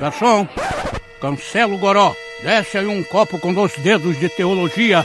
Garçom, cancela o goró. Desce aí um copo com dois dedos de teologia.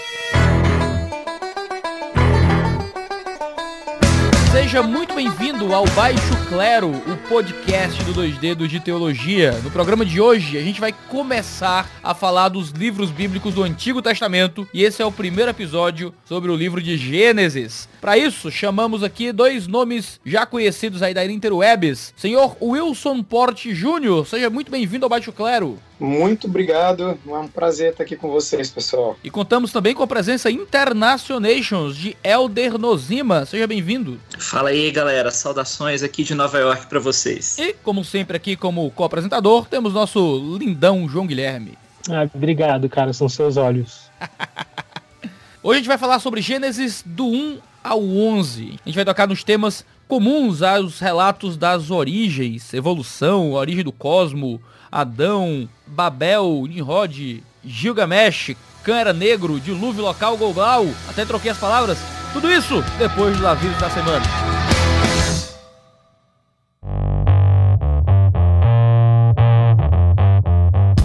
Seja muito bem-vindo ao Baixo Clero, o podcast do 2 Dedos de Teologia. No programa de hoje, a gente vai começar a falar dos livros bíblicos do Antigo Testamento e esse é o primeiro episódio sobre o livro de Gênesis. Para isso, chamamos aqui dois nomes já conhecidos aí da Interwebs. Senhor Wilson Porte Júnior, seja muito bem-vindo ao Baixo Clero. Muito obrigado, é um prazer estar aqui com vocês, pessoal. E contamos também com a presença Internationations de Elder Nozima. Seja bem-vindo. Fala aí, galera. Saudações aqui de Nova York para vocês. E, como sempre, aqui como co-apresentador, temos nosso lindão João Guilherme. Ah, obrigado, cara. São seus olhos. Hoje a gente vai falar sobre Gênesis do 1 ao 11. A gente vai tocar nos temas comuns aos relatos das origens, evolução, origem do cosmo, Adão, Babel, Nimrod, Gilgamesh, Cã era negro, dilúvio local, Golgal, até troquei as palavras. Tudo isso depois dos avisos da semana.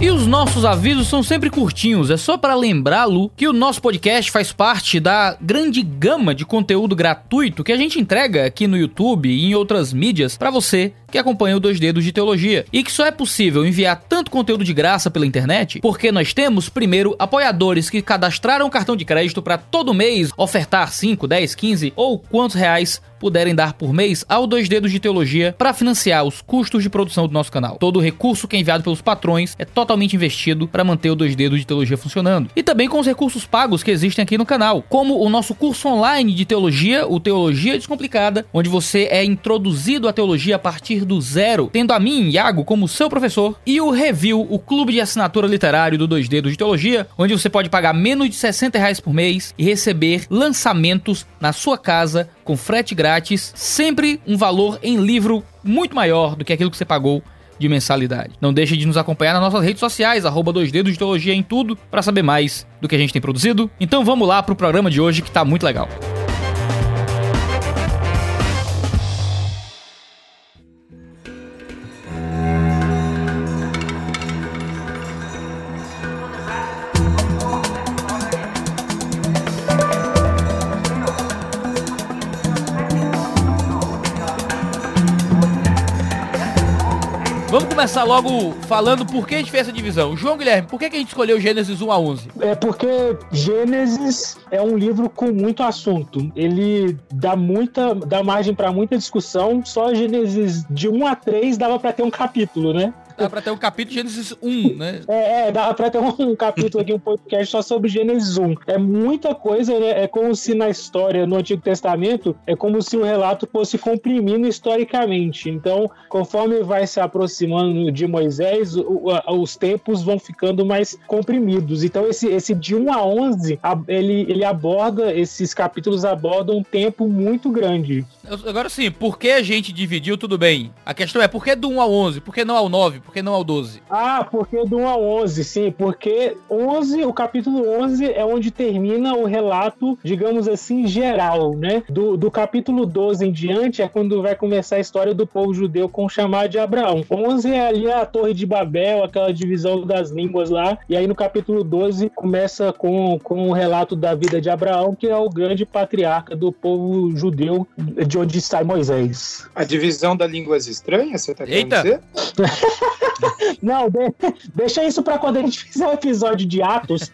E os nossos avisos são sempre curtinhos, é só para lembrá-lo que o nosso podcast faz parte da grande gama de conteúdo gratuito que a gente entrega aqui no YouTube e em outras mídias para você que acompanha o Dois Dedos de Teologia. E que só é possível enviar tanto conteúdo de graça pela internet porque nós temos, primeiro, apoiadores que cadastraram o cartão de crédito para todo mês ofertar 5, 10, 15 ou quantos reais puderem dar por mês ao Dois Dedos de Teologia para financiar os custos de produção do nosso canal. Todo o recurso que é enviado pelos patrões é totalmente investido para manter o Dois Dedos de Teologia funcionando. E também com os recursos pagos que existem aqui no canal, como o nosso curso online de teologia, o Teologia Descomplicada, onde você é introduzido à teologia a partir do zero, tendo a mim, Iago, como seu professor, e o Review, o clube de assinatura literário do Dois Dedos de Teologia, onde você pode pagar menos de 60 reais por mês e receber lançamentos na sua casa com frete grátis, sempre um valor em livro muito maior do que aquilo que você pagou de mensalidade. Não deixe de nos acompanhar nas nossas redes sociais, arroba dois dedos de teologia em tudo, para saber mais do que a gente tem produzido. Então vamos lá pro programa de hoje que tá muito legal. Começar logo falando por que a gente fez essa divisão. João Guilherme, por que a gente escolheu Gênesis 1 a 11? É porque Gênesis é um livro com muito assunto. Ele dá muita, dá margem para muita discussão. Só Gênesis de 1 a 3 dava para ter um capítulo, né? Dá pra ter um capítulo de Gênesis 1, né? É, é dá pra ter um, um capítulo aqui, um podcast só sobre Gênesis 1. É muita coisa, né? É como se na história, no Antigo Testamento, é como se o relato fosse comprimindo historicamente. Então, conforme vai se aproximando de Moisés, o, a, os tempos vão ficando mais comprimidos. Então, esse, esse de 1 a 11, a, ele, ele aborda, esses capítulos abordam um tempo muito grande. Agora sim, por que a gente dividiu tudo bem? A questão é, por que do 1 ao 11? Por que não ao 9? Por que não ao 12? Ah, porque do 1 ao 11, sim. Porque 11, o capítulo 11 é onde termina o relato, digamos assim, geral, né? Do, do capítulo 12 em diante é quando vai começar a história do povo judeu com o chamado de Abraão. 11 é ali a Torre de Babel, aquela divisão das línguas lá. E aí no capítulo 12 começa com, com o relato da vida de Abraão, que é o grande patriarca do povo judeu, de onde sai Moisés. A divisão das línguas estranhas, você tá querendo Eita. dizer? Não, de- deixa isso pra quando a gente fizer o episódio de Atos.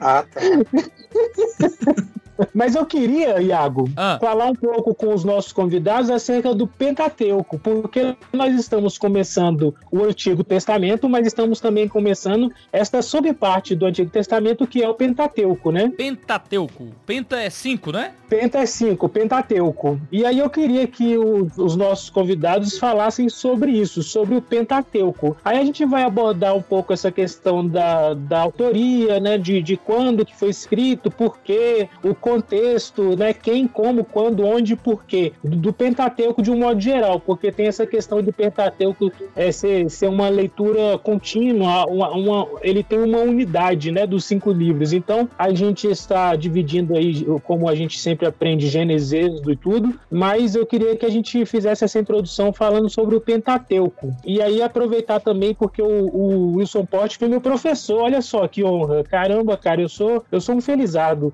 Ah, tá. Mas eu queria, Iago, Ah. falar um pouco com os nossos convidados acerca do Pentateuco, porque nós estamos começando o Antigo Testamento, mas estamos também começando esta subparte do Antigo Testamento que é o Pentateuco, né? Pentateuco. Penta é 5, né? Penta é 5, Pentateuco. E aí eu queria que o- os nossos convidados falassem sobre isso, sobre o Pentateuco. Aí a gente vai abordar um pouco essa questão da, da autoria, né? De, de quando que foi escrito, por quê, o contexto, né? Quem, como, quando, onde, por quê. Do, do Pentateuco de um modo geral, porque tem essa questão do Pentateuco é, ser, ser uma leitura contínua, uma, uma, ele tem uma unidade, né? Dos cinco livros. Então, a gente está dividindo aí, como a gente sempre aprende, Gênesis, e tudo, mas eu queria que a gente fizesse essa introdução falando sobre o Pentateuco. E aí aproveitar também, porque o, o Wilson Porte foi meu professor, olha só que honra. Caramba, cara, eu sou, eu sou um.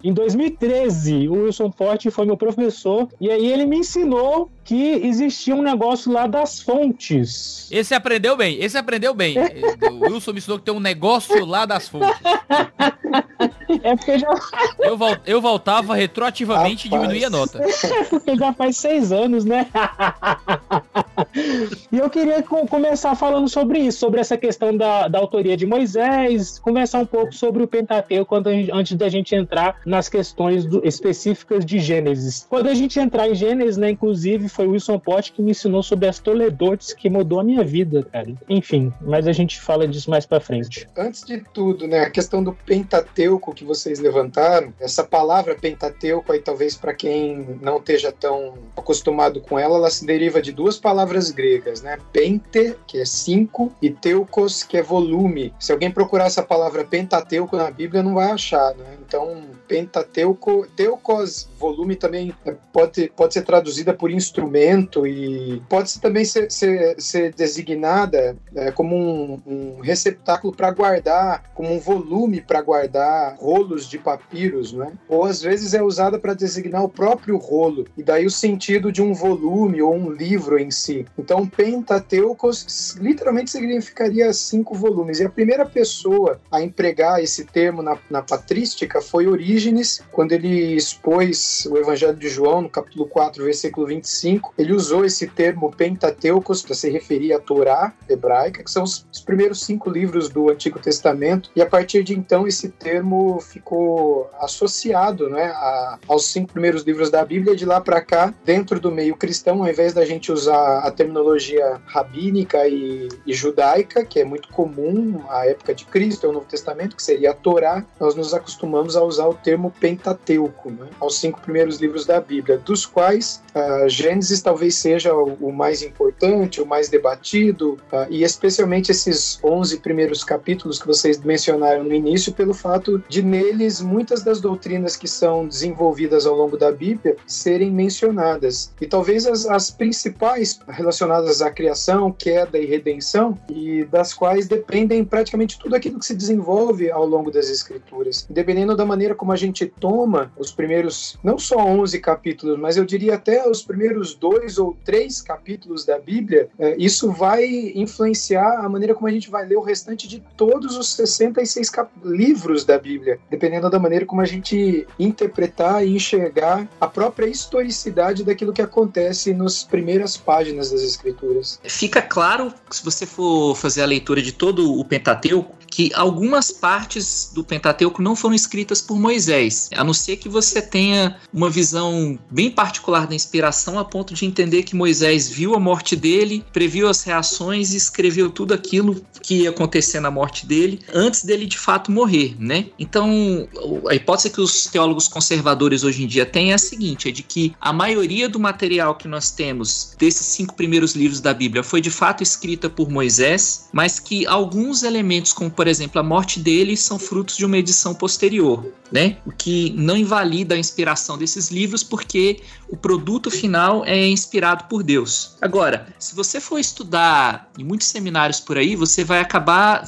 Em 2013, o Wilson Porte foi meu professor, e aí ele me ensinou que existia um negócio lá das fontes. Esse aprendeu bem, esse aprendeu bem. o Wilson me ensinou que tem um negócio lá das fontes. É porque já. Eu, vol eu voltava retroativamente e diminuía a nota. É porque já faz seis anos, né? e eu queria começar falando sobre isso, sobre essa questão da, da autoria de Moisés, conversar um pouco sobre o Pentateuco gente, antes da gente entrar nas questões do, específicas de Gênesis. Quando a gente entrar em Gênesis, né, inclusive foi o Wilson Pote que me ensinou sobre as Toledotes, que mudou a minha vida, cara. Enfim, mas a gente fala disso mais pra frente. Antes de tudo, né, a questão do Pentateuco que vocês levantaram, essa palavra Pentateuco aí talvez para quem não esteja tão acostumado com ela, ela se deriva de duas palavras gregas, né? Pente, que é cinco, e teukos, que é volume. Se alguém procurar essa palavra Pentateuco na Bíblia, não vai achar, né? Então, Pentateuco, teukos, volume também pode, pode ser traduzida por instrumento e pode também ser, ser, ser designada é, como um, um receptáculo para guardar, como um volume para guardar rolos de papiros, né? Ou às vezes é usada para designar o próprio rolo, e daí o sentido de um volume ou um livro em si. Então, Pentateucos literalmente significaria cinco volumes. E a primeira pessoa a empregar esse termo na, na patrística foi Orígenes, quando ele expôs o Evangelho de João, no capítulo 4, versículo 25. Ele usou esse termo Pentateucos para se referir à Torá hebraica, que são os, os primeiros cinco livros do Antigo Testamento, e a partir de então esse termo ficou associado né, a, aos cinco primeiros livros da Bíblia. De lá para cá, dentro do meio cristão, ao invés da gente usar a terminologia rabínica e, e judaica, que é muito comum à época de Cristo, é o Novo Testamento, que seria a Torá, nós nos acostumamos a usar o termo Pentateuco, né, aos cinco primeiros livros da Bíblia, dos quais uh, Gênesis talvez seja o, o, mais importante, o mais debatido, uh, e especialmente esses 11 primeiros capítulos que vocês mencionaram no início, pelo fato de neles muitas das doutrinas que são desenvolvidas ao longo da Bíblia serem mencionadas. E talvez as, as principais relacionadas à criação, queda e redenção, e das quais dependem praticamente tudo aquilo que se desenvolve ao longo das Escrituras. Dependendo da maneira como a gente toma os primeiros, não só 11 capítulos, mas eu diria até os primeiros dois ou três capítulos da Bíblia, é, isso vai influenciar a maneira como a gente vai ler o restante de todos os 66 livros da Bíblia, dependendo da maneira como a gente interpretar e enxergar a própria historicidade daquilo que acontece nas primeiras páginas das Escrituras. Fica claro, se você for fazer a leitura de todo o Pentateuco, que algumas partes do Pentateuco não foram escritas por Moisés, a não ser que você tenha uma visão bem particular da inspiração a ponto de entender que Moisés viu a morte dele, previu as reações e escreveu tudo aquilo que ia acontecer na morte dele antes dele de fato morrer, né? Então, a hipótese que os teólogos conservadores hoje em dia têm é a seguinte, é de que a maioria do material que nós temos desses cinco primeiros livros da Bíblia foi de fato escrita por Moisés, mas que alguns elementos como por exemplo, a morte dele são frutos de uma edição posterior, né? O que não invalida a inspiração desses livros, porque o produto final é inspirado por Deus. Agora, se você for estudar em muitos seminários por aí, você vai acabar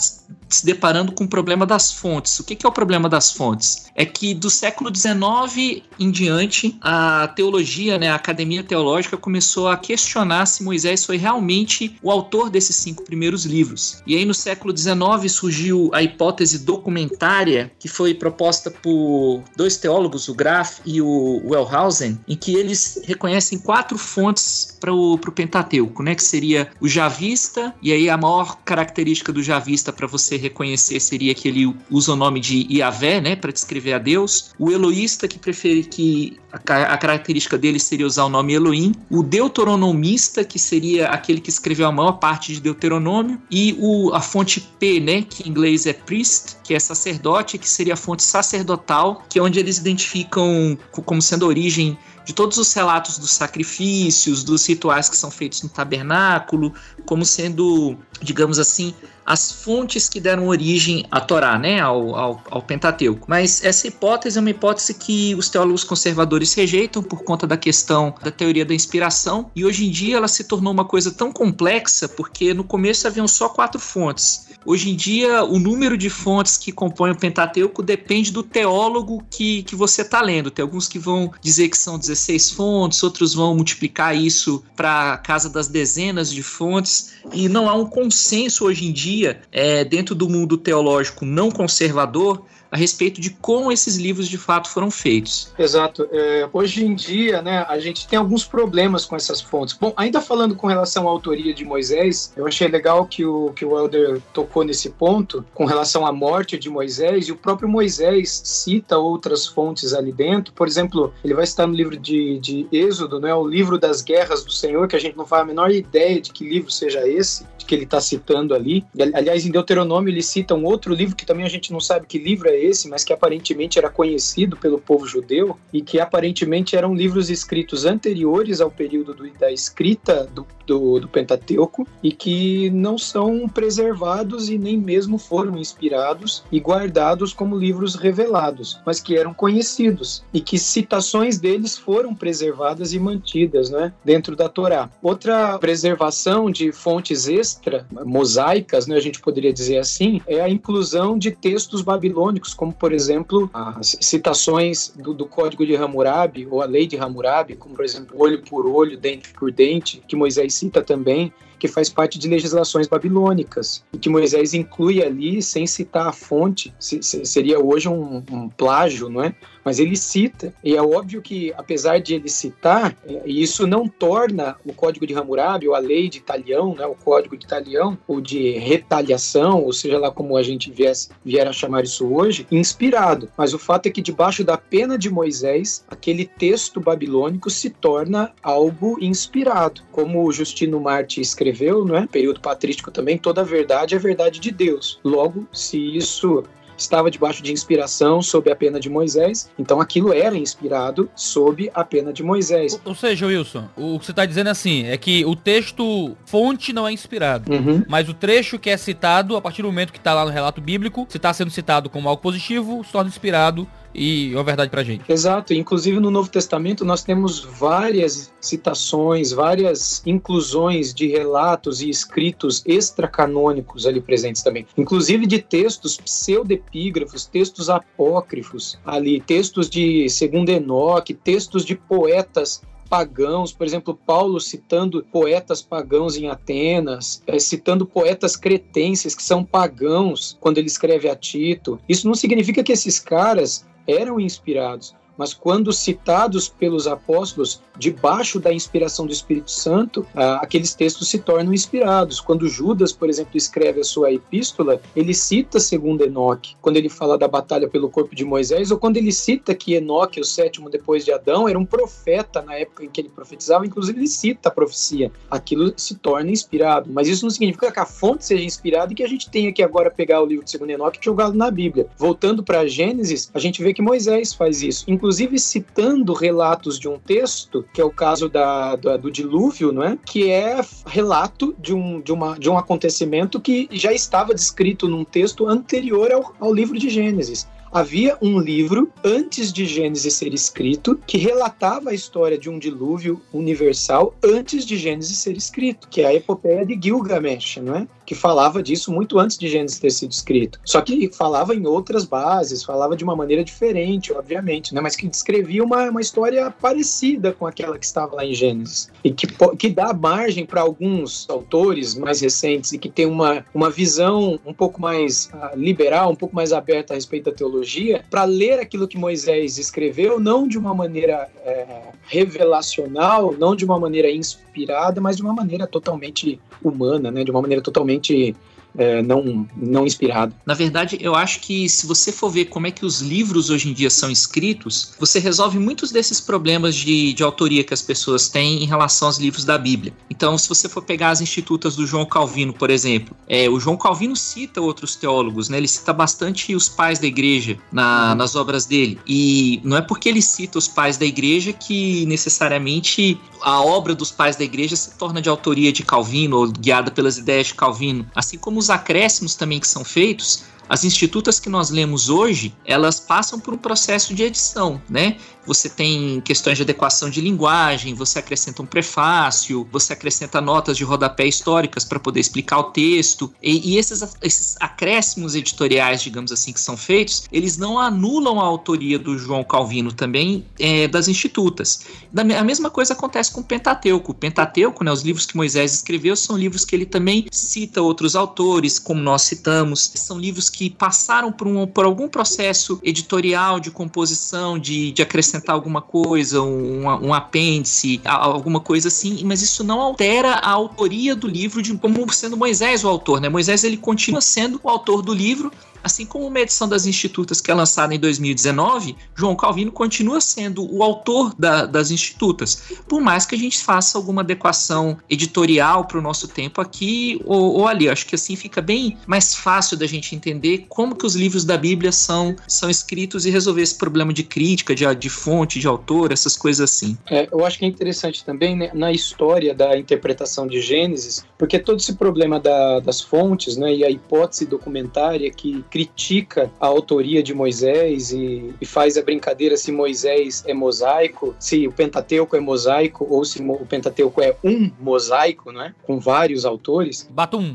se deparando com o problema das fontes. O que, é o problema das fontes? É que do século XIX em diante, a teologia, né, a academia teológica começou a questionar se Moisés foi realmente o autor desses cinco primeiros livros. E aí no século XIX surgiu a hipótese documentária, que foi proposta por dois teólogos, o Graf e o Wellhausen, em que eles reconhecem quatro fontes para o Pentateuco, né, que seria o Javista, e aí a maior característica do Javista para você reconhecer seria que ele usa o nome de Iavé, né, para descrever a Deus. O Eloísta, que prefere que a, a, característica dele seria usar o nome Elohim. O Deuteronomista, que seria aquele que escreveu a maior parte de Deuteronômio. E o, a fonte P, né, que em inglês é priest, que é sacerdote, que seria a fonte sacerdotal, que é onde eles identificam como sendo a origem de todos os relatos dos sacrifícios, dos rituais que são feitos no tabernáculo, como sendo, digamos assim, as fontes que deram origem à Torá, né, ao, ao, ao, Pentateuco. Mas essa hipótese é uma hipótese que os teólogos conservadores rejeitam por conta da questão da teoria da inspiração, e hoje em dia ela se tornou uma coisa tão complexa porque no começo haviam só quatro fontes. Hoje em dia, o número de fontes que compõem o Pentateuco depende do teólogo que, que você está lendo. Tem alguns que vão dizer que são 16 fontes, outros vão multiplicar isso para casa das dezenas de fontes, e não há um consenso hoje em dia é, dentro do mundo teológico não conservador, a respeito de como esses livros de fato foram feitos. Exato. É, hoje em dia, né, a gente tem alguns problemas com essas fontes. Bom, ainda falando com relação à autoria de Moisés, eu achei legal que o, que o Elder tocou nesse ponto, com relação à morte de Moisés, e o próprio Moisés cita outras fontes ali dentro. Por exemplo, ele vai estar no livro de, de Êxodo, né, o livro das guerras do Senhor, que a gente não faz a menor ideia de que livro seja esse, que ele está citando ali. Aliás, em Deuteronômio ele cita um outro livro que também a gente não sabe que livro é esse, mas que aparentemente era conhecido pelo povo judeu e que aparentemente eram livros escritos anteriores ao período do, da escrita do, do, do, Pentateuco e que não são preservados e nem mesmo foram inspirados e guardados como livros revelados, mas que eram conhecidos e que citações deles foram preservadas e mantidas né, dentro da Torá. Outra preservação de fontes extra, mosaicas, né, a gente poderia dizer assim, é a inclusão de textos babilônicos como por exemplo as citações do, do, Código de Hammurabi ou a Lei de Hammurabi, como por exemplo olho por olho, dente por dente, que Moisés cita também, que faz parte de legislações babilônicas e que Moisés inclui ali sem citar a fonte, seria hoje um, um plágio, não é? Mas ele cita, e é óbvio que, apesar de ele citar, é, isso não torna o Código de Hammurabi, ou a lei de Talião, né, o Código de Talião, ou de retaliação, ou seja lá como a gente viesse, vier a chamar isso hoje, inspirado. Mas o fato é que, debaixo da pena de Moisés, aquele texto babilônico se torna algo inspirado. Como o Justino Marte escreveu, não é? período patrístico também, toda verdade é verdade de Deus. Logo, se isso estava debaixo de inspiração sob a pena de Moisés, então aquilo era inspirado sob a pena de Moisés. Ou, seja, Wilson, o que você está dizendo é assim, é que o texto fonte não é inspirado, uhum. mas o trecho que é citado, a partir do momento que está lá no relato bíblico, se está sendo citado como algo positivo, se torna inspirado e uma verdade pra gente. Exato, inclusive no Novo Testamento nós temos várias citações, várias inclusões de relatos e escritos extracanônicos ali presentes também, inclusive de textos pseudepígrafos, textos apócrifos ali, textos de segundo Enoque, textos de poetas pagãos, por exemplo, Paulo citando poetas pagãos em Atenas, é, citando poetas cretenses que são pagãos quando ele escreve a Tito. Isso não significa que esses caras eram inspirados, mas quando citados pelos apóstolos debaixo da inspiração do Espírito Santo, ah, aqueles textos se tornam inspirados. Quando Judas, por exemplo, escreve a sua epístola, ele cita segundo Enoque, quando ele fala da batalha pelo corpo de Moisés, ou quando ele cita que Enoque, o sétimo depois de Adão, era um profeta na época em que ele profetizava, inclusive ele cita a profecia. Aquilo se torna inspirado, mas isso não significa que a fonte seja inspirada e que a gente tenha que agora pegar o livro de segundo Enoque e jogá-lo na Bíblia. Voltando para Gênesis, a gente vê que Moisés faz isso, inclusive citando relatos de um texto que é o caso da, da, do dilúvio, não é? que é relato de um, de, uma, de um acontecimento que já estava descrito num texto anterior ao, ao livro de Gênesis. Havia um livro antes de Gênesis ser escrito que relatava a história de um dilúvio universal antes de Gênesis ser escrito, que é a epopeia de Gilgamesh, não é? Que falava disso muito antes de Gênesis ter sido escrito. Só que falava em outras bases, falava de uma maneira diferente, obviamente, né? mas que descrevia uma, uma história parecida com aquela que estava lá em Gênesis. E que, que dá margem para alguns autores mais recentes e que tem uma, uma visão um pouco mais uh, liberal, um pouco mais aberta a respeito da teologia, para ler aquilo que Moisés escreveu, não de uma maneira é, revelacional, não de uma maneira inspirada, mas de uma maneira totalmente humana, né? de uma maneira totalmente gente é, não, não inspirado. Na verdade, eu acho que se você for ver como é que os livros hoje em dia são escritos, você resolve muitos desses problemas de, de autoria que as pessoas têm em relação aos livros da Bíblia. Então, se você for pegar as institutas do João Calvino, por exemplo, é, o João Calvino cita outros teólogos, né? Ele cita bastante os pais da igreja na, nas obras dele. E não é porque ele cita os pais da igreja que necessariamente a obra dos pais da igreja se torna de autoria de Calvino ou guiada pelas ideias de Calvino. Assim como os acréscimos também que são feitos, as institutas que nós lemos hoje, elas passam por um processo de edição, né? Você tem questões de adequação de linguagem, você acrescenta um prefácio, você acrescenta notas de rodapé históricas para poder explicar o texto. E, e esses, esses acréscimos editoriais, digamos assim, que são feitos, eles não anulam a autoria do João Calvino também é, das institutas. Da, a mesma coisa acontece com o Pentateuco. O Pentateuco, né, os livros que Moisés escreveu, são livros que ele também cita outros autores, como nós citamos. São livros que passaram por, um, por algum processo editorial de composição, de, de acrescentar alguma coisa, um, um apêndice, alguma coisa assim, mas isso não altera a autoria do livro de como sendo Moisés o autor, né? Moisés ele continua sendo o autor do livro, Assim como uma edição das Institutas que é lançada em 2019, João Calvino continua sendo o autor da, das Institutas, por mais que a gente faça alguma adequação editorial para o nosso tempo aqui ou, ou, ali. Acho que assim fica bem mais fácil da gente entender como que os livros da Bíblia são, são escritos e resolver esse problema de crítica, de, de fonte, de autor, essas coisas assim. É, eu acho que é interessante também né, na história da interpretação de Gênesis, porque todo esse problema da, das fontes né, e a hipótese documentária que critica a autoria de Moisés e, e, faz a brincadeira se Moisés é mosaico, se o Pentateuco é mosaico ou se o Pentateuco é um mosaico, né? Com vários autores. Batum.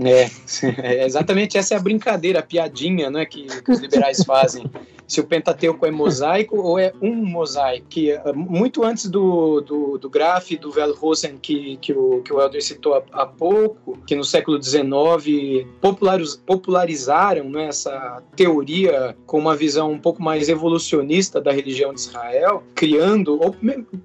É, é, exatamente essa é a brincadeira, a piadinha né, que, que os liberais fazem se o Pentateuco é mosaico ou é um mosaico. Que eh, muito antes do, do, do Graf e do Velrosen, que, que, o, que o Helder citou há, há pouco, que no século XIX populariz, popularizaram né, essa teoria com uma visão um pouco mais evolucionista da religião de Israel, criando, ou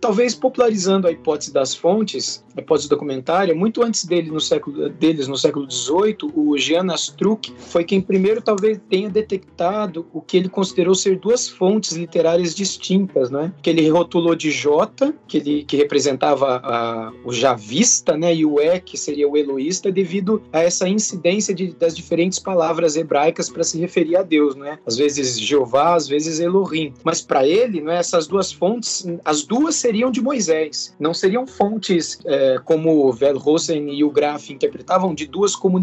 talvez popularizando a hipótese das fontes, a hipótese documentária, muito antes dele no século, deles, no século XVIII, o Jean Astruc foi quem primeiro talvez tenha detectado o que ele considerou ser duas fontes literárias distintas, né? Que ele rotulou de J, que ele que representava a, o javista, né? E o E, que seria o eloísta, devido a essa incidência de, das diferentes palavras hebraicas para se referir a Deus, né? Às vezes Jeová, às vezes Elohim. Mas para ele, né? Essas duas fontes, as duas seriam de Moisés. Não seriam fontes é, como Velrosen e o Graf interpretavam de duas comunidades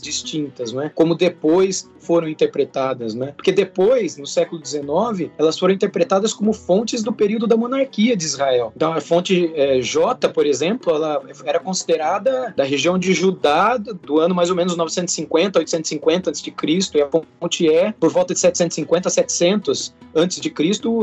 distintas, né? Como depois foram interpretadas, né? Porque depois, no século XIX, elas foram interpretadas como fontes do período da monarquia de Israel. Então, a fonte é, J, por exemplo, ela era considerada da região de Judá do ano mais ou menos 950, 850 a.C., e a fonte E, por volta de 750 a 700 a.C.,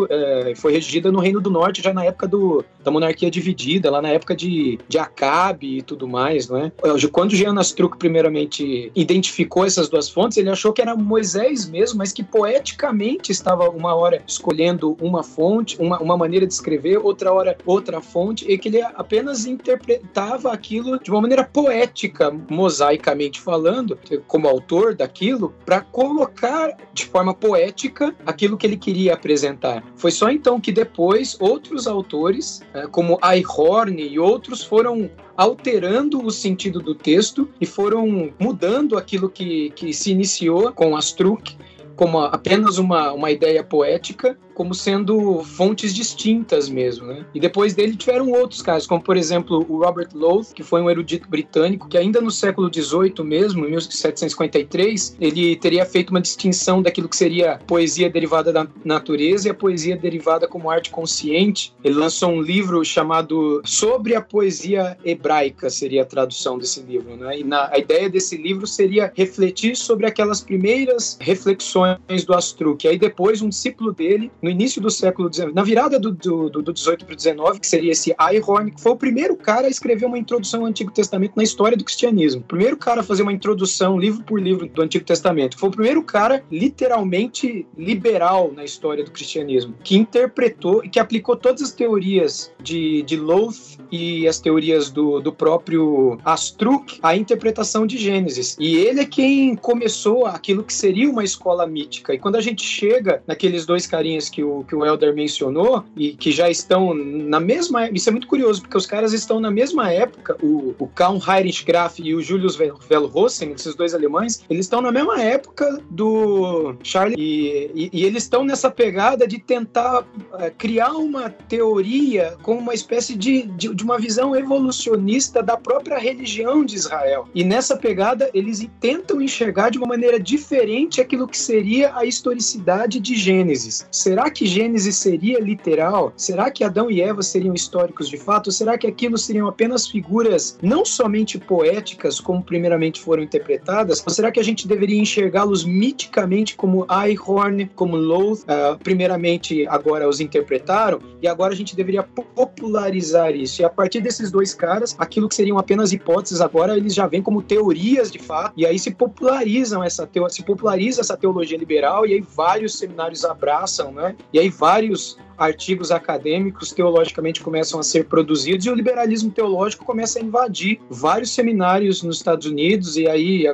é, foi regida no Reino do Norte já na época do, da monarquia dividida, lá na época de, de Acabe e tudo mais, não é? Quando Jean Astruc primeiramente identificou essas duas fontes, ele achou que era Moisés mesmo, mas que poeticamente estava uma hora escolhendo uma fonte, uma, uma maneira de escrever, outra hora outra fonte, e que ele apenas interpretava aquilo de uma maneira poética, mosaicamente falando, como autor daquilo, para colocar de forma poética aquilo que ele queria apresentar. Foi só então que depois outros autores, eh, como Aihorn e outros, foram alterando o sentido do texto e foram mudando aquilo que, que se iniciou com Astruc como apenas uma, uma ideia poética como sendo fontes distintas mesmo, né? E depois dele tiveram outros casos, como por exemplo o Robert Loth, que foi um erudito britânico, que ainda no século XVIII mesmo, em 1753, ele teria feito uma distinção daquilo que seria poesia derivada da natureza e a poesia derivada como arte consciente. Ele lançou um livro chamado Sobre a Poesia Hebraica, seria a tradução desse livro, né? E na, a ideia desse livro seria refletir sobre aquelas primeiras reflexões do Astruc. Aí depois um discípulo dele, no início do século XIX, na virada do, do, do 18 para o 19, que seria esse Einhorn, que foi o primeiro cara a escrever uma introdução ao Antigo Testamento na história do cristianismo. O primeiro cara a fazer uma introdução, livro por livro, do Antigo Testamento. Foi o primeiro cara literalmente liberal na história do cristianismo, que interpretou e que aplicou todas as teorias de, de Loth e as teorias do, do próprio Astruc à interpretação de Gênesis. E ele é quem começou aquilo que seria uma escola mítica. E quando a gente chega naqueles dois carinhas que o, que o Elder mencionou e que já estão na mesma. Isso é muito curioso, porque os caras estão na mesma época, o, o Karl Heinrich Graf e o Julius Wellrosen, esses dois alemães, eles estão na mesma época do Charlie. E, e, e eles estão nessa pegada de tentar uh, criar uma teoria com uma espécie de, de, de uma visão evolucionista da própria religião de Israel. E nessa pegada, eles tentam enxergar de uma maneira diferente aquilo que seria a historicidade de Gênesis. Será que Gênesis seria literal? Será que Adão e Eva seriam históricos de fato? Será que aquilo seriam apenas figuras não somente poéticas, como primeiramente foram interpretadas? Ou será que a gente deveria enxergá-los miticamente como Einhorn, como Loth, uh, primeiramente agora os interpretaram, e agora a gente deveria popularizar isso. E a partir desses dois caras, aquilo que seriam apenas hipóteses agora, eles já vêm como teorias de fato, e aí se popularizam essa se populariza essa teologia liberal, e aí vários seminários abraçam, né? E aí vários artigos acadêmicos teologicamente começam a ser produzidos e o liberalismo teológico começa a invadir vários seminários nos Estados Unidos e aí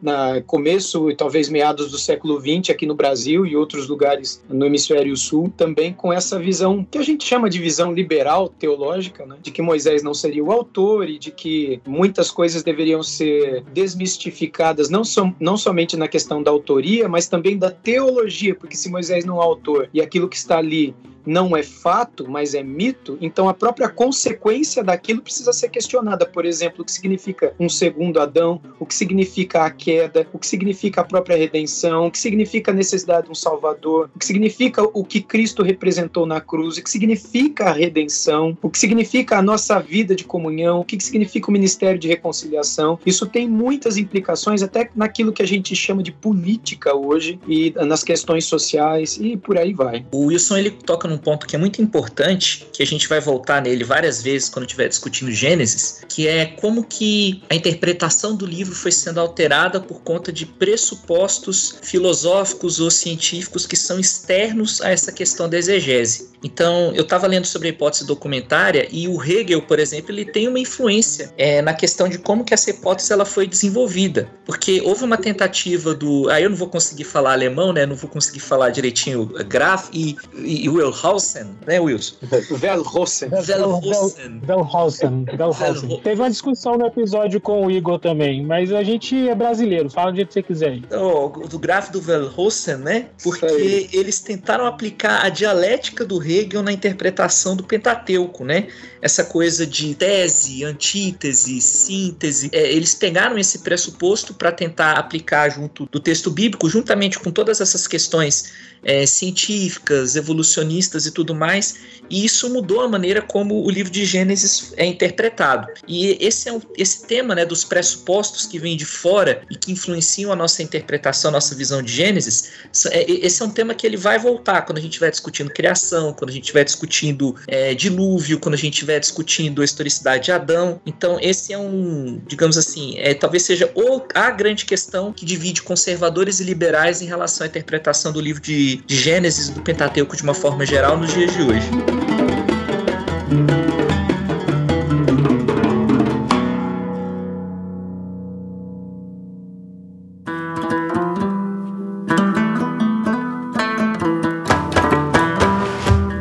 na começo e talvez meados do século XX aqui no Brasil e outros lugares no hemisfério sul também com essa visão que a gente chama de visão liberal teológica, né? de que Moisés não seria o autor e de que muitas coisas deveriam ser desmistificadas não, som, não somente na questão da autoria, mas também da teologia, porque se Moisés não é autor e aquilo que está ali não é fato, mas é mito, então a própria consequência daquilo precisa ser questionada. Por exemplo, o que significa um segundo Adão, o que significa a queda, o que significa a própria redenção, o que significa a necessidade de um Salvador, o que significa o que Cristo representou na cruz, o que significa a redenção, o que significa a nossa vida de comunhão, o que significa o ministério de reconciliação. Isso tem muitas implicações até naquilo que a gente chama de política hoje e nas questões sociais e por aí vai. O Wilson ele toca num ponto que é muito importante, que a gente vai voltar nele várias vezes quando estiver discutindo Gênesis, que é como que a interpretação do livro foi sendo alterada por conta de pressupostos filosóficos ou científicos que são externos a essa questão da exegese. Então, eu estava lendo sobre a hipótese documentária e o Hegel, por exemplo, ele tem uma influência é, na questão de como que essa hipótese ela foi desenvolvida, porque houve uma tentativa do, aí eu não vou conseguir falar alemão, né? Não vou conseguir falar direitinho Graf e, e, e Wellhausen, né, Wilson? Wellhausen. Wellhausen. Wellhausen. Teve uma discussão no episódio com o Igor também, mas a gente é brasileiro, fala do jeito que você quiser. Então, do Graf do Wellhausen, né? Porque eles tentaram aplicar a dialética do Hegel na interpretação do Pentateuco, né? Essa coisa de tese, antítese, síntese. É, eles pegaram esse pressuposto para tentar aplicar junto do texto bíblico, juntamente com todas essas questões é, científicas, evolucionistas e tudo mais, e isso mudou a maneira como o livro de Gênesis é interpretado. E esse é um, esse tema né, dos pressupostos que vêm de fora e que influenciam a nossa interpretação, a nossa visão de Gênesis, é, esse é um tema que ele vai voltar quando a gente estiver discutindo criação, quando a gente estiver discutindo é, dilúvio, quando a gente estiver discutindo a historicidade de Adão. Então, esse é um, digamos assim, é, talvez seja o, a grande questão que divide conservadores e liberais em relação à interpretação do livro de de, Gênesis do Pentateuco de uma forma geral nos dias de hoje.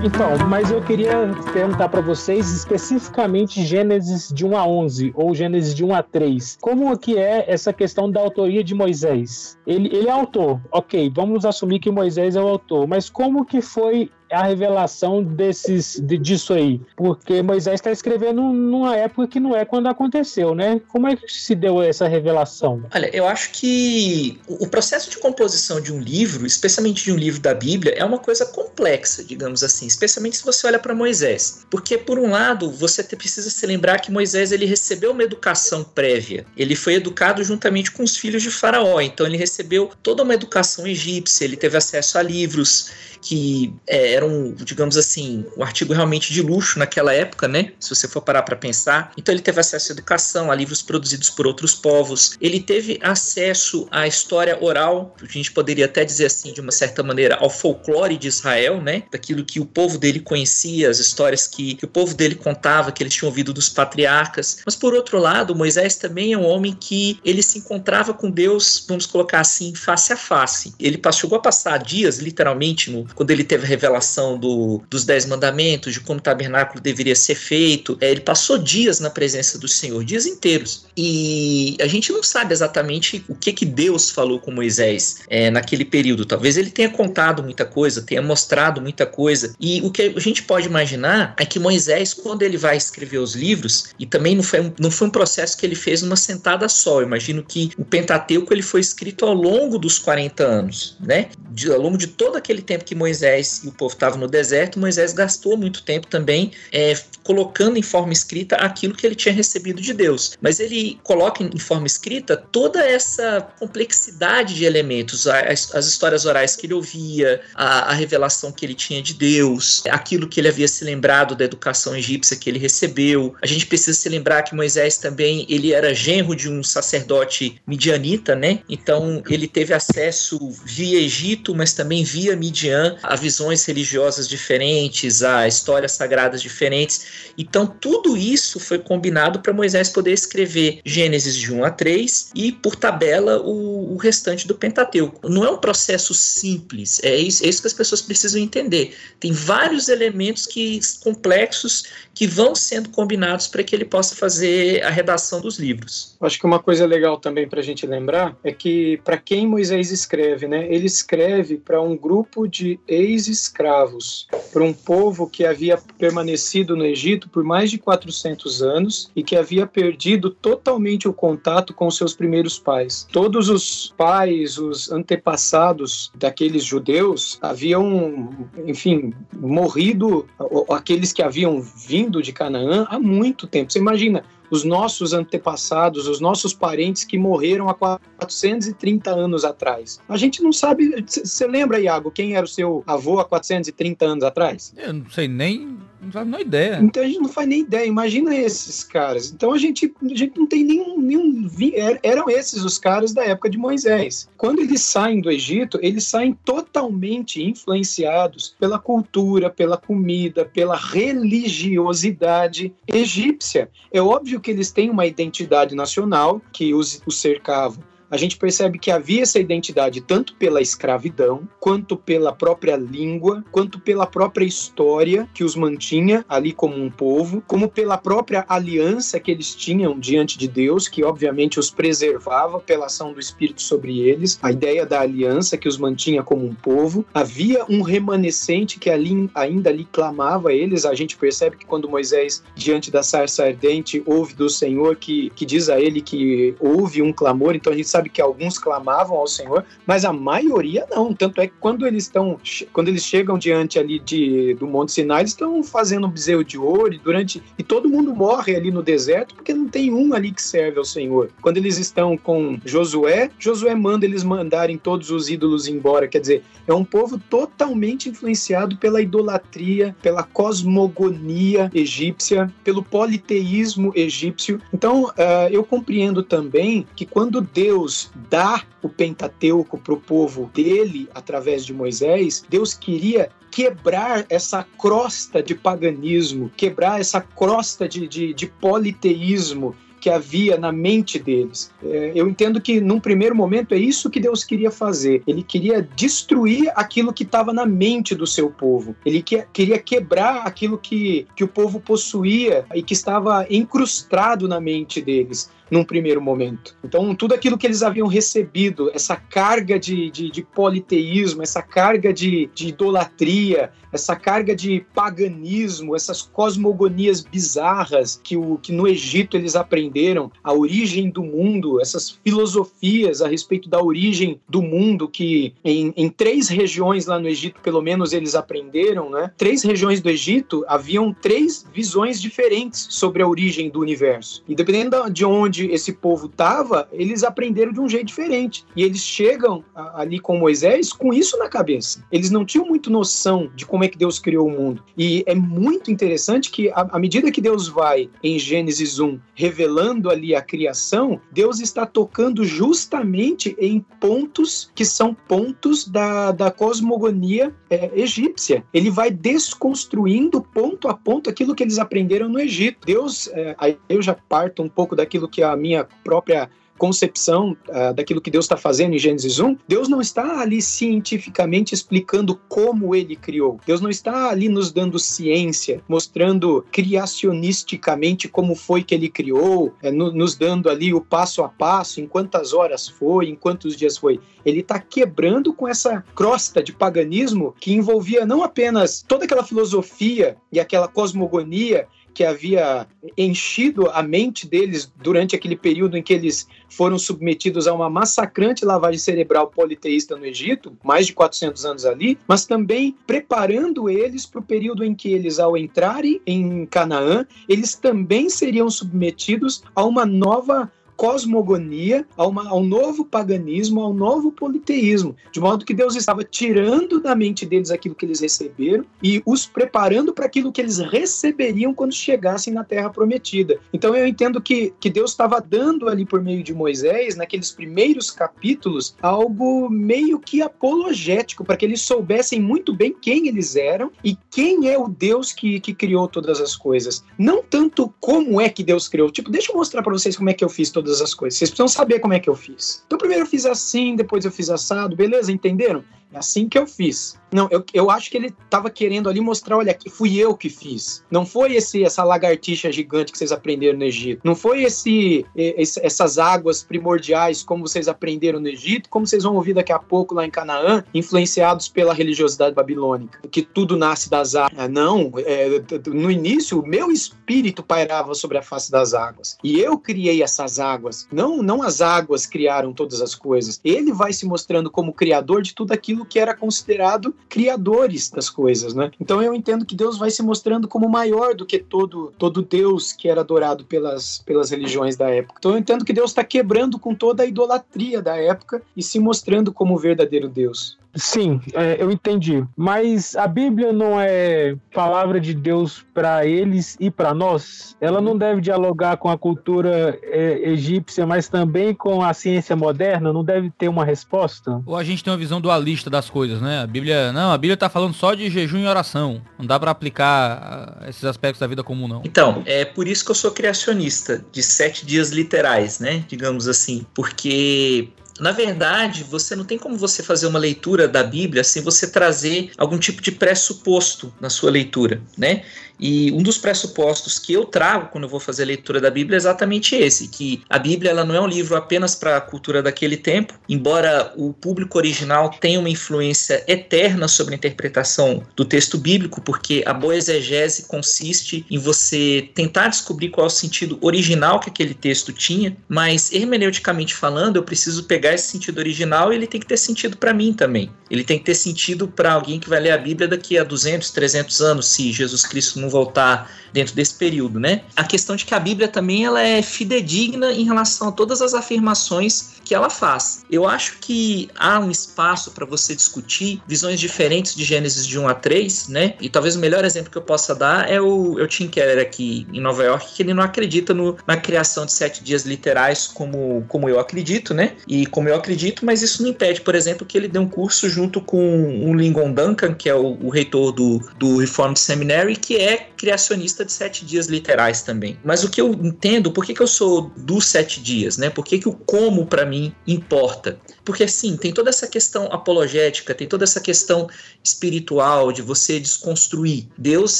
Então, mas eu queria perguntar para vocês especificamente Gênesis de 1 a 11 ou Gênesis de 1 a 3. Como que é essa questão da autoria de Moisés? Ele, ele é autor, ok, vamos assumir que Moisés é o autor, mas como que foi a revelação desses, de, disso aí? Porque Moisés está escrevendo numa época que não é quando aconteceu, né? Como é que se deu essa revelação? Olha, eu acho que o processo de composição de um livro, especialmente de um livro da Bíblia, é uma coisa complexa, digamos assim, especialmente se você olha para Moisés. Porque, por um lado, você precisa se lembrar que Moisés ele recebeu uma educação prévia. Ele foi educado juntamente com os filhos de Faraó, então ele recebeu toda uma educação egípcia, ele teve acesso a livros que é, era um, digamos assim, um artigo realmente de luxo naquela época, né? Se você for parar para pensar. Então ele teve acesso à educação, a livros produzidos por outros povos. Ele teve acesso à história oral, a gente poderia até dizer assim, de uma certa maneira, ao folclore de Israel, né? Daquilo que o povo dele conhecia, as histórias que, que o povo dele contava, que eles tinham ouvido dos patriarcas. Mas por outro lado, Moisés também é um homem que ele se encontrava com Deus, vamos colocar assim, face a face. Ele chegou a passar dias, literalmente, no, quando ele teve a revelação do, dos Dez Mandamentos, de como o tabernáculo deveria ser feito. É, ele passou dias na presença do Senhor, dias inteiros. E a gente não sabe exatamente o que, que Deus falou com Moisés é, naquele período. Talvez ele tenha contado muita coisa, tenha mostrado muita coisa. E o que a gente pode imaginar é que Moisés, quando ele vai escrever os livros, e também não foi, não foi um processo que ele fez numa sentada só. Eu imagino que o Pentateuco ele foi escrito ao longo dos 40 anos, né? De, ao longo de todo aquele tempo que Moisés e o povo estavam no deserto, Moisés gastou muito tempo também é, colocando em forma escrita aquilo que ele tinha recebido de Deus. Mas ele coloca em forma escrita toda essa complexidade de elementos, as, as histórias orais que ele ouvia, a, a, revelação que ele tinha de Deus, aquilo que ele havia se lembrado da educação egípcia que ele recebeu. A gente precisa se lembrar que Moisés também ele era genro de um sacerdote midianita, né? Então ele teve acesso via Egito, mas também via Midian a visões religiosas diferentes, a histórias sagradas diferentes. Então tudo isso foi combinado para Moisés poder escrever Gênesis de 1 a 3 e, por tabela, o, o restante do Pentateuco. Não é um processo simples, é isso, é isso que as pessoas precisam entender. Tem vários elementos que complexos que vão sendo combinados para que ele possa fazer a redação dos livros. Acho que uma coisa legal também para a gente lembrar é que para quem Moisés escreve, né? Ele escreve para um grupo de ex-escravos, para um povo que havia permanecido no Egito por mais de 400 anos e que havia perdido totalmente o contato com seus primeiros pais. Todos os pais, os antepassados daqueles judeus haviam, enfim, morrido, aqueles que haviam vindo de Canaã há muito tempo. Você imagina, os nossos antepassados, os nossos parentes que morreram há 430 anos atrás. A gente não sabe. Você lembra, Iago, quem era o seu avô há 430 anos atrás? Eu não sei nem. Não faz nem ideia. Então a gente não faz nem ideia. Imagina esses caras. Então a gente, a gente não tem nenhum, nenhum. Er, eram esses os caras da época de Moisés. Quando eles saem do Egito, eles saem totalmente influenciados pela cultura, pela comida, pela religiosidade egípcia. É óbvio que eles têm uma identidade nacional que os, os cercava a gente percebe que havia essa identidade tanto pela escravidão, quanto pela própria língua, quanto pela própria história que os mantinha ali como um povo, como pela própria aliança que eles tinham diante de Deus, que obviamente os preservava pela ação do Espírito sobre eles, a ideia da aliança que os mantinha como um povo. Havia um remanescente que ali, ainda ali clamava a eles. A gente percebe que quando Moisés, diante da sarça ardente, ouve do Senhor que, que diz a ele que houve um clamor, então a gente sabe sabe que alguns clamavam ao Senhor, mas a maioria não. Tanto é que quando eles estão, quando eles chegam diante ali de, do Monte Sinai, eles estão fazendo um bezerro de ouro e durante e todo mundo morre ali no deserto porque não tem um ali que serve ao Senhor. Quando eles estão com Josué, Josué manda eles mandarem todos os ídolos embora. Quer dizer, é um povo totalmente influenciado pela idolatria, pela cosmogonia egípcia, pelo politeísmo egípcio. Então, uh, eu compreendo também que quando Deus Deus dá o Pentateuco para o povo dele através de Moisés, Deus queria quebrar essa crosta de paganismo, quebrar essa crosta de, de, de politeísmo que havia na mente deles. É, eu entendo que, num primeiro momento, é isso que Deus queria fazer. Ele queria destruir aquilo que estava na mente do seu povo. Ele que, queria quebrar aquilo que, que o povo possuía e que estava incrustado na mente deles num primeiro momento. Então, tudo aquilo que eles haviam recebido, essa carga de, de, de politeísmo, essa carga de, de idolatria, essa carga de paganismo, essas cosmogonias bizarras que, o, que no Egito eles aprenderam, a origem do mundo, essas filosofias a respeito da origem do mundo que em, em três regiões lá no Egito, pelo menos eles aprenderam, né? Três regiões do Egito haviam três visões diferentes sobre a origem do universo. E dependendo de onde onde esse povo estava, eles aprenderam de um jeito diferente. E eles chegam ali com Moisés com isso na cabeça. Eles não tinham muito noção de como é que Deus criou o mundo. E é muito interessante que, à medida que Deus vai em Gênesis 1 revelando ali a criação, Deus está tocando justamente em pontos que são pontos da, da cosmogonia é, egípcia. Ele vai desconstruindo ponto a ponto aquilo que eles aprenderam no Egito. Deus, é, aí eu já parto um pouco daquilo que a minha própria concepção uh, daquilo que Deus está fazendo em Gênesis 1, Deus não está ali cientificamente explicando como ele criou. Deus não está ali nos dando ciência, mostrando criacionisticamente como foi que ele criou, é, no, nos dando ali o passo a passo, em quantas horas foi, em quantos dias foi. Ele está quebrando com essa crosta de paganismo que envolvia não apenas toda aquela filosofia e aquela cosmogonia que havia enchido a mente deles durante aquele período em que eles foram submetidos a uma massacrante lavagem cerebral politeísta no Egito, mais de 400 anos ali, mas também preparando eles para o período em que eles, ao entrarem em Canaã, eles também seriam submetidos a uma nova cosmogonia, a, uma, a um novo paganismo, a um novo politeísmo, de modo que Deus estava tirando da mente deles aquilo que eles receberam e os preparando para aquilo que eles receberiam quando chegassem na Terra Prometida. Então eu entendo que, que Deus estava dando ali por meio de Moisés, naqueles primeiros capítulos, algo meio que apologético, para que eles soubessem muito bem quem eles eram e quem é o Deus que, que criou todas as coisas. Não tanto como é que Deus criou, tipo, deixa eu mostrar para vocês como é que eu fiz todas todas as coisas. Vocês precisam saber como é que eu fiz. Então, primeiro eu fiz assim, depois eu fiz assado, beleza? Entenderam? Assim que eu fiz. Não, eu, eu acho que ele estava querendo ali mostrar, olha, que fui eu que fiz. Não foi esse essa lagartixa gigante que vocês aprenderam no Egito. Não foi esse, esse essas águas primordiais como vocês aprenderam no Egito, como vocês vão ouvir daqui a pouco lá em Canaã, influenciados pela religiosidade babilônica, que tudo nasce das águas. Não, é, no início o meu espírito pairava sobre a face das águas. E eu criei essas águas. Não, não as águas criaram todas as coisas. Ele vai se mostrando como criador de tudo aquilo que era considerado criadores das coisas, né? Então eu entendo que Deus vai se mostrando como maior do que todo todo Deus que era adorado pelas, pelas religiões da época. Então eu entendo que Deus está quebrando com toda a idolatria da época e se mostrando como o verdadeiro Deus. Sim, é, eu entendi. Mas a Bíblia não é palavra de Deus para eles e para nós? Ela não deve dialogar com a cultura é, egípcia, mas também com a ciência moderna? Não deve ter uma resposta? Ou a gente tem uma visão dualista das coisas, né? A Bíblia, não, a Bíblia tá falando só de jejum e oração. Não dá para aplicar ah, esses aspectos da vida comum, não. Então, é por isso que eu sou criacionista, de sete dias literais, né? Digamos assim. Porque na verdade, você não tem como você fazer uma leitura da Bíblia sem você trazer algum tipo de pressuposto na sua leitura, né? E um dos pressupostos que eu trago quando eu vou fazer a leitura da Bíblia é exatamente esse, que a Bíblia ela não é um livro apenas para a cultura daquele tempo, embora o público original tenha uma influência eterna sobre a interpretação do texto bíblico, porque a boa exegese consiste em você tentar descobrir qual é o sentido original que aquele texto tinha, mas hermeneuticamente falando, eu preciso pegar esse sentido original e ele tem que ter sentido para mim também. Ele tem que ter sentido para alguém que vai ler a Bíblia daqui a 200, 300 anos, se Jesus Cristo não voltar dentro desse período, né? A questão de que a Bíblia também ela é fidedigna em relação a todas as afirmações que ela faz. Eu acho que há um espaço para você discutir visões diferentes de Gênesis de 1 a 3, né? E talvez o melhor exemplo que eu possa dar é o, é o Tim Keller aqui em Nova York, que ele não acredita no, na criação de sete dias literais como, como eu acredito, né? E como eu acredito, mas isso não impede, por exemplo, que ele dê um curso junto com o Lincoln Duncan, que é o, o reitor do, do Reformed Seminary, que é criacionista de sete dias literais também. Mas o que eu entendo, por que, que eu sou dos sete dias, né? Por que, que o como para mim importa? Porque sim, tem toda essa questão apologética, tem toda essa questão espiritual de você desconstruir. Deus,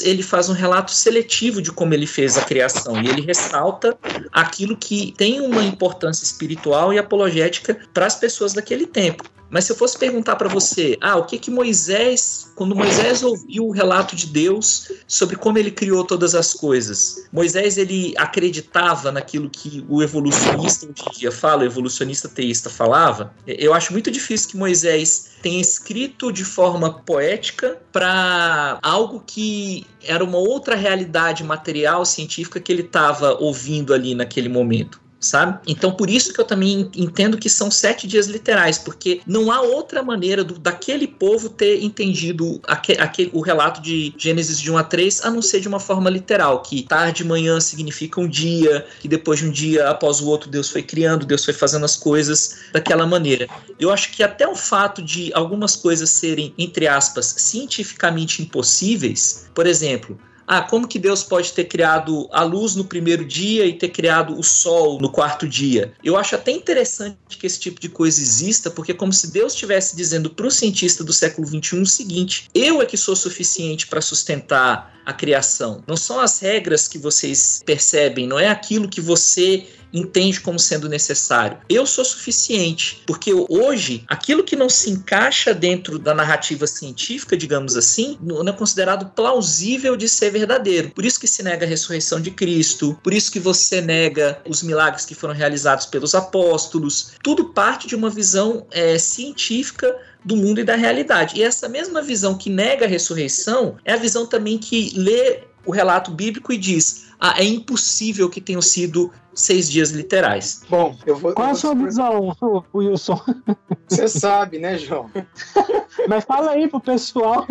ele faz um relato seletivo de como ele fez a criação e ele ressalta aquilo que tem uma importância espiritual e apologética para as pessoas daquele tempo. Mas se eu fosse perguntar para você, ah, o que que Moisés, quando Moisés ouviu o relato de Deus sobre como ele criou todas as coisas, Moisés ele acreditava naquilo que o evolucionista hoje em dia fala, o evolucionista teísta falava? Eu acho muito difícil que Moisés tenha escrito de forma poética para algo que era uma outra realidade material científica que ele estava ouvindo ali naquele momento sabe? Então, por isso que eu também entendo que são sete dias literais, porque não há outra maneira do, daquele povo ter entendido aquele, o relato de Gênesis de 1 a 3, a não ser de uma forma literal, que tarde e manhã significa um dia, que depois de um dia após o outro Deus foi criando, Deus foi fazendo as coisas daquela maneira. Eu acho que até o fato de algumas coisas serem, entre aspas, cientificamente impossíveis, por exemplo, ah, como que Deus pode ter criado a luz no primeiro dia e ter criado o sol no quarto dia? Eu acho até interessante que esse tipo de coisa exista, porque é como se Deus estivesse dizendo para o cientista do século XXI o seguinte: eu é que sou suficiente para sustentar a criação. Não são as regras que vocês percebem, não é aquilo que você entende como sendo necessário. Eu sou suficiente, porque hoje aquilo que não se encaixa dentro da narrativa científica, digamos assim, não é considerado plausível de ser verdadeiro. Por isso que se nega a ressurreição de Cristo, por isso que você nega os milagres que foram realizados pelos apóstolos. Tudo parte de uma visão é, científica do mundo e da realidade. E essa mesma visão que nega a ressurreição é a visão também que lê o relato bíblico e diz: ah, é impossível que tenham sido seis dias literais. Bom, eu vou. Qual eu a sua visão, Wilson? Você sabe, né, João? Mas fala aí pro pessoal.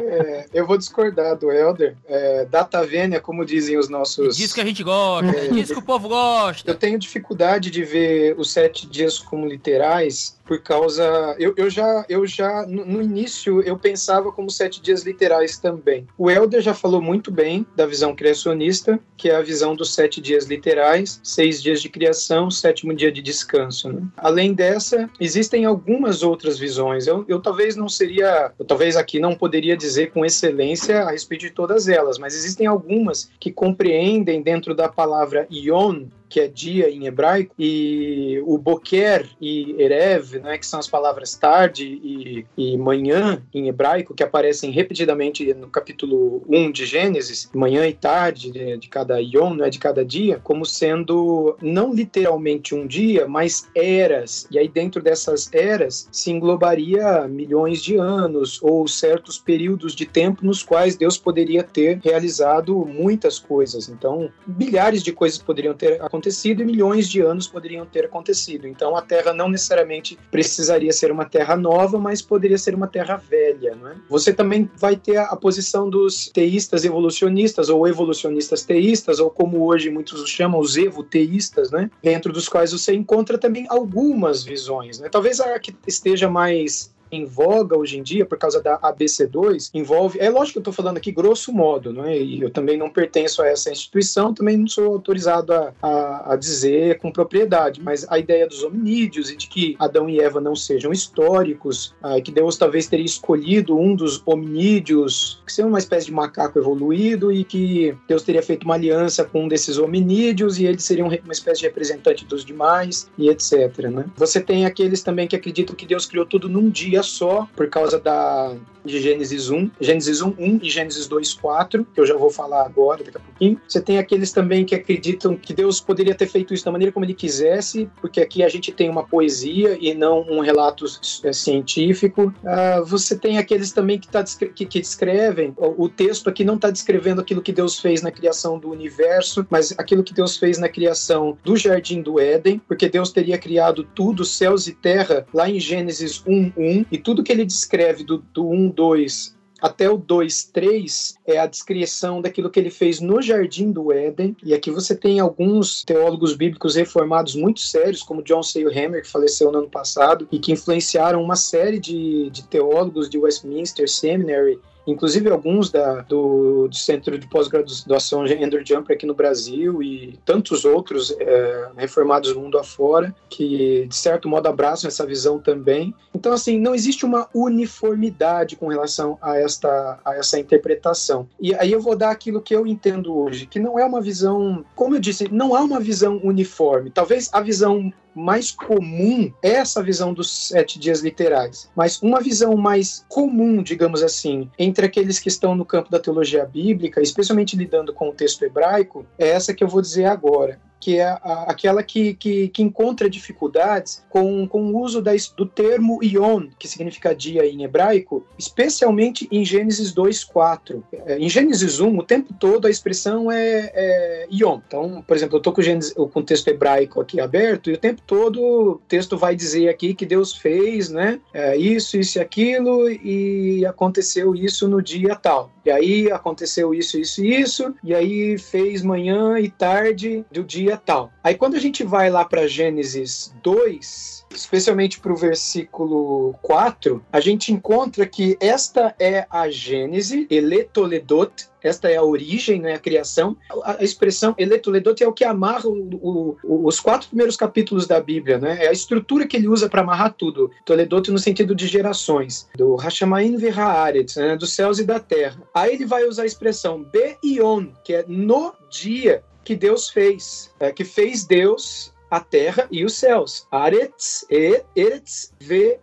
É, eu vou discordar do Helder. É, data vênia, como dizem os nossos. Diz que a gente gosta, é, diz que o povo gosta. Eu tenho dificuldade de ver os sete dias como literais por causa. Eu, eu já, eu já no, no, início eu pensava como sete dias literais também. O Helder já falou muito bem da visão criacionista, que é a visão dos sete dias literais, seis dias de criação, sétimo dia de descanso. Né? Além dessa, existem algumas outras visões. Eu, eu talvez não seria, eu talvez aqui não poderia dizer com excelência a respeito de todas elas, mas existem algumas que compreendem dentro da palavra ion que é dia em hebraico, e o boker e erev, né, que são as palavras tarde e, e manhã em hebraico, que aparecem repetidamente no capítulo 1 de Gênesis, manhã e tarde de, de cada yom, né, de cada dia, como sendo não literalmente um dia, mas eras. E aí dentro dessas eras se englobaria milhões de anos ou certos períodos de tempo nos quais Deus poderia ter realizado muitas coisas. Então, bilhares de coisas poderiam ter acontecido acontecido e milhões de anos poderiam ter acontecido. Então a Terra não necessariamente precisaria ser uma Terra nova, mas poderia ser uma Terra velha. Não é? Você também vai ter a, posição dos teístas evolucionistas ou evolucionistas teístas, ou como hoje muitos os chamam, os evoteístas, né? dentro dos quais você encontra também algumas visões. Né? Talvez a que esteja mais em voga hoje em dia, por causa da ABC2, envolve. É lógico que eu estou falando aqui grosso modo, não é? E eu também não pertenço a essa instituição, também não sou autorizado a, a, a dizer com propriedade, mas a ideia dos hominídeos e de que Adão e Eva não sejam históricos, ah, que Deus talvez teria escolhido um dos hominídeos, que seja uma espécie de macaco evoluído, e que Deus teria feito uma aliança com um desses hominídeos e eles seriam uma espécie de representante dos demais, e etc. Né? Você tem aqueles também que acreditam que Deus criou tudo num dia só, por causa da de Gênesis 1, Gênesis 1, 1 e Gênesis 2, 4, que eu já vou falar agora, daqui a pouquinho. Você tem aqueles também que acreditam que Deus poderia ter feito isso da maneira como ele quisesse, porque aqui a gente tem uma poesia e não um relato é, científico. Uh, você tem aqueles também que, tá, que, que descrevem, o, o texto aqui não está descrevendo aquilo que Deus fez na criação do universo, mas aquilo que Deus fez na criação do Jardim do Éden, porque Deus teria criado tudo, céus e terra, lá em Gênesis 1, 1, e tudo que ele descreve do, do 1, 2 até o 2, 3 é a descrição daquilo que ele fez no Jardim do Éden. E aqui você tem alguns teólogos bíblicos reformados muito sérios, como John Hammer, que faleceu no ano passado, e que influenciaram uma série de, de teólogos de Westminster Seminary inclusive alguns da, do, do Centro de Pós-Graduação Andrew Jumper aqui no Brasil e tantos outros é, reformados mundo afora, que de certo modo abraçam essa visão também. Então, assim, não existe uma uniformidade com relação a esta a essa interpretação. E aí eu vou dar aquilo que eu entendo hoje, que não é uma visão, como eu disse, não há uma visão uniforme. Talvez a visão mais comum é essa visão dos sete dias literais, mas uma visão mais comum, digamos assim, entre aqueles que estão no campo da teologia bíblica, especialmente lidando com o texto hebraico, é essa que eu vou dizer agora que é a, aquela que, que, que, encontra dificuldades com, com o uso da, do termo Ion, que significa dia em hebraico, especialmente em Gênesis 2:4. É, em Gênesis 1, o tempo todo a expressão é, é Ion. Então, por exemplo, eu estou com, com o texto hebraico aqui aberto e o tempo todo o texto vai dizer aqui que Deus fez, né, é, isso, isso e aquilo e aconteceu isso no dia tal. E aí aconteceu isso, isso e isso, e aí fez manhã e tarde do dia tal. Aí quando a gente vai lá para Gênesis 2, especialmente para o versículo 4, a gente encontra que esta é a Gênese, Eletoledot, esta é a origem, né, a criação. A, expressão eletoledot é o que amarra o, o, os quatro primeiros capítulos da Bíblia, né? É a estrutura que ele usa para amarrar tudo. Toledot no sentido de gerações, do Hashamain Verhaaretz, né, dos céus e da terra. Aí ele vai usar a expressão Beion, que é no dia que Deus fez, é, que fez Deus a terra e os céus. Aretz e Eretz ve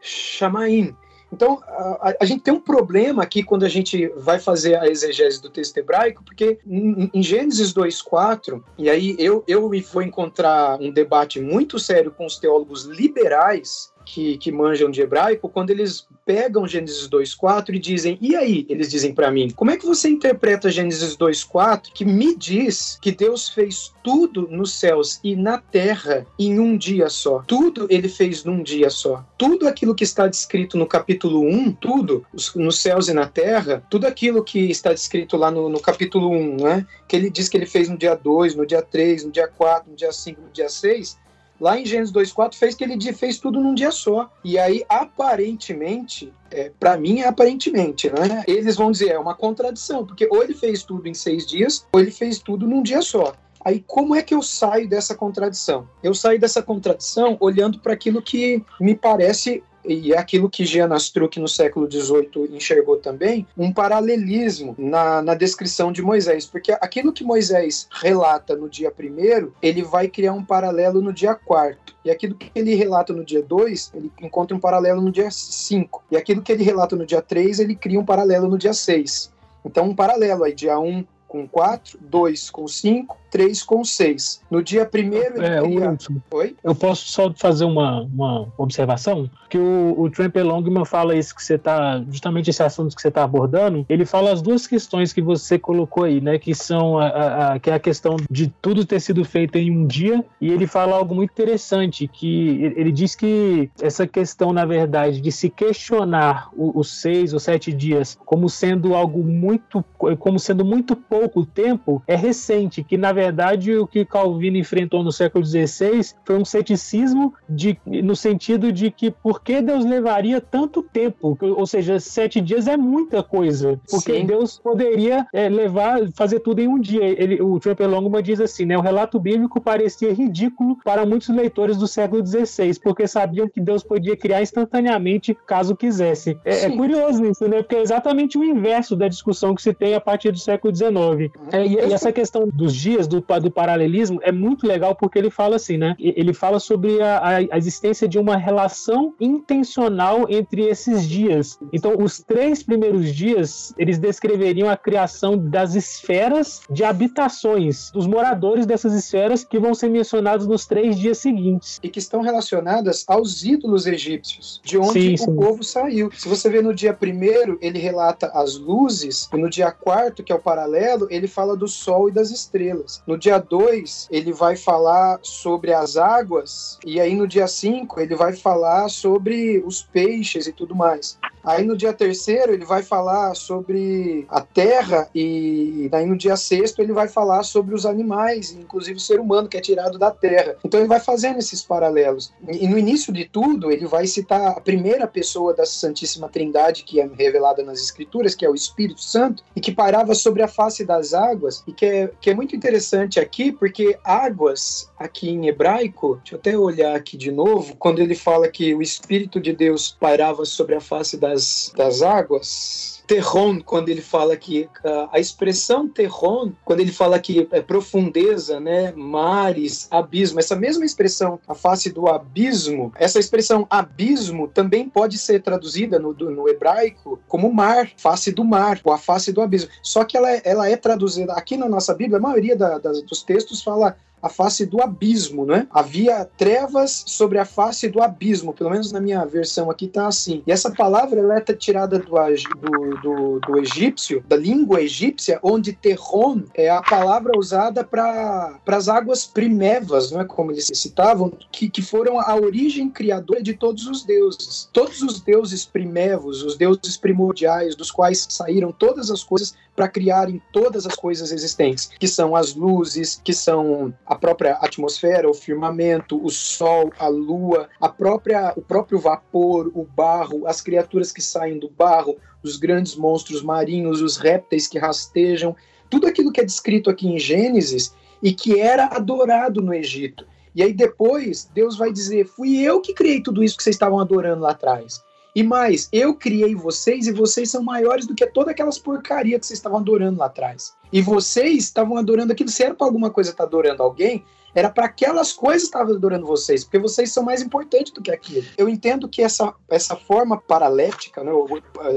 Shamaim. Então, a, a, gente tem um problema aqui quando a gente vai fazer a exegese do texto hebraico, porque em, em Gênesis 2,4, e aí eu, eu vou encontrar um debate muito sério com os teólogos liberais que, que manjam de hebraico, quando eles pegam Gênesis 2:4 e dizem: "E aí?", eles dizem para mim: "Como é que você interpreta Gênesis 2:4 que me diz que Deus fez tudo nos céus e na terra em um dia só? Tudo ele fez num dia só. Tudo aquilo que está descrito no capítulo 1, tudo nos céus e na terra, tudo aquilo que está descrito lá no, no capítulo 1, né? Que ele diz que ele fez no dia 2, no dia 3, no dia 4, no dia 5, no dia 6, Lá em Gênesis 2.4 fez que ele fez tudo num dia só. E aí, aparentemente, é, para mim é aparentemente, né? Eles vão dizer, é uma contradição, porque ou ele fez tudo em seis dias, ou ele fez tudo num dia só. Aí, como é que eu saio dessa contradição? Eu saio dessa contradição olhando para aquilo que me parece e é aquilo que Jean Astruc no século XVIII enxergou também, um paralelismo na, na descrição de Moisés, porque aquilo que Moisés relata no dia primeiro, ele vai criar um paralelo no dia quarto. E aquilo que ele relata no dia 2, ele encontra um paralelo no dia 5. E aquilo que ele relata no dia 3, ele cria um paralelo no dia 6. Então, um paralelo aí, dia 1 um com 4, 2 com 5, 3 com 6. No dia primeiro. É, cria... Wilson, Oi? Eu posso só fazer uma, uma observação? Que o, o Tramp Longman fala isso que você está. Justamente esse assunto que você está abordando. Ele fala as duas questões que você colocou aí, né? Que são a, a, a, que é a questão de tudo ter sido feito em um dia. E ele fala algo muito interessante, que ele diz que essa questão, na verdade, de se questionar os seis ou sete dias como sendo algo muito. como sendo muito pouco tempo, é recente, que na verdade verdade, o que Calvino enfrentou no século XVI foi um ceticismo de, no sentido de que por que Deus levaria tanto tempo? Ou seja, sete dias é muita coisa. Porque Sim. Deus poderia é, levar, fazer tudo em um dia. Ele, o Trumper Longman diz assim, né? O relato bíblico parecia ridículo para muitos leitores do século XVI, porque sabiam que Deus podia criar instantaneamente caso quisesse. É, é curioso isso, né? Porque é exatamente o inverso da discussão que se tem a partir do século XIX. É, e, e essa questão dos dias, do, do paralelismo é muito legal porque ele fala assim, né? Ele fala sobre a, a existência de uma relação intencional entre esses dias. Então, os três primeiros dias, eles descreveriam a criação das esferas de habitações, dos moradores dessas esferas que vão ser mencionados nos três dias seguintes. E que estão relacionadas aos ídolos egípcios, de onde sim, sim. o povo saiu. Se você vê no dia primeiro, ele relata as luzes, e no dia quarto, que é o paralelo, ele fala do sol e das estrelas. No dia 2, ele vai falar sobre as águas, e aí no dia 5, ele vai falar sobre os peixes e tudo mais. Aí no dia terceiro ele vai falar sobre a terra e daí no dia sexto ele vai falar sobre os animais, inclusive o ser humano que é tirado da terra. Então ele vai fazendo esses paralelos. E no início de tudo ele vai citar a primeira pessoa da Santíssima Trindade que é revelada nas Escrituras, que é o Espírito Santo, e que parava sobre a face das águas e que é, que é muito interessante aqui porque águas aqui em hebraico, deixa eu até olhar aqui de novo, quando ele fala que o Espírito de Deus pairava sobre a face das, das águas, terron, quando ele fala que a expressão terron, quando ele fala que é profundeza, né, mares, abismo, essa mesma expressão, a face do abismo, essa expressão abismo também pode ser traduzida no, no hebraico como mar, face do mar, ou a face do abismo. Só que ela, ela é traduzida aqui na nossa Bíblia, a maioria da, das, dos textos fala a face do abismo, né? Havia trevas sobre a face do abismo, pelo menos na minha versão aqui tá assim. E essa palavra ela é tirada do, do, do, do egípcio, da língua egípcia, onde terron é a palavra usada para as águas primevas, não é como eles citavam, que, que foram a origem criadora de todos os deuses. Todos os deuses primevos, os deuses primordiais, dos quais saíram todas as coisas para criarem todas as coisas existentes, que são as luzes, que são a própria atmosfera, o firmamento, o sol, a lua, a própria, o próprio vapor, o barro, as criaturas que saem do barro, os grandes monstros marinhos, os répteis que rastejam, tudo aquilo que é descrito aqui em Gênesis e que era adorado no Egito. E aí depois Deus vai dizer: fui eu que criei tudo isso que vocês estavam adorando lá atrás. E mais, eu criei vocês e vocês são maiores do que todas aquelas porcarias que vocês estavam adorando lá atrás. E vocês estavam adorando aquilo, se era para alguma coisa estar tá adorando alguém, era para aquelas coisas estavam adorando vocês, porque vocês são mais importantes do que aquilo. Eu entendo que essa, essa forma paralética, né,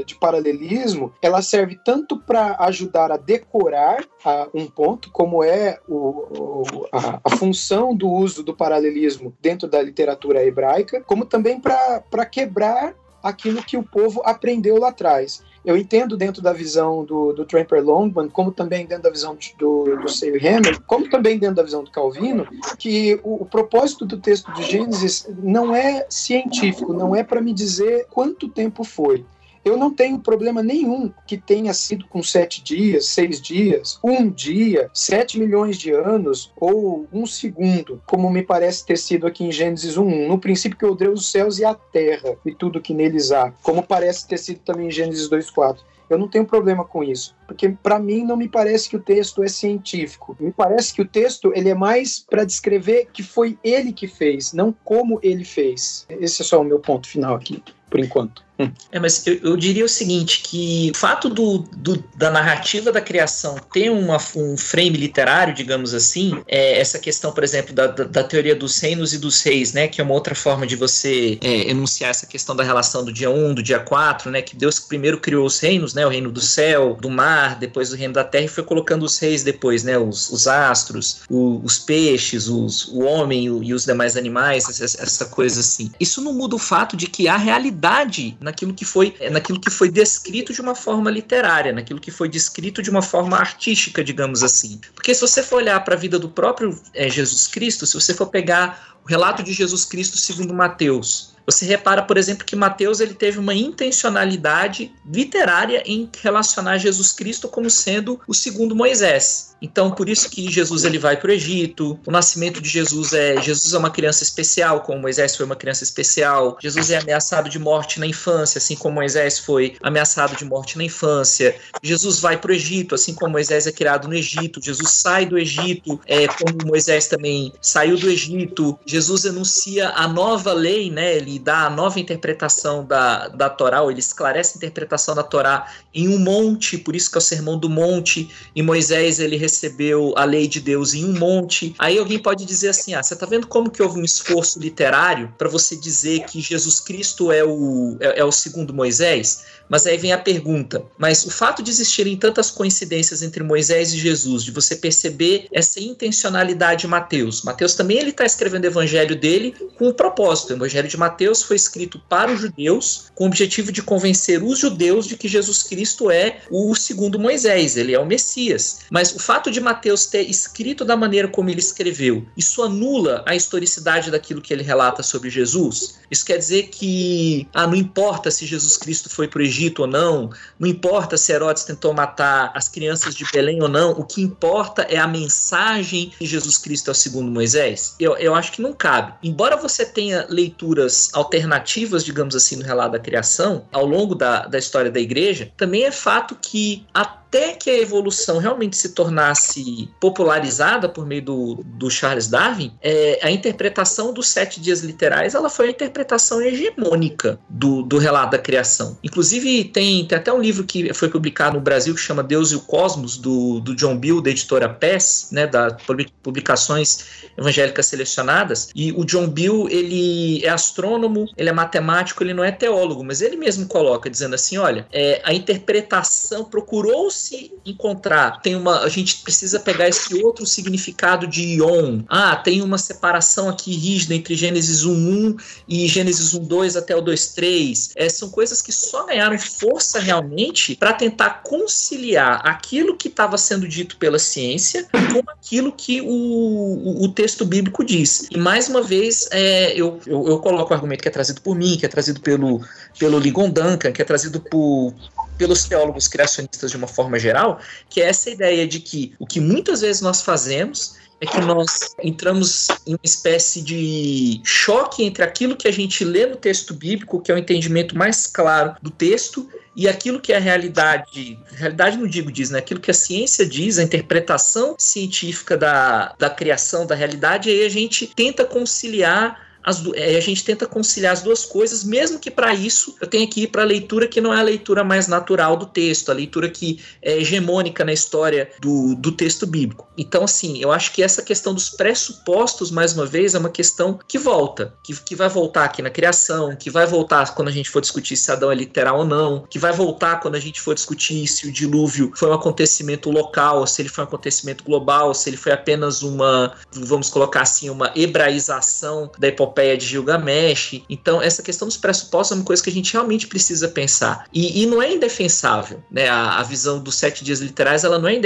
de paralelismo, ela serve tanto para ajudar a decorar a, um ponto, como é o, o, a, a, função do uso do paralelismo dentro da literatura hebraica, como também para quebrar aquilo que o povo aprendeu lá atrás. Eu entendo dentro da visão do, do Tramper Longman, como também dentro da visão do, do Sale Hammer, como também dentro da visão do Calvino, que o, o propósito do texto de Gênesis não é científico, não é para me dizer quanto tempo foi. Eu não tenho problema nenhum que tenha sido com sete dias, seis dias, um dia, sete milhões de anos ou um segundo, como me parece ter sido aqui em Gênesis 1. No princípio que eu dei os céus e a terra e tudo que neles há, como parece ter sido também em Gênesis 2.4. Eu não tenho problema com isso, porque para mim não me parece que o texto é científico. Me parece que o texto ele é mais para descrever que foi ele que fez, não como ele fez. Esse é só o meu ponto final aqui, por enquanto. É, mas eu, eu, diria o seguinte, que o fato do, do, da narrativa da criação ter uma, um frame literário, digamos assim, é essa questão, por exemplo, da, da, da, teoria dos reinos e dos reis, né, que é uma outra forma de você é, enunciar essa questão da relação do dia 1, do dia 4, né, que Deus primeiro criou os reinos, né, o reino do céu, do mar, depois o reino da terra, e foi colocando os reis depois, né, os, os astros, o, os peixes, os, o homem o, e os demais animais, essa, essa coisa assim. Isso não muda o fato de que a realidade naquilo que foi naquilo que foi descrito de uma forma literária, naquilo que foi descrito de uma forma artística, digamos assim. Porque se você for olhar para a vida do próprio é, Jesus Cristo, se você for pegar o relato de Jesus Cristo segundo Mateus, você repara, por exemplo, que Mateus ele teve uma intencionalidade literária em relacionar Jesus Cristo como sendo o segundo Moisés. Então, por isso que Jesus ele vai para o Egito. O nascimento de Jesus é Jesus é uma criança especial, como Moisés foi uma criança especial. Jesus é ameaçado de morte na infância, assim como Moisés foi ameaçado de morte na infância. Jesus vai para o Egito, assim como Moisés é criado no Egito. Jesus sai do Egito, é como Moisés também saiu do Egito. Jesus anuncia a nova lei, né? Ele dá a nova interpretação da, da Torá, ou ele esclarece a interpretação da Torá em um monte, por isso que é o sermão do monte. E Moisés ele recebeu a lei de Deus em um monte. Aí alguém pode dizer assim: ah, você tá vendo como que houve um esforço literário para você dizer que Jesus Cristo é o, é, é o segundo Moisés? Mas aí vem a pergunta: mas o fato de existirem tantas coincidências entre Moisés e Jesus, de você perceber essa intencionalidade em Mateus. Mateus também ele está escrevendo o evangelho dele com um propósito. O evangelho de Mateus foi escrito para os judeus com o objetivo de convencer os judeus de que Jesus Cristo é o segundo Moisés, ele é o Messias. Mas o fato de Mateus ter escrito da maneira como ele escreveu, isso anula a historicidade daquilo que ele relata sobre Jesus? Isso quer dizer que ah, não importa se Jesus Cristo foi para o Egito ou não, não importa se Herodes tentou matar as crianças de Belém ou não, o que importa é a mensagem que Jesus Cristo é o segundo Moisés? Eu, eu acho que não cabe. Embora você tenha leituras alternativas, digamos assim, no relato da criação, ao longo da, da história da igreja, também é fato que a até que a evolução realmente se tornasse popularizada por meio do, do Charles Darwin, é, a interpretação dos sete dias literais ela foi a interpretação hegemônica do, do relato da criação. Inclusive, tem, tem até um livro que foi publicado no Brasil que chama Deus e o Cosmos, do, do John Bill, da editora PES, né, da Publicações Evangélicas Selecionadas. E o John Bill, ele é astrônomo, ele é matemático, ele não é teólogo, mas ele mesmo coloca, dizendo assim: olha, é, a interpretação procurou se encontrar, tem uma, a gente precisa pegar esse outro significado de Ion. Ah, tem uma separação aqui rígida entre Gênesis 1.1 e Gênesis 1.2 até o 2.3. É, são coisas que só ganharam força realmente para tentar conciliar aquilo que estava sendo dito pela ciência com aquilo que o, o, o texto bíblico diz. E mais uma vez, é, eu, eu, eu, coloco o argumento que é trazido por mim, que é trazido pelo, pelo Ligon Duncan, que é trazido por, pelos teólogos criacionistas de uma forma geral, que é essa ideia de que o que muitas vezes nós fazemos é que nós entramos em uma espécie de choque entre aquilo que a gente lê no texto bíblico, que é o entendimento mais claro do texto, e aquilo que é a realidade, realidade não digo diz, né? Aquilo que a ciência diz, a interpretação científica da, da criação, da realidade, aí a gente tenta conciliar as, é, a gente tenta conciliar as duas coisas, mesmo que para isso eu tenha que ir para a leitura que não é a leitura mais natural do texto, a leitura que é hegemônica na história do, do texto bíblico. Então, assim, eu acho que essa questão dos pressupostos, mais uma vez, é uma questão que volta, que, que vai voltar aqui na criação, que vai voltar quando a gente for discutir se Adão é literal ou não, que vai voltar quando a gente for discutir se o dilúvio foi um acontecimento local, se ele foi um acontecimento global, se ele foi apenas uma, vamos colocar assim, uma hebraização da epopeia epopeia de Gilgamesh. Então, essa questão dos pressupostos é uma coisa que a gente realmente precisa pensar. E, e não é indefensável, né? A, a, visão dos sete dias literais, ela não é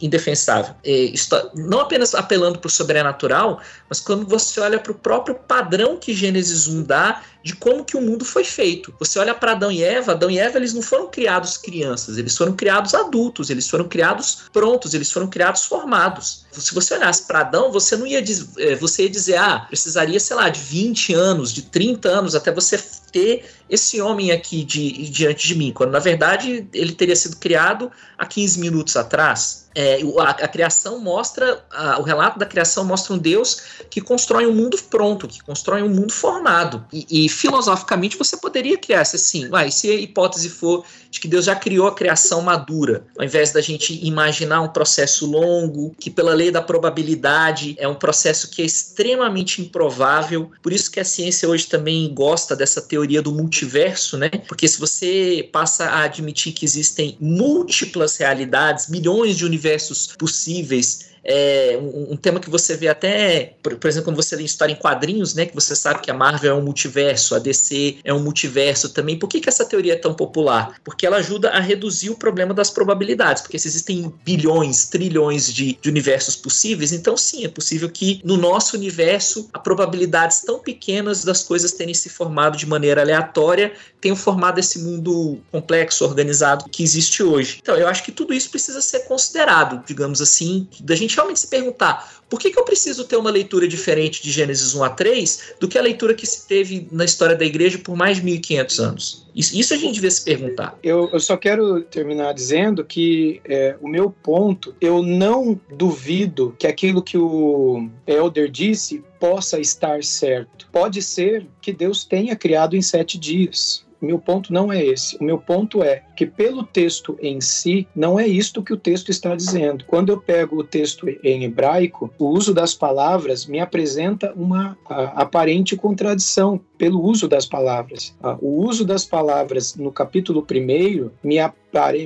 indefensável. É, não apenas apelando para o sobrenatural, mas quando você olha para o próprio padrão que Gênesis 1 dá de como que o mundo foi feito. Você olha para Adão e Eva, Adão e Eva eles não foram criados crianças, eles foram criados adultos, eles foram criados prontos, eles foram criados formados. Se você olhasse para Adão, você não ia dizer, é, você ia dizer, ah, precisaria, sei lá, de 20 anos, de 30 anos até você ter esse homem aqui de, diante de mim, quando na verdade ele teria sido criado há 15 minutos atrás. É, a, a, criação mostra, a, o relato da criação mostra um Deus que constrói um mundo pronto, que constrói um mundo formado. E, e filosoficamente você poderia criar assim, vai, se a hipótese for de que Deus já criou a criação madura, ao invés da gente imaginar um processo longo, que pela lei da probabilidade é um processo que é extremamente improvável. Por isso que a ciência hoje também gosta dessa teoria do multiverso, né? Porque se você passa a admitir que existem múltiplas realidades, milhões de universos possíveis, é, um, um, tema que você vê até, por, por, exemplo, quando você lê história em quadrinhos, né, que você sabe que a Marvel é um multiverso, a DC é um multiverso também. Por que, que essa teoria é tão popular? Porque ela ajuda a reduzir o problema das probabilidades, porque se existem bilhões, trilhões de, de universos possíveis, então sim, é possível que no nosso universo há probabilidades tão pequenas das coisas terem se formado de maneira aleatória tenham formado esse mundo complexo, organizado que existe hoje. Então, eu acho que tudo isso precisa ser considerado, digamos assim, da gente realmente se perguntar por que, que eu preciso ter uma leitura diferente de Gênesis 1 a 3 do que a leitura que se teve na história da igreja por mais de 1500 anos? Isso, isso a gente devia se perguntar. Eu, eu só quero terminar dizendo que é, o meu ponto, eu não duvido que aquilo que o Elder disse possa estar certo. Pode ser que Deus tenha criado em sete dias meu ponto não é esse. O meu ponto é que, pelo texto em si, não é isto que o texto está dizendo. Quando eu pego o texto em hebraico, o uso das palavras me apresenta uma a, aparente contradição pelo uso das palavras. o uso das palavras no capítulo 1 me,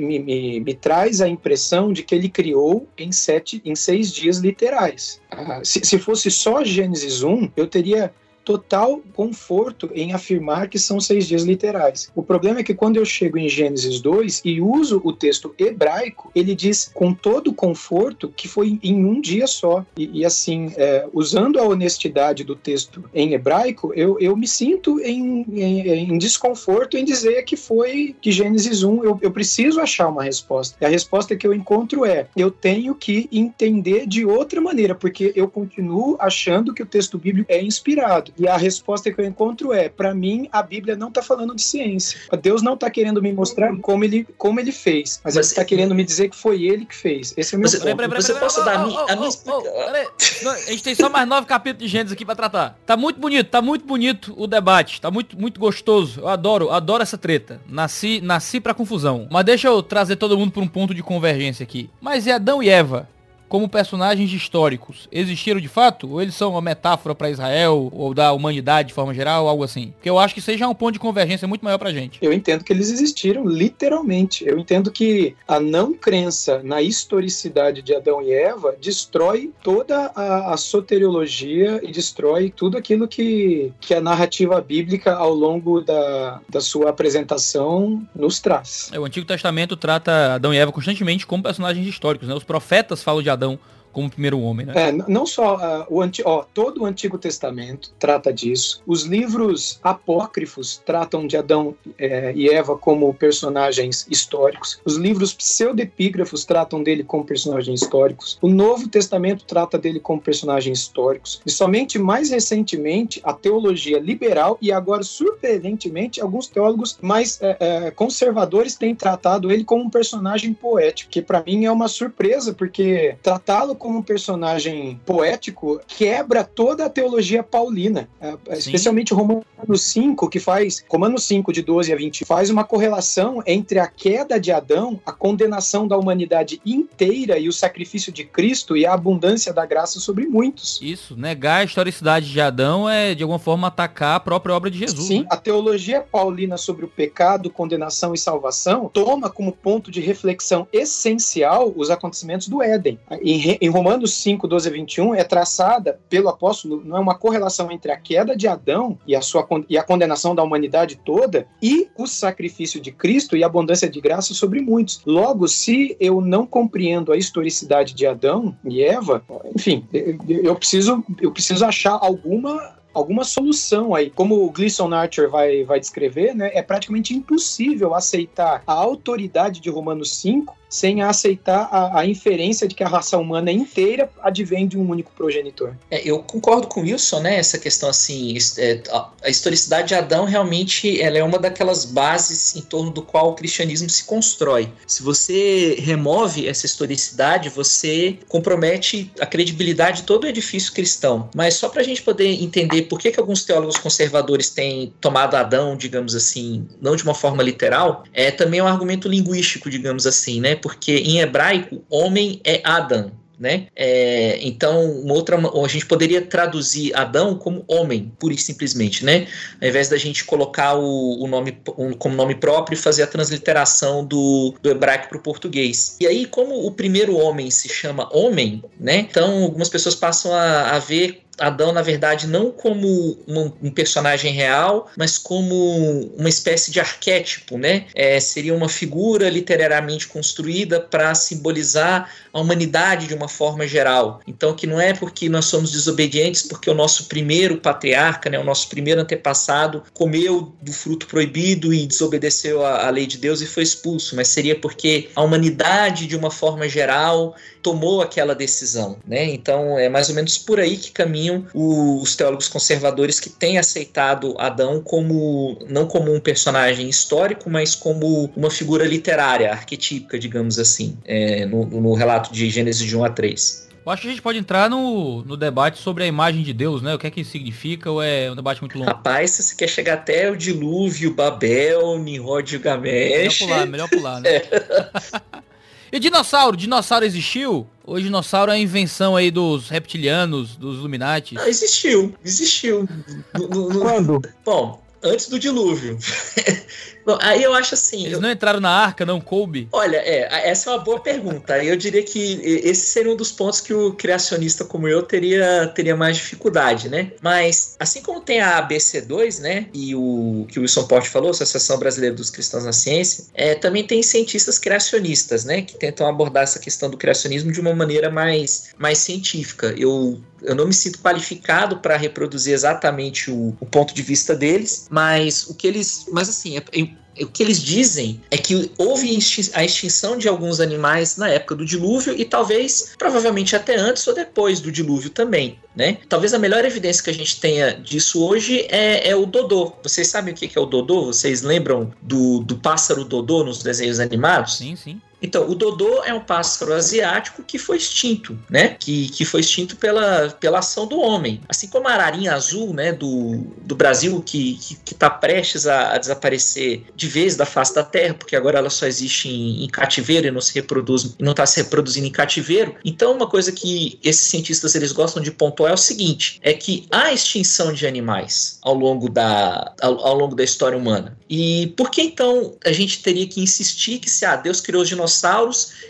me, me, me, traz a impressão de que ele criou em, sete, em seis dias literais. se, se fosse só Gênesis 1, eu teria total conforto em afirmar que são seis dias literais. O problema é que quando eu chego em Gênesis 2 e uso o texto hebraico, ele diz com todo conforto que foi em um dia só. E, e assim, é, usando a honestidade do texto em hebraico, eu, eu me sinto em, em, em desconforto em dizer que foi que Gênesis 1, eu, eu preciso achar uma resposta. E a resposta que eu encontro é: eu tenho que entender de outra maneira, porque eu continuo achando que o texto bíblico é inspirado. E a resposta que eu encontro é: para mim, a Bíblia não está falando de ciência. Deus não está querendo me mostrar como ele, como ele fez, mas, mas ele está querendo me dizer que foi ele que fez. Esse é o meu ponto. Peraí, peraí, Você posso dar a minha, a minha A gente tem só mais nove capítulos de Gênesis aqui para tratar. Tá muito bonito, tá muito bonito o debate, tá muito, muito gostoso. Eu adoro, adoro essa treta. Nasci, nasci para confusão. Mas deixa eu trazer todo mundo para um ponto de convergência aqui. Mas é Adão e Eva como personagens históricos existiram de fato? Ou eles são uma metáfora para Israel ou da humanidade de forma geral, algo assim? Porque eu acho que seja um ponto de convergência muito maior pra gente. Eu entendo que eles existiram, literalmente. Eu entendo que a não crença na historicidade de Adão e Eva destrói toda a, a soteriologia e destrói tudo aquilo que, que a narrativa bíblica ao longo da, da sua apresentação nos traz. É, o Antigo Testamento trata Adão e Eva constantemente como personagens históricos, né? Os profetas falam de Adão então como primeiro homem, né? É, não só uh, o anti, ó, todo o Antigo Testamento trata disso. Os livros apócrifos tratam de Adão é, e Eva como personagens históricos. Os livros pseudepígrafos tratam dele como personagens históricos. O Novo Testamento trata dele como personagens históricos. E somente mais recentemente a teologia liberal e agora surpreendentemente alguns teólogos mais é, é, conservadores têm tratado ele como um personagem poético, que para mim é uma surpresa porque tratá-lo como um personagem poético quebra toda a teologia paulina, é, especialmente Romanos 5, que faz, Romanos 5, de 12 a 20, faz uma correlação entre a queda de Adão, a condenação da humanidade inteira e o sacrifício de Cristo e a abundância da graça sobre muitos. Isso, negar a historicidade de Adão é, de alguma forma, atacar a própria obra de Jesus. Sim, né? a teologia paulina sobre o pecado, condenação e salvação toma como ponto de reflexão essencial os acontecimentos do Éden. Em, em Romanos 5, 12 a 21, é traçada pelo apóstolo, não é uma correlação entre a queda de Adão e a, sua, e a condenação da humanidade toda e o sacrifício de Cristo e a abundância de graça sobre muitos. Logo, se eu não compreendo a historicidade de Adão e Eva, enfim, eu preciso, eu preciso achar alguma alguma solução aí. Como o Gleason Archer vai, vai descrever, né, é praticamente impossível aceitar a autoridade de Romanos 5 sem aceitar a, a, inferência de que a raça humana inteira advém de um único progenitor. É, eu concordo com o Wilson, né? Essa questão assim, é, a historicidade de Adão realmente ela é uma daquelas bases em torno do qual o cristianismo se constrói. Se você remove essa historicidade, você compromete a credibilidade de todo o edifício cristão. Mas só para a gente poder entender por que, que alguns teólogos conservadores têm tomado Adão, digamos assim, não de uma forma literal, é também um argumento linguístico, digamos assim, né? Porque em hebraico, homem é Adam, né? É, então, uma outra, a gente poderia traduzir Adão como homem, pura e simplesmente, né? Ao invés da gente colocar o, o nome como nome próprio e fazer a transliteração do, do hebraico para o português. E aí, como o primeiro homem se chama homem, né? Então, algumas pessoas passam a, a ver Adão, na verdade, não como um, personagem real, mas como uma espécie de arquétipo, né? É, seria uma figura literariamente construída para simbolizar a humanidade de uma forma geral. Então, que não é porque nós somos desobedientes, porque o nosso primeiro patriarca, né, o nosso primeiro antepassado, comeu do fruto proibido e desobedeceu à lei de Deus e foi expulso, mas seria porque a humanidade, de uma forma geral, tomou aquela decisão, né? Então, é mais ou menos por aí que caminha os teólogos conservadores que têm aceitado Adão como não como um personagem histórico, mas como uma figura literária, arquetípica, digamos assim, é, no, no relato de Gênesis de 1 a 3. Eu acho que a gente pode entrar no, no debate sobre a imagem de Deus, né? O que é que isso significa ou é um debate muito longo? Rapaz, se você quer chegar até o dilúvio, Babel, Nimrod, Gilgamesh... Melhor pular, melhor pular, né? É. e dinossauro? Dinossauro existiu? O dinossauro é a invenção aí dos reptilianos, dos Illuminati. Ah, existiu, existiu. No, no, no... Quando? Bom, antes do dilúvio. Bom, aí eu acho assim. Eles eu... não entraram na arca, não coube? Olha, é, essa é uma boa pergunta. Eu diria que esse seria um dos pontos que o criacionista como eu teria, teria mais dificuldade, né? Mas, assim como tem a ABC2, né? E o que o Wilson Porte falou, Associação Brasileira dos Cristãos na Ciência, é, também tem cientistas criacionistas, né? Que tentam abordar essa questão do criacionismo de uma maneira mais, mais científica. Eu eu não me sinto qualificado para reproduzir exatamente o, o, ponto de vista deles, mas o que eles. Mas assim, é, é, o que eles dizem é que houve a extinção de alguns animais na época do dilúvio e talvez, provavelmente até antes ou depois do dilúvio também. Né? Talvez a melhor evidência que a gente tenha disso hoje é, é o Dodô. Vocês sabem o que é o Dodô? Vocês lembram do, do pássaro Dodô nos desenhos animados? Sim, sim. Então, o dodô é um pássaro asiático que foi extinto, né? Que, que foi extinto pela, pela ação do homem. Assim como a ararinha azul, né, do, do Brasil, que está prestes a, a, desaparecer de vez da face da Terra, porque agora ela só existe em, em cativeiro e não se reproduz, não está se reproduzindo em cativeiro. Então, uma coisa que esses cientistas eles gostam de pontuar é o seguinte: é que há extinção de animais ao longo da, ao, ao longo da história humana. E por que então a gente teria que insistir que se ah, Deus criou os dinossauros,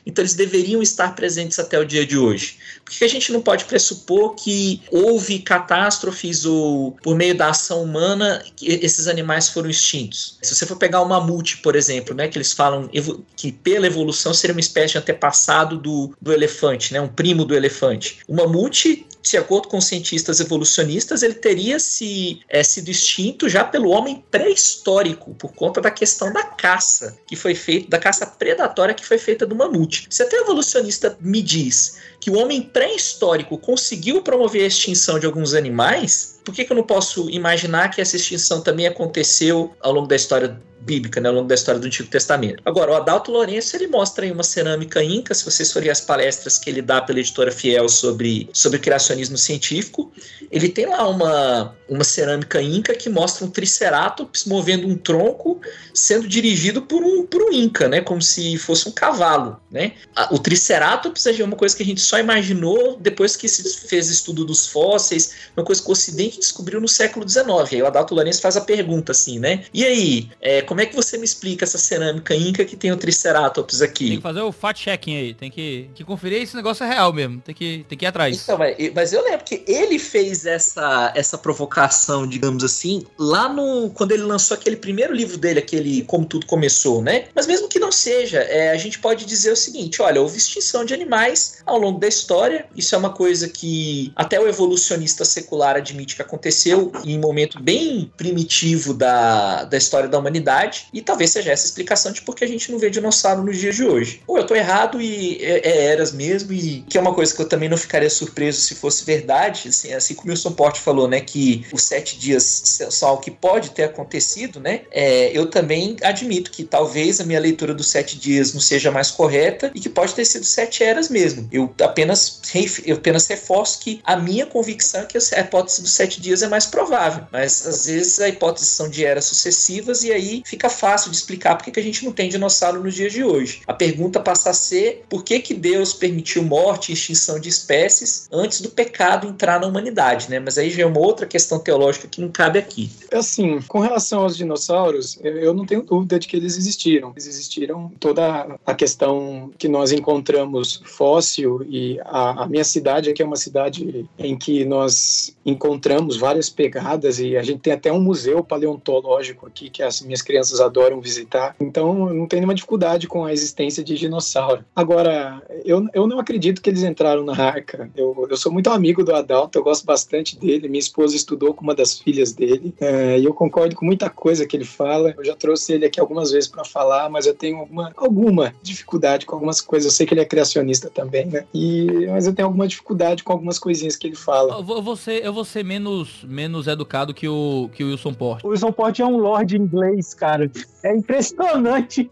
então eles deveriam estar presentes até o dia de hoje? Por que a gente não pode pressupor que houve catástrofes ou por meio da ação humana esses animais foram extintos? Se você for pegar o mamute, por exemplo, né, que eles falam que pela evolução seria uma espécie de antepassado do, do elefante, né, um primo do elefante. O mamute de acordo com cientistas evolucionistas, ele teria se, é, sido extinto já pelo homem pré-histórico, por conta da questão da caça que foi feita, da caça predatória que foi feita do mamute. Se até evolucionista me diz que o homem pré-histórico conseguiu promover a extinção de alguns animais, por que, que eu não posso imaginar que essa extinção também aconteceu ao longo da história bíblica, né, ao longo da história do Antigo Testamento. Agora, o Adalto Lourenço, ele mostra aí uma cerâmica inca, se vocês forem as palestras que ele dá pela editora Fiel sobre, sobre criacionismo científico, ele tem lá uma, uma cerâmica inca que mostra um triceratops movendo um tronco sendo dirigido por um, por um inca, né, como se fosse um cavalo, né. O triceratops é uma coisa que a gente só imaginou depois que se fez estudo dos fósseis, uma coisa que o Ocidente descobriu no século XIX. Aí o Adalto Lourenço faz a pergunta assim, né, e aí, é, como é que você me explica essa cerâmica inca que tem o Triceratops aqui? Tem que fazer o fact-checking aí, tem que, que conferir esse negócio é real mesmo, tem que, tem que ir atrás. Então, mas eu lembro que ele fez essa, essa provocação, digamos assim, lá no. quando ele lançou aquele primeiro livro dele, aquele Como Tudo Começou, né? Mas mesmo que não seja, é, a gente pode dizer o seguinte: olha, houve extinção de animais ao longo da história. Isso é uma coisa que até o evolucionista secular admite que aconteceu em um momento bem primitivo da, da história da humanidade e talvez seja essa explicação de por que a gente não vê dinossauro nos dias de hoje. Ou eu tô errado e é, é eras mesmo, e que é uma coisa que eu também não ficaria surpreso se fosse verdade, assim, assim como o Wilson Porte falou, né, que os sete dias são algo que pode ter acontecido, né, é, eu também admito que talvez a minha leitura dos sete dias não seja mais correta e que pode ter sido sete eras mesmo. Eu apenas, eu apenas reforço que a minha convicção é que a hipótese dos sete dias é mais provável, mas às vezes a hipótese são de eras sucessivas e aí fica fácil de explicar por que a gente não tem dinossauro nos dias de hoje. A pergunta passa a ser por que, que Deus permitiu morte e extinção de espécies antes do pecado entrar na humanidade, né? Mas aí já é uma outra questão teológica que não cabe aqui. Assim, com relação aos dinossauros, eu não tenho dúvida de que eles existiram. Eles existiram toda a questão que nós encontramos fóssil e a, a minha cidade aqui é uma cidade em que nós encontramos várias pegadas e a gente tem até um museu paleontológico aqui que as minhas crianças adoram visitar. Então, não tem nenhuma dificuldade com a existência de dinossauro. Agora, eu, eu não acredito que eles entraram na arca. Eu, eu sou muito amigo do Adalto, eu gosto bastante dele. Minha esposa estudou com uma das filhas dele é, e eu concordo com muita coisa que ele fala. Eu já trouxe ele aqui algumas vezes para falar, mas eu tenho alguma, alguma dificuldade com algumas coisas. Eu sei que ele é criacionista também, né? E, mas eu tenho alguma dificuldade com algumas coisinhas que ele fala. Eu vou, ser, eu vou ser menos, menos educado que o, que o Wilson Porte. O Wilson Porte é um lord inglês, cara. É impressionante.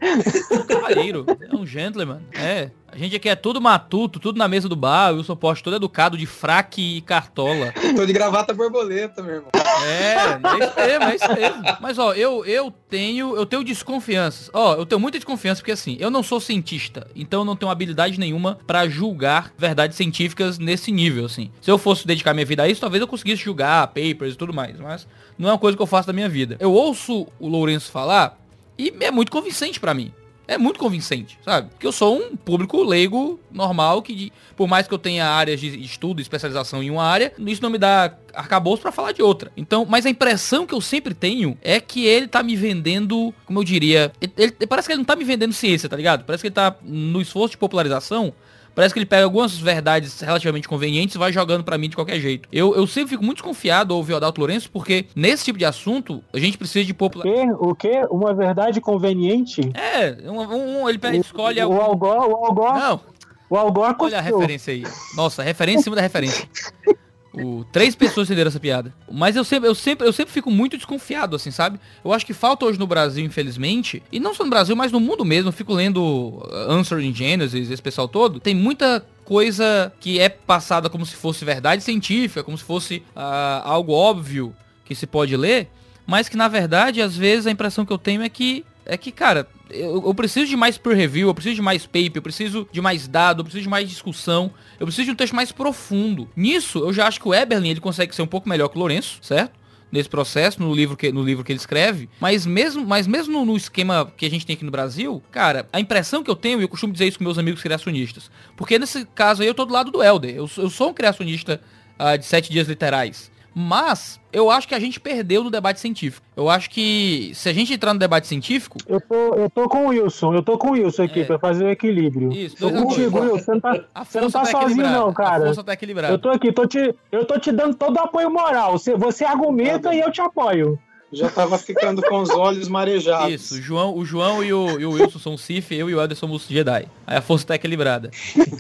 Um cavaleiro, é um gentleman. É. A gente aqui é tudo matuto, tudo na mesa do bar, o Wilson Poste todo educado de fraque e cartola. Tô de gravata borboleta, meu irmão. É, é isso mesmo, é isso mesmo. Mas ó, eu, eu tenho, eu tenho desconfianças. Ó, eu tenho muita desconfiança porque assim, eu não sou cientista, então eu não tenho habilidade nenhuma para julgar verdades científicas nesse nível, assim. Se eu fosse dedicar minha vida a isso, talvez eu conseguisse julgar papers e tudo mais, mas não é uma coisa que eu faço da minha vida. Eu ouço o Lourenço falar e é muito convincente para mim é muito convincente, sabe? Porque eu sou um público leigo normal que, por mais que eu tenha áreas de estudo especialização em uma área, isso não me dá arcabouço para falar de outra. Então, mas a impressão que eu sempre tenho é que ele tá me vendendo, como eu diria, ele, ele, parece que ele não tá me vendendo ciência, tá ligado? Parece que ele tá no esforço de popularização Parece que ele pega algumas verdades relativamente convenientes e vai jogando para mim de qualquer jeito. Eu, eu sempre fico muito desconfiado ao ouvir o Adalto Lourenço, porque nesse tipo de assunto, a gente precisa de popular... O quê? Uma verdade conveniente? É, um, um ele pega, escolhe... O, o Algor, o Algor... Não. O Algor Olha a referência aí. Nossa, referência em cima da referência. O três pessoas entenderam essa piada. Mas eu sempre, eu, sempre, eu sempre fico muito desconfiado, assim, sabe? Eu acho que falta hoje no Brasil, infelizmente, e não só no Brasil, mas no mundo mesmo, eu fico lendo uh, Answer in Genesis, esse pessoal todo, tem muita coisa que é passada como se fosse verdade científica, como se fosse uh, algo óbvio que se pode ler, mas que na verdade, às vezes, a impressão que eu tenho é que, é que cara, eu, eu, preciso de mais peer review, eu preciso de mais paper, eu preciso de mais dado, eu preciso de mais discussão, eu preciso de um texto mais profundo. Nisso, eu já acho que o Eberlin ele consegue ser um pouco melhor que o Lourenço, certo? Nesse processo, no livro que, no livro que ele escreve. Mas mesmo, mas mesmo no, esquema que a gente tem aqui no Brasil, cara, a impressão que eu tenho, e eu costumo dizer isso com meus amigos criacionistas, porque nesse caso aí eu tô do lado do Elder. Eu, eu sou um criacionista uh, de sete dias literais. Mas eu acho que a gente perdeu no debate científico. Eu acho que se a gente entrar no debate científico. Eu tô, eu tô com o Wilson, eu tô com o Wilson aqui é. pra fazer o equilíbrio. Isso, tô contigo, Wilson. Você não tá, você não tá, tá sozinho, não, cara. A força tá equilibrada. Eu tô aqui, tô te, eu tô te dando todo o apoio moral. Você, você argumenta tá e eu te apoio já tava ficando com os olhos marejados. Isso, o João, o João e, o, e o Wilson são Sith, eu e o Elder somos Jedi. Aí a força tá equilibrada.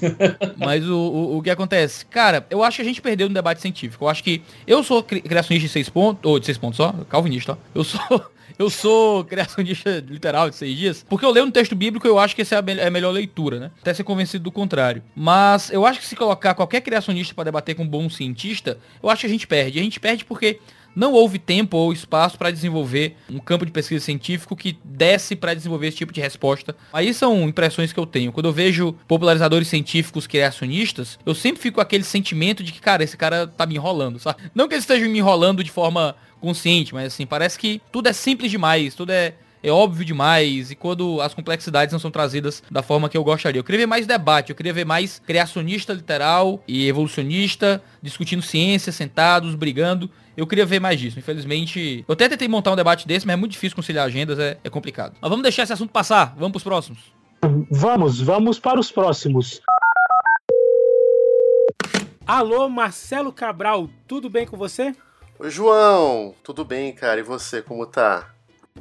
Mas o, o, o, que acontece? Cara, eu acho que a gente perdeu no debate científico. Eu acho que eu sou criacionista de seis pontos, ou de seis pontos só, calvinista, ó. Eu sou... Eu sou criacionista literal de seis dias, porque eu leio um texto bíblico e eu acho que essa é, é a melhor leitura, né? Até ser convencido do contrário. Mas eu acho que se colocar qualquer criacionista para debater com um bom cientista, eu acho que a gente perde. A gente perde porque não houve tempo ou espaço para desenvolver um campo de pesquisa científico que desse para desenvolver esse tipo de resposta. Aí são impressões que eu tenho. Quando eu vejo popularizadores científicos criacionistas, eu sempre fico com aquele sentimento de que, cara, esse cara tá me enrolando, sabe? Não que eles estejam me enrolando de forma consciente, mas assim, parece que tudo é simples demais, tudo é é óbvio demais e quando as complexidades não são trazidas da forma que eu gostaria. Eu queria ver mais debate, eu queria ver mais criacionista literal e evolucionista discutindo ciência, sentados, brigando. Eu queria ver mais disso. Infelizmente, eu até tentei montar um debate desse, mas é muito difícil conciliar agendas, é, é complicado. Mas vamos deixar esse assunto passar, vamos para os próximos. Vamos, vamos para os próximos. Alô, Marcelo Cabral, tudo bem com você? Oi, João, tudo bem, cara? E você, como tá?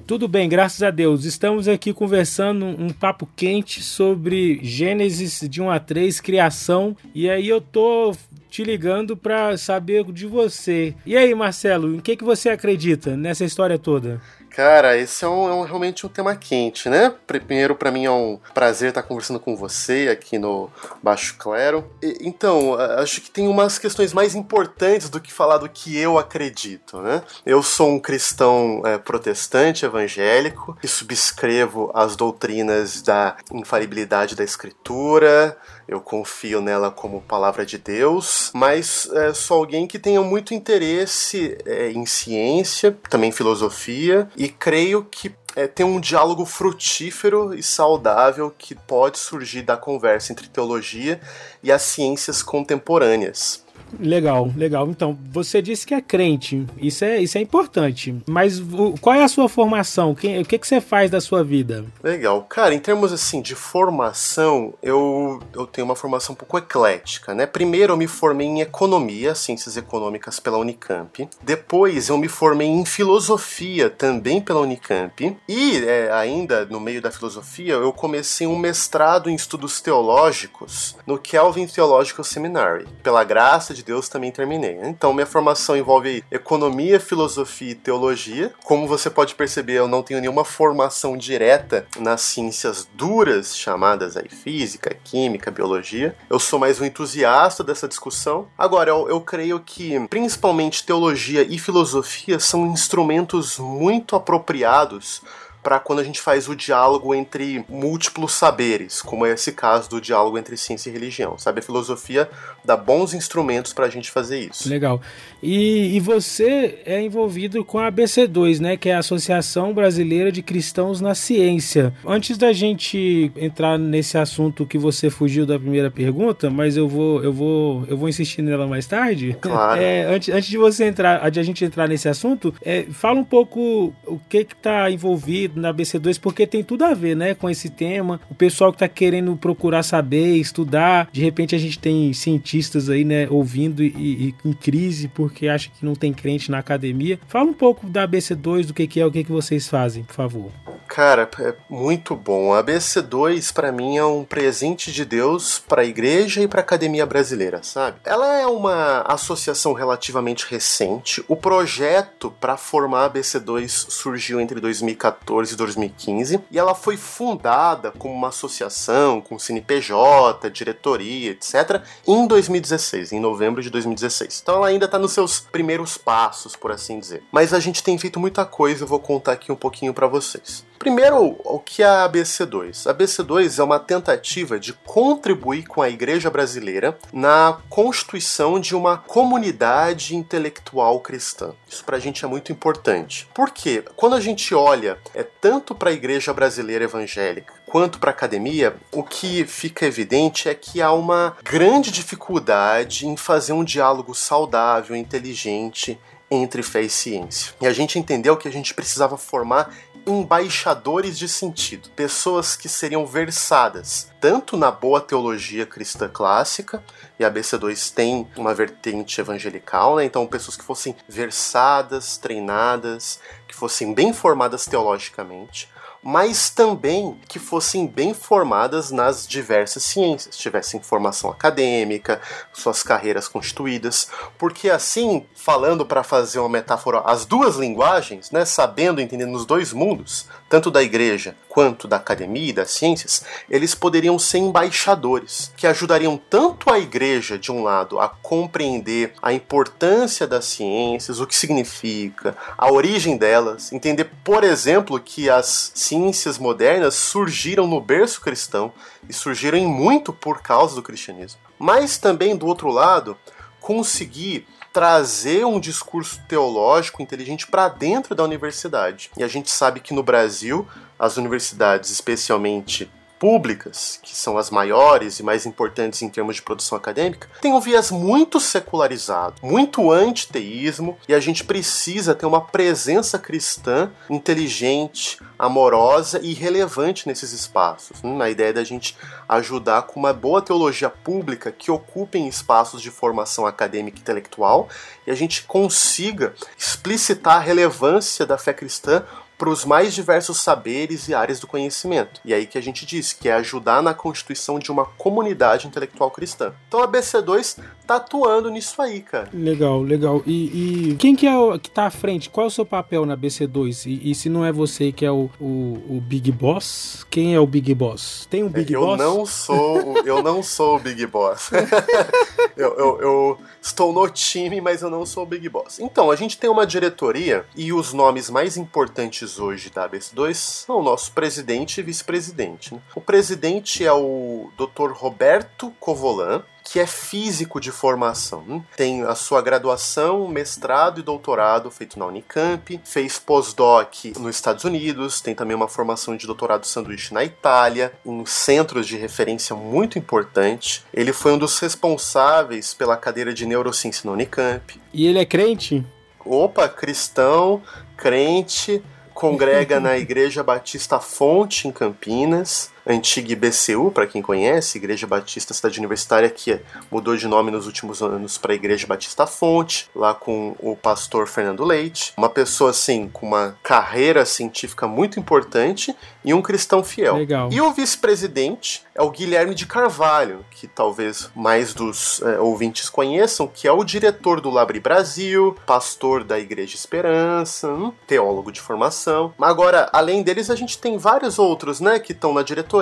Tudo bem, graças a Deus. Estamos aqui conversando um papo quente sobre Gênesis de 1 a 3, criação. E aí eu tô te ligando para saber de você. E aí, Marcelo, em que, que você acredita nessa história toda? Cara, esse é, um, é um, realmente um tema quente, né? Primeiro, para mim é um prazer estar conversando com você aqui no Baixo Clero. E, então, acho que tem umas questões mais importantes do que falar do que eu acredito, né? Eu sou um cristão é, protestante evangélico e subscrevo as doutrinas da infalibilidade da Escritura, eu confio nela como palavra de Deus, mas é, sou alguém que tenha muito interesse é, em ciência, também filosofia, e creio que é, tem um diálogo frutífero e saudável que pode surgir da conversa entre teologia e as ciências contemporâneas. Legal, legal. Então, você disse que é crente. Isso é, isso é importante. Mas qual é a sua formação? o que, que você faz da sua vida? Legal. Cara, em termos assim de formação, eu, eu tenho uma formação um pouco eclética, né? Primeiro eu me formei em economia, ciências econômicas pela Unicamp. Depois eu me formei em filosofia também pela Unicamp. E é, ainda no meio da filosofia, eu comecei um mestrado em estudos teológicos no Kelvin Theological Seminary. Pela graça de de Deus também terminei. Então, minha formação envolve economia, filosofia e teologia. Como você pode perceber, eu não tenho nenhuma formação direta nas ciências duras, chamadas aí física, química, biologia. Eu sou mais um entusiasta dessa discussão. Agora, eu, eu creio que principalmente teologia e filosofia são instrumentos muito apropriados para quando a gente faz o diálogo entre múltiplos saberes, como é esse caso do diálogo entre ciência e religião. Sabe, a filosofia dá bons instrumentos para a gente fazer isso. Legal. E, e, você é envolvido com a ABC2, né, que é a Associação Brasileira de Cristãos na Ciência. Antes da gente entrar nesse assunto que você fugiu da primeira pergunta, mas eu vou, eu vou, eu vou insistir nela mais tarde. Claro. É, antes, antes de você entrar, de a gente entrar nesse assunto, é, fala um pouco o que que está envolvido na ABC2, porque tem tudo a ver, né, com esse tema. O pessoal que está querendo procurar saber, estudar, de repente a gente tem cientistas aí, né, ouvindo e, e em crise por porque acha que não tem crente na academia. Fala um pouco da ABC2, do que, que é, o que, que vocês fazem, por favor. Cara, é muito bom. A BC2 para mim é um presente de Deus para a igreja e para a academia brasileira, sabe? Ela é uma associação relativamente recente. O projeto para formar a BC2 surgiu entre 2014 e 2015 e ela foi fundada como uma associação com CNPJ, diretoria, etc, em 2016, em novembro de 2016. Então ela ainda está nos seus primeiros passos, por assim dizer. Mas a gente tem feito muita coisa, eu vou contar aqui um pouquinho para vocês. Primeiro, o que é a ABC2? A ABC2 é uma tentativa de contribuir com a igreja brasileira na constituição de uma comunidade intelectual cristã. Isso para a gente é muito importante. Porque quando a gente olha é tanto para a igreja brasileira evangélica quanto para a academia, o que fica evidente é que há uma grande dificuldade em fazer um diálogo saudável, inteligente entre fé e ciência. E a gente entendeu que a gente precisava formar embaixadores de sentido, pessoas que seriam versadas tanto na boa teologia cristã clássica, e a BC2 tem uma vertente evangelical, né? então pessoas que fossem versadas, treinadas, que fossem bem formadas teologicamente, mas também que fossem bem formadas nas diversas ciências, tivessem formação acadêmica, suas carreiras constituídas, porque assim, falando para fazer uma metáfora, as duas linguagens, né, sabendo entender nos dois mundos, tanto da igreja quanto da academia e das ciências, eles poderiam ser embaixadores, que ajudariam tanto a igreja de um lado a compreender a importância das ciências, o que significa, a origem delas, entender, por exemplo, que as ciências modernas surgiram no berço cristão e surgiram em muito por causa do cristianismo. Mas também, do outro lado, conseguir trazer um discurso teológico inteligente para dentro da universidade. E a gente sabe que no Brasil, as universidades, especialmente públicas, que são as maiores e mais importantes em termos de produção acadêmica, tem um viés muito secularizado, muito antiteísmo, e a gente precisa ter uma presença cristã inteligente, amorosa e relevante nesses espaços. Hum, a ideia da gente ajudar com uma boa teologia pública que ocupem espaços de formação acadêmica e intelectual e a gente consiga explicitar a relevância da fé cristã para os mais diversos saberes e áreas do conhecimento. E aí que a gente diz que é ajudar na constituição de uma comunidade intelectual cristã. Então a BC2 tá atuando nisso aí, cara. Legal, legal. E, e quem que é o que tá à frente? Qual é o seu papel na BC2? E, e se não é você que é o, o, o, Big Boss, quem é o Big Boss? Tem um Big eu Boss? Não sou, eu não sou o Big Boss. eu, eu, eu estou no time, mas eu não sou o Big Boss. Então, a gente tem uma diretoria e os nomes mais importantes hoje da ABS2 são o nosso presidente e vice-presidente. Né? O presidente é o Dr. Roberto Covolan, que é físico de formação. Hum? Tem a sua graduação, mestrado e doutorado feito na Unicamp, fez pós-doc nos Estados Unidos, tem também uma formação de doutorado sanduíche na Itália, em centros de referência muito importante. Ele foi um dos responsáveis pela cadeira de neurociência na Unicamp. E ele é crente? Opa, cristão, crente, congrega na Igreja Batista Fonte em Campinas antiga IBCU, para quem conhece, Igreja Batista Cidade Universitária, que mudou de nome nos últimos anos para Igreja Batista Fonte, lá com o pastor Fernando Leite. Uma pessoa, assim, com uma carreira científica muito importante e um cristão fiel. Legal. E o vice-presidente é o Guilherme de Carvalho, que talvez mais dos é, ouvintes conheçam, que é o diretor do Labri Brasil, pastor da Igreja Esperança, um teólogo de formação. Agora, além deles, a gente tem vários outros, né, que estão na diretoria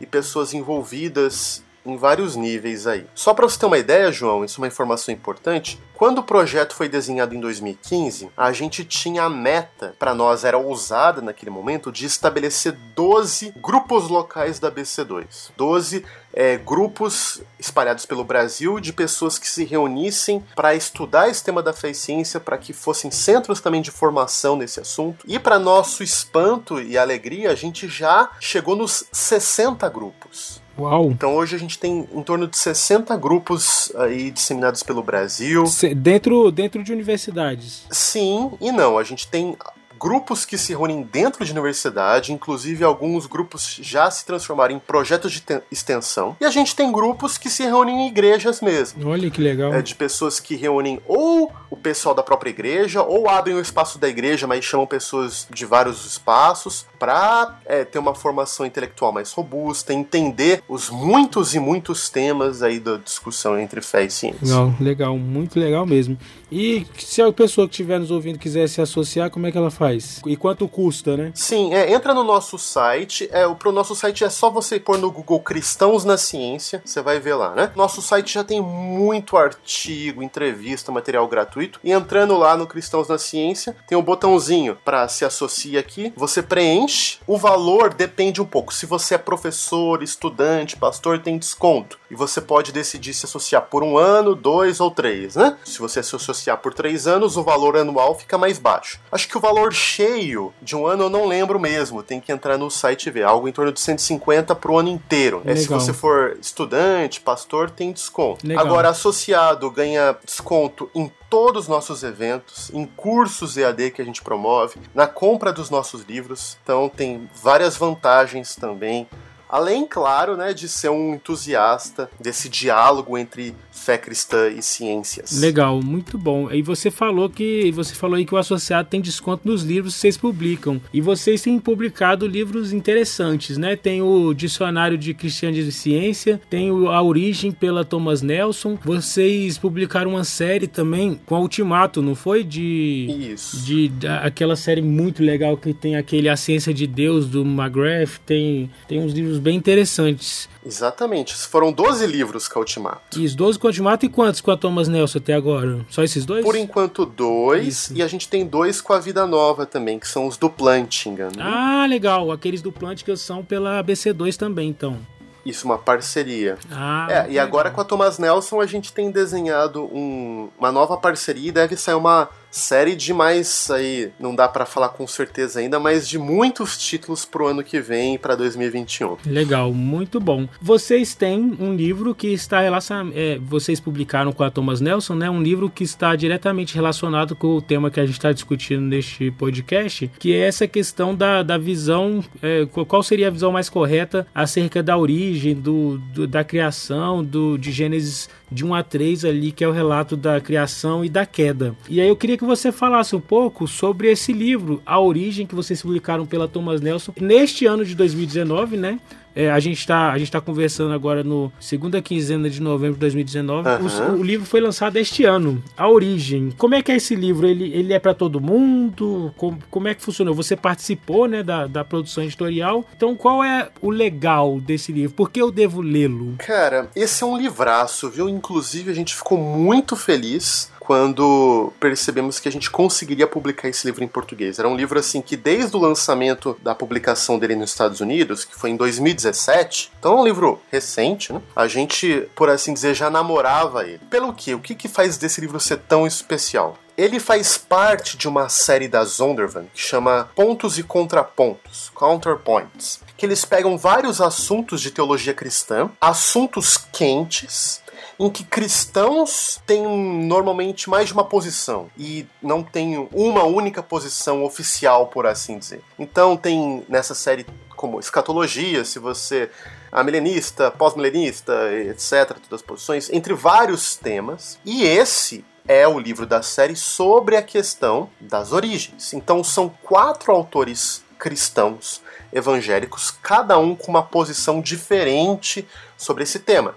e pessoas envolvidas em vários níveis aí. Só para você ter uma ideia, João, isso é uma informação importante. Quando o projeto foi desenhado em 2015, a gente tinha a meta, para nós era ousada naquele momento, de estabelecer 12 grupos locais da BC2. 12 é, grupos espalhados pelo Brasil de pessoas que se reunissem para estudar esse tema da fé e ciência, para que fossem centros também de formação nesse assunto. E para nosso espanto e alegria, a gente já chegou nos 60 grupos. Uau! Então hoje a gente tem em torno de 60 grupos aí disseminados pelo Brasil. Dentro, dentro de universidades? Sim e não. A gente tem grupos que se reúnem dentro de universidade, inclusive alguns grupos já se transformaram em projetos de extensão. E a gente tem grupos que se reúnem em igrejas mesmo. Olha que legal. É, de pessoas que reúnem ou o pessoal da própria igreja, ou abrem o espaço da igreja, mas chamam pessoas de vários espaços para é, ter uma formação intelectual mais robusta, entender os muitos e muitos temas aí da discussão entre fé e ciência. Legal, legal, muito legal mesmo. E se a pessoa que estiver nos ouvindo quiser se associar, como é que ela faz? E quanto custa, né? Sim, é, entra no nosso site. É, pro nosso site é só você pôr no Google Cristãos na Ciência, você vai ver lá, né? Nosso site já tem muito artigo, entrevista, material gratuito. E entrando lá no Cristãos na Ciência, tem um botãozinho para se associar aqui. Você preenche. O valor depende um pouco. Se você é professor, estudante, pastor, tem desconto. E você pode decidir se associar por um ano, dois ou três, né? Se você se associar por três anos, o valor anual fica mais baixo. Acho que o valor cheio de um ano eu não lembro mesmo. Tem que entrar no site e ver. Algo em torno de 150 pro ano inteiro. É, se você for estudante, pastor, tem desconto. Legal. Agora, associado ganha desconto em todos os nossos eventos, em cursos EAD que a gente promove, na compra dos nossos livros. Então tem várias vantagens também Além, claro, né, de ser um entusiasta desse diálogo entre fé cristã e ciências. Legal, muito bom. E você falou que você falou aí que o associado tem desconto nos livros que vocês publicam. E vocês têm publicado livros interessantes, né? Tem o Dicionário de Cristianismo e Ciência, tem o A Origem pela Thomas Nelson. Vocês publicaram uma série também com a Ultimato, não foi? De Isso. De, de aquela série muito legal que tem aquele A Ciência de Deus do McGrath, tem tem uns livros bem interessantes. Exatamente. Foram 12 livros com a Ultimato. Isso, 12 com a Ultimato e quantos com a Thomas Nelson até agora? Só esses dois? Por enquanto, dois. Isso. E a gente tem dois com a Vida Nova também, que são os do Plantinga. Né? Ah, legal. Aqueles do Plantinga são pela ABC2 também, então. Isso, uma parceria. Ah, é, e agora com a Thomas Nelson a gente tem desenhado um, uma nova parceria e deve sair uma série de mais aí, não dá para falar com certeza ainda, mas de muitos títulos pro ano que vem para 2021. Legal, muito bom. Vocês têm um livro que está relacionado, é, vocês publicaram com a Thomas Nelson, né? Um livro que está diretamente relacionado com o tema que a gente está discutindo neste podcast, que é essa questão da, da visão, é, qual seria a visão mais correta acerca da origem, do, do da criação, do de Gênesis de 1 a 3 ali, que é o relato da criação e da queda. E aí eu queria que você falasse um pouco sobre esse livro, A Origem, que vocês publicaram pela Thomas Nelson, neste ano de 2019, né? É, a gente está tá conversando agora no segunda quinzena de novembro de 2019. Uhum. O, o, livro foi lançado este ano. A origem. Como é que é esse livro? Ele, ele é para todo mundo? Como, como é que funcionou? Você participou, né, da, da produção editorial. Então, qual é o legal desse livro? Por que eu devo lê-lo? Cara, esse é um livraço, viu? Inclusive, a gente ficou muito feliz quando percebemos que a gente conseguiria publicar esse livro em português. Era um livro assim que desde o lançamento da publicação dele nos Estados Unidos, que foi em 2017, então é um livro recente, né? A gente, por assim dizer, já namorava ele. Pelo que? O que, que faz desse livro ser tão especial? Ele faz parte de uma série da Zondervan que chama Pontos e Contrapontos, Counterpoints, que eles pegam vários assuntos de teologia cristã, assuntos quentes, em que cristãos têm normalmente mais de uma posição e não tem uma única posição oficial, por assim dizer. Então tem nessa série como escatologia, se você a milenista, pós-milenista, etc, todas as posições, entre vários temas. E esse é o livro da série sobre a questão das origens. Então são quatro autores cristãos evangélicos, cada um com uma posição diferente sobre esse tema.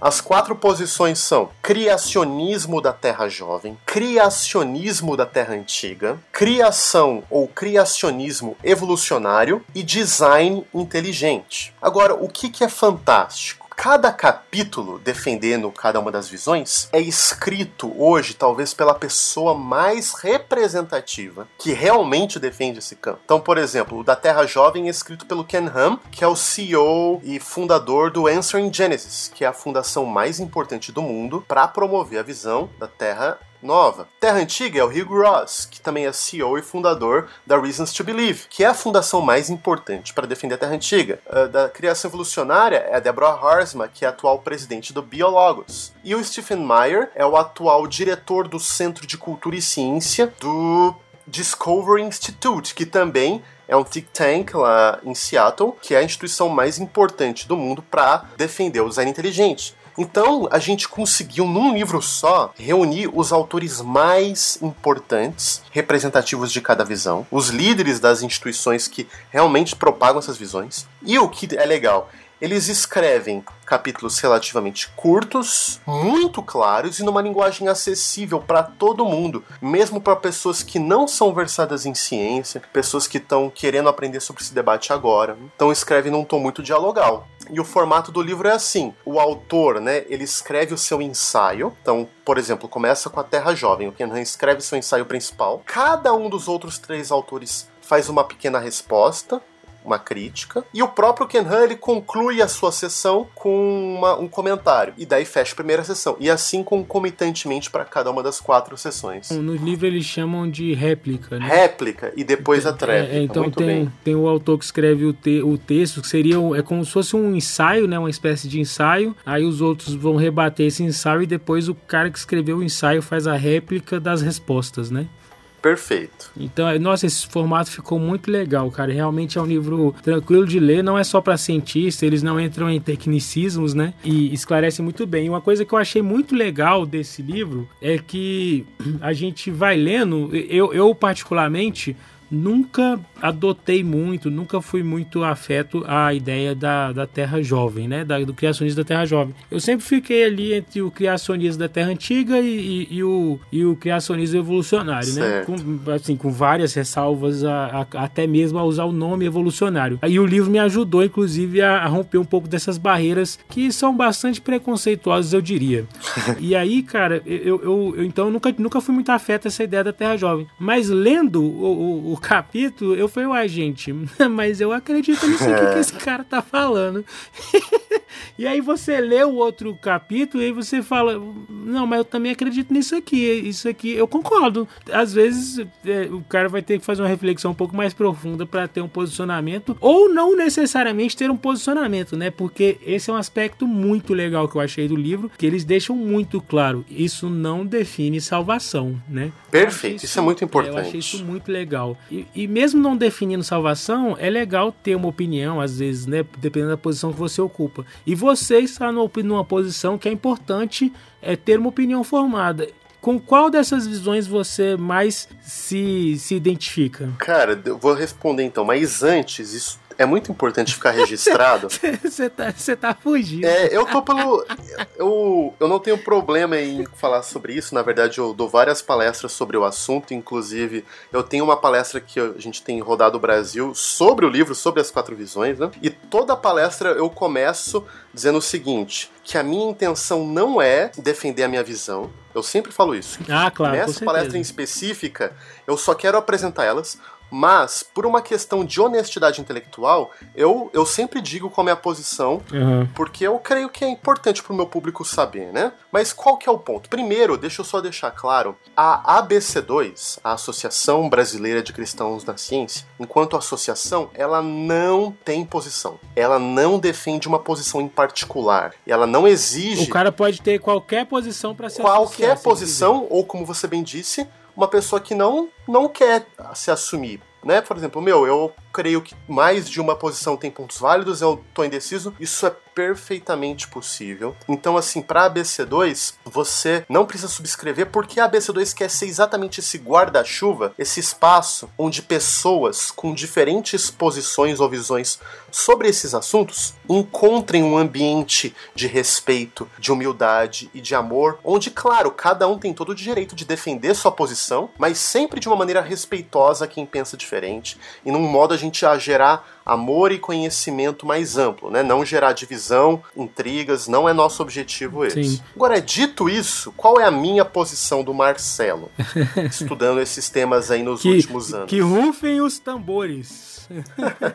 As quatro posições são criacionismo da Terra Jovem, criacionismo da Terra Antiga, criação ou criacionismo evolucionário e design inteligente. Agora, o que, que é fantástico? Cada capítulo defendendo cada uma das visões é escrito hoje, talvez, pela pessoa mais representativa que realmente defende esse campo. Então, por exemplo, o da Terra Jovem é escrito pelo Ken Ham, que é o CEO e fundador do Answering Genesis, que é a fundação mais importante do mundo para promover a visão da Terra nova. Terra Antiga é o Hugh Ross, que também é CEO e fundador da Reasons to Believe, que é a fundação mais importante para defender a Terra Antiga. Uh, da criação evolucionária é a Deborah Harsma, que é atual presidente do Biologos. E o Stephen Meyer é o atual diretor do Centro de Cultura e Ciência do Discovery Institute, que também é um think tank lá em Seattle, que é a instituição mais importante do mundo para defender o design inteligente. Então, a gente conseguiu, num livro só, reunir os autores mais importantes, representativos de cada visão, os líderes das instituições que realmente propagam essas visões. E o que é legal, eles escrevem capítulos relativamente curtos, muito claros e numa linguagem acessível para todo mundo, mesmo para pessoas que não são versadas em ciência, pessoas que estão querendo aprender sobre esse debate agora. Então escreve num tom muito dialogal. E o formato do livro é assim: o autor, né, ele escreve o seu ensaio. Então, por exemplo, começa com a Terra Jovem. O Ken Han escreve seu ensaio principal. Cada um dos outros três autores faz uma pequena resposta uma crítica, e o próprio Ken Han ele conclui a sua sessão com uma, um comentário, e daí fecha a primeira sessão, e assim concomitantemente para cada uma das quatro sessões. No livro eles chamam de réplica, né? Réplica, e depois a tréplica. É, então Muito tem, bem. tem o autor que escreve o, te, o texto, que seria é como se fosse um ensaio, né? Uma espécie de ensaio. Aí os outros vão rebater esse ensaio e depois o cara que escreveu o ensaio faz a réplica das respostas, né? Perfeito. Então, é- nossa, esse formato ficou muito legal, cara. Realmente é um livro tranquilo de ler, não é só para cientistas, eles não entram em tecnicismos, né? E esclarece muito bem. Uma coisa que eu achei muito legal desse livro é que a gente vai lendo, eu, eu particularmente nunca adotei muito, nunca fui muito afeto à ideia da, da Terra Jovem, né? Da, do criacionismo da Terra Jovem. Eu sempre fiquei ali entre o criacionismo da Terra Antiga e, e- e o, e o criacionismo evolucionário, né? Certo. Com, assim, com várias ressalvas, a- a- até mesmo a usar o nome evolucionário. E o livro me ajudou, inclusive, a, a romper um pouco dessas barreiras que são bastante preconceituosas, eu diria. e aí, cara, eu, eu, eu então nunca, nunca fui muito afeto a essa ideia da Terra Jovem. Mas lendo o, o- o capítulo, eu falei, uai, gente, mas eu acredito nisso aqui que esse cara tá falando. E aí você lê o outro capítulo e aí você fala, não, mas eu também acredito nisso aqui, isso aqui, eu concordo. Às vezes é, o cara vai ter que fazer uma reflexão um pouco mais profunda para ter um posicionamento, ou não necessariamente ter um posicionamento, né? Porque esse é um aspecto muito legal que eu achei do livro, que eles deixam muito claro, isso não define salvação, né? Perfeito, Eu achei isso é muito Eu achei importante. isso muito legal. E, e mesmo não definindo salvação, é legal ter uma opinião, às vezes, né? Dependendo da posição que você ocupa. E você está numa, posição que é importante é ter uma opinião formada. Com qual dessas visões você mais se, se identifica? Cara, eu vou responder então, mas antes, isso é muito importante ficar registrado. Você tá, tá fugindo. É, eu tô pelo. Eu, eu não tenho problema em falar sobre isso. Na verdade, eu dou várias palestras sobre o assunto. Inclusive, eu tenho uma palestra que a gente tem rodado o Brasil sobre o livro, sobre as quatro visões, né? E toda palestra eu começo dizendo o seguinte: que a minha intenção não é defender a minha visão. Eu sempre falo isso. Ah, claro, Nessa palestra em específica, eu só quero apresentar elas, mas por uma questão de honestidade intelectual, eu, eu sempre digo qual é a minha posição, Aham. porque eu creio que é importante pro meu público saber, né? Mas qual que é o ponto? Primeiro, deixa eu só deixar claro, a ABC2, a Associação Brasileira de Cristãos da Ciência, enquanto associação, ela não tem posição. Ela não defende uma posição em particular. E ela não exige O cara pode ter qualquer posição para se qualquer associar, posição, ou como você bem disse, uma pessoa que não, não quer se assumir. Né? Por exemplo, meu, eu creio que mais de uma posição tem pontos válidos, eu tô indeciso, isso é perfeitamente possível. Então, assim, para ABC2, você não precisa subscrever porque a ABC2 quer ser exatamente esse guarda-chuva, esse espaço onde pessoas com diferentes posições ou visões sobre esses assuntos encontrem um ambiente de respeito, de humildade e de amor, onde, claro, cada um tem todo o direito de defender sua posição, mas sempre de uma maneira respeitosa a quem pensa diferente e num modo gente a gerar amor e conhecimento mais amplo, né? Não gerar divisão, intrigas, não é nosso objetivo esse. Sim. Agora, dito isso, qual é a minha posição do Marcelo, estudando esses temas aí nos Que, últimos anos? que rufem os tambores.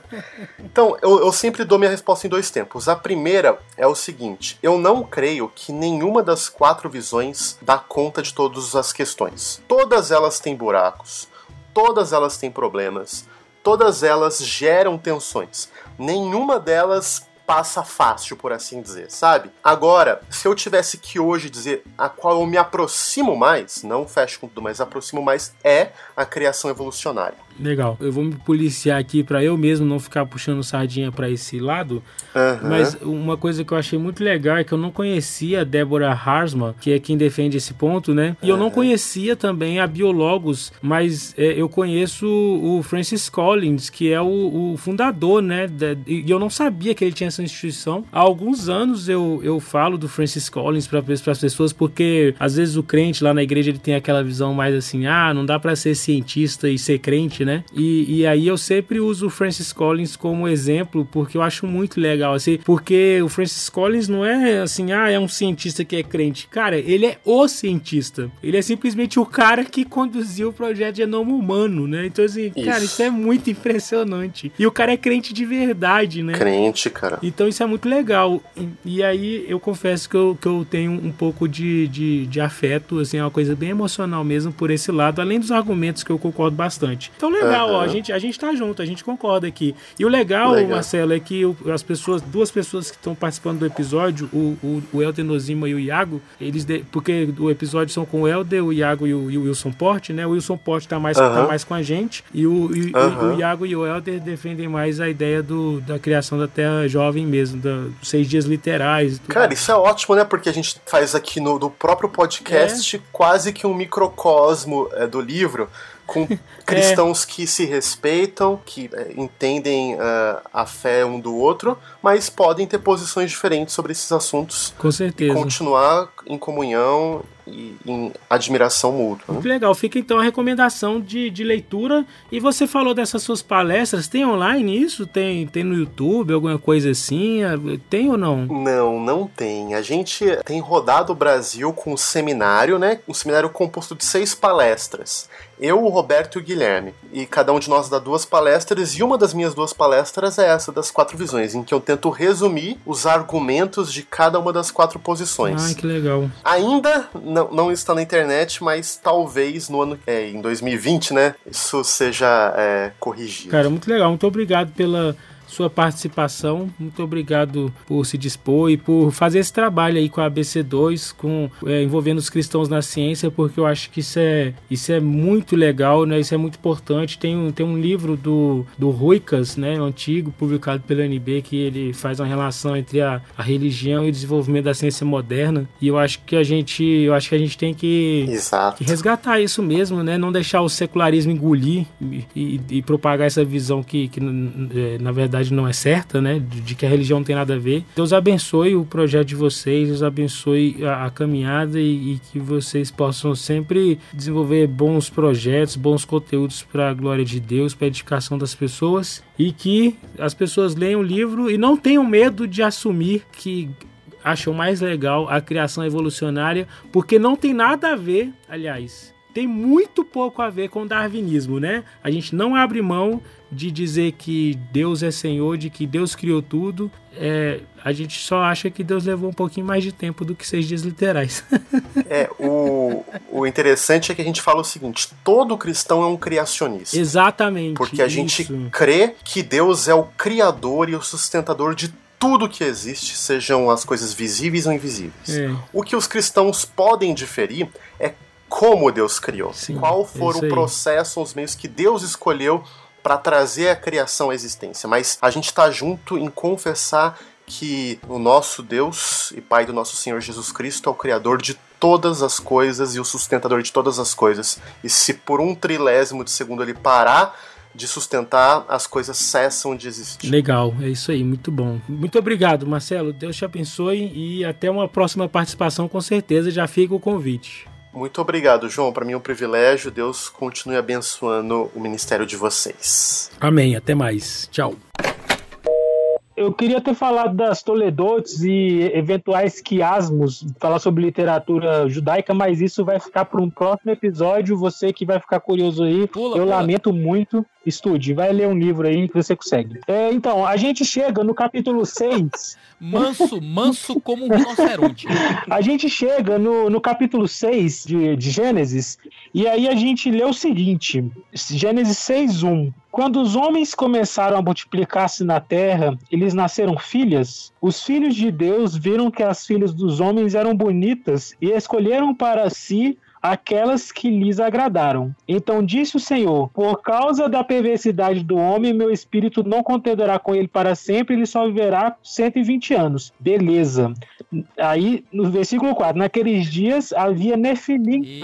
Então, eu, eu sempre dou minha resposta em dois tempos. A primeira é o seguinte: eu não creio que nenhuma das quatro visões dá conta de todas as questões. Todas elas têm buracos, todas elas têm problemas, todas elas geram tensões. Nenhuma delas passa fácil, por assim dizer, sabe? Agora, se eu tivesse que hoje dizer a qual eu me aproximo mais, não fecho com tudo, mas aproximo mais, é a criação evolucionária. Legal. Eu vou me policiar aqui para eu mesmo não ficar puxando sardinha para esse lado. Uhum. Mas uma coisa que eu achei muito legal é que eu não conhecia a Débora Harsman, que é quem defende esse ponto, né? E eu não conhecia também a Biologos, mas é, eu conheço o Francis Collins, que é o, o fundador, né? e eu não sabia que ele tinha essa instituição. Há alguns anos eu, eu falo do Francis Collins para as pessoas, porque às vezes o crente lá na igreja ele tem aquela visão mais assim: ah, não dá para ser cientista e ser crente, né? E, e aí eu sempre uso o Francis Collins como exemplo, porque eu acho muito legal, assim, porque o Francis Collins não é assim, ah, é um cientista que é crente. Cara, ele é o cientista. Ele é simplesmente o cara que conduziu o projeto de genoma humano, né? Então, assim, isso. cara, isso é muito impressionante. E o cara é crente de verdade, né? Crente, cara. Então isso é muito legal. E, e aí eu confesso que eu, que eu tenho um pouco de, de, de afeto, assim, é uma coisa bem emocional mesmo por esse lado, além dos argumentos que eu concordo bastante. Então, legal, uhum. ó, a gente, a gente tá junto, a gente concorda aqui. E o legal, legal. Marcelo, é que as pessoas, duas pessoas que estão participando do episódio, o, o, o Elder Nozima e o Iago, eles, de, porque o episódio são com o Elder, o Iago e o, e o Wilson Porte, né? O Wilson Porte tá mais, uhum. tá mais com a gente, e o, e, uhum. o, Iago e o Elder defendem mais a ideia do, da criação da Terra jovem mesmo, dos seis dias literais. Cara, isso é ótimo, né? Porque a gente faz aqui no do próprio podcast é. quase que um microcosmo é, do livro com cristãos é. que se respeitam, que é, entendem uh, a fé um do outro, mas podem ter posições diferentes sobre esses assuntos. Com certeza. E continuar em comunhão e em admiração mútua. Né? Legal. Fica então a recomendação de, de leitura. E você falou dessas suas palestras, tem online isso? Tem, tem no YouTube, alguma coisa assim? Tem ou não? Não, não tem. A gente tem rodado o Brasil com um seminário, né? Um seminário composto de seis palestras. Eu, o Roberto e o Guilherme. E cada um de nós dá duas palestras, e uma das minhas duas palestras é essa das quatro visões, em que eu tento resumir os argumentos de cada uma das quatro posições. Ai, que legal. Ainda não, não está na internet, mas talvez no ano é, em 2020, né? Isso seja é, corrigido. Cara, muito legal. Muito obrigado pela sua participação. Muito obrigado por se dispor e por fazer esse trabalho aí com a ABC2, com, é, envolvendo os cristãos na ciência, porque eu acho que isso é, isso é muito legal, né? Isso é muito importante. Tem um, tem um livro do, do Ruicas, né? Antigo, publicado pela NB, que ele faz uma relação entre a, a religião e o desenvolvimento da ciência moderna. E eu acho que a gente, eu acho que a gente tem que, que resgatar isso mesmo, né? Não deixar o secularismo engolir e, e, e propagar essa visão que, que é, na verdade verdade não é certa, né? De, que a religião não tem nada a ver. Deus abençoe o projeto de vocês, Deus abençoe a, a caminhada e, e, que vocês possam sempre desenvolver bons projetos, bons conteúdos para a glória de Deus, para a edificação das pessoas e que as pessoas leiam o livro e não tenham medo de assumir que acham mais legal a criação evolucionária, porque não tem nada a ver, aliás, tem muito pouco a ver com o darwinismo, né? A gente não abre mão de dizer que Deus é Senhor, de que Deus criou tudo. É, a gente só acha que Deus levou um pouquinho mais de tempo do que seis dias literais. é, o, o interessante é que a gente fala o seguinte: todo cristão é um criacionista. Exatamente. Porque a isso. gente crê que Deus é o criador e o sustentador de tudo que existe, sejam as coisas visíveis ou invisíveis. É. O que os cristãos podem diferir é como Deus criou. Sim, Qual for o processo, os meios que Deus escolheu para trazer a criação à existência. Mas a gente está junto em confessar que o nosso Deus e Pai do nosso Senhor Jesus Cristo é o Criador de todas as coisas e o sustentador de todas as coisas. E se por um trilésimo de segundo ele parar de sustentar, as coisas cessam de existir. Legal, é isso aí, muito bom. Muito obrigado, Marcelo. Deus te abençoe e até uma próxima participação, com certeza. Já fica o convite. Muito obrigado, João. Para mim é um privilégio. Deus continue abençoando o ministério de vocês. Amém. Até mais. Tchau. Eu queria ter falado das Toledotes e eventuais quiasmos, falar sobre literatura judaica, mas isso vai ficar para um próximo episódio. Você que vai ficar curioso aí, pula, eu pula. lamento muito. Estude, vai ler um livro aí que você consegue. É, então, a gente chega no capítulo 6. manso, manso como um rinoceronte. a gente chega no, no capítulo 6 de, de Gênesis, e aí a gente lê o seguinte: Gênesis 6, 1. Quando os homens começaram a multiplicar-se na terra, eles nasceram filhas. Os filhos de Deus viram que as filhas dos homens eram bonitas e escolheram para si aquelas que lhes agradaram. Então disse o Senhor: Por causa da perversidade do homem, meu espírito não contenderá com ele para sempre, ele só viverá 120 anos. Beleza. Aí, no versículo 4, naqueles dias havia Nefilim.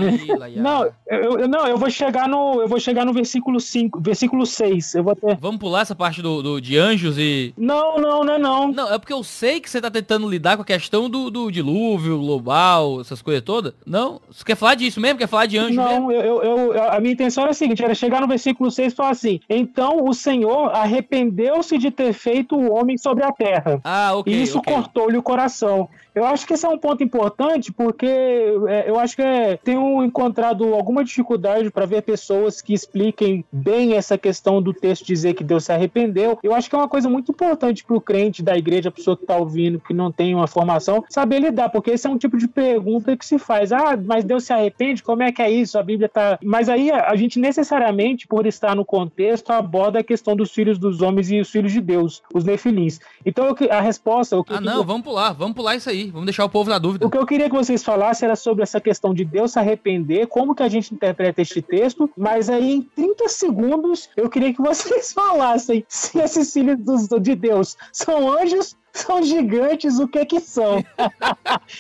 não, eu, eu, não, eu vou chegar no, eu vou chegar no versículo 5, versículo 6. Eu vou ter... Vamos pular essa parte do, do, de anjos e. Não, não, não, é não. Não, é porque eu sei que você tá tentando lidar com a questão do, do dilúvio global, essas coisas todas. Não? Você quer falar disso mesmo? Quer falar de anjo não, mesmo? Eu, eu, eu, a minha intenção era a seguinte: era chegar no versículo 6 e falar assim: Então o Senhor arrependeu-se de ter feito o homem sobre a terra. Ah, ok. E isso okay. cortou-lhe o coração. Eu acho que esse é um ponto importante porque é, eu acho que é, tenho encontrado alguma dificuldade para ver pessoas que expliquem bem essa questão do texto dizer que Deus se arrependeu. Eu acho que é uma coisa muito importante para o crente da igreja, a pessoa que está ouvindo, que não tem uma formação, saber lidar, porque esse é um tipo de pergunta que se faz. Ah, mas Deus se arrepende? Como é que é isso? A Bíblia está. Mas aí a gente necessariamente, por estar no contexto, aborda a questão dos filhos dos homens e os filhos de Deus, os nefilins. Então a resposta. ah, não, vamos pular, vamos pular isso aí. Vamos deixar o povo na dúvida. O que eu queria que vocês falassem era sobre essa questão de Deus se arrepender, como que a gente interpreta este texto, mas aí em 30 segundos eu queria que vocês falassem se esses filhos de Deus são anjos são gigantes, o que que são?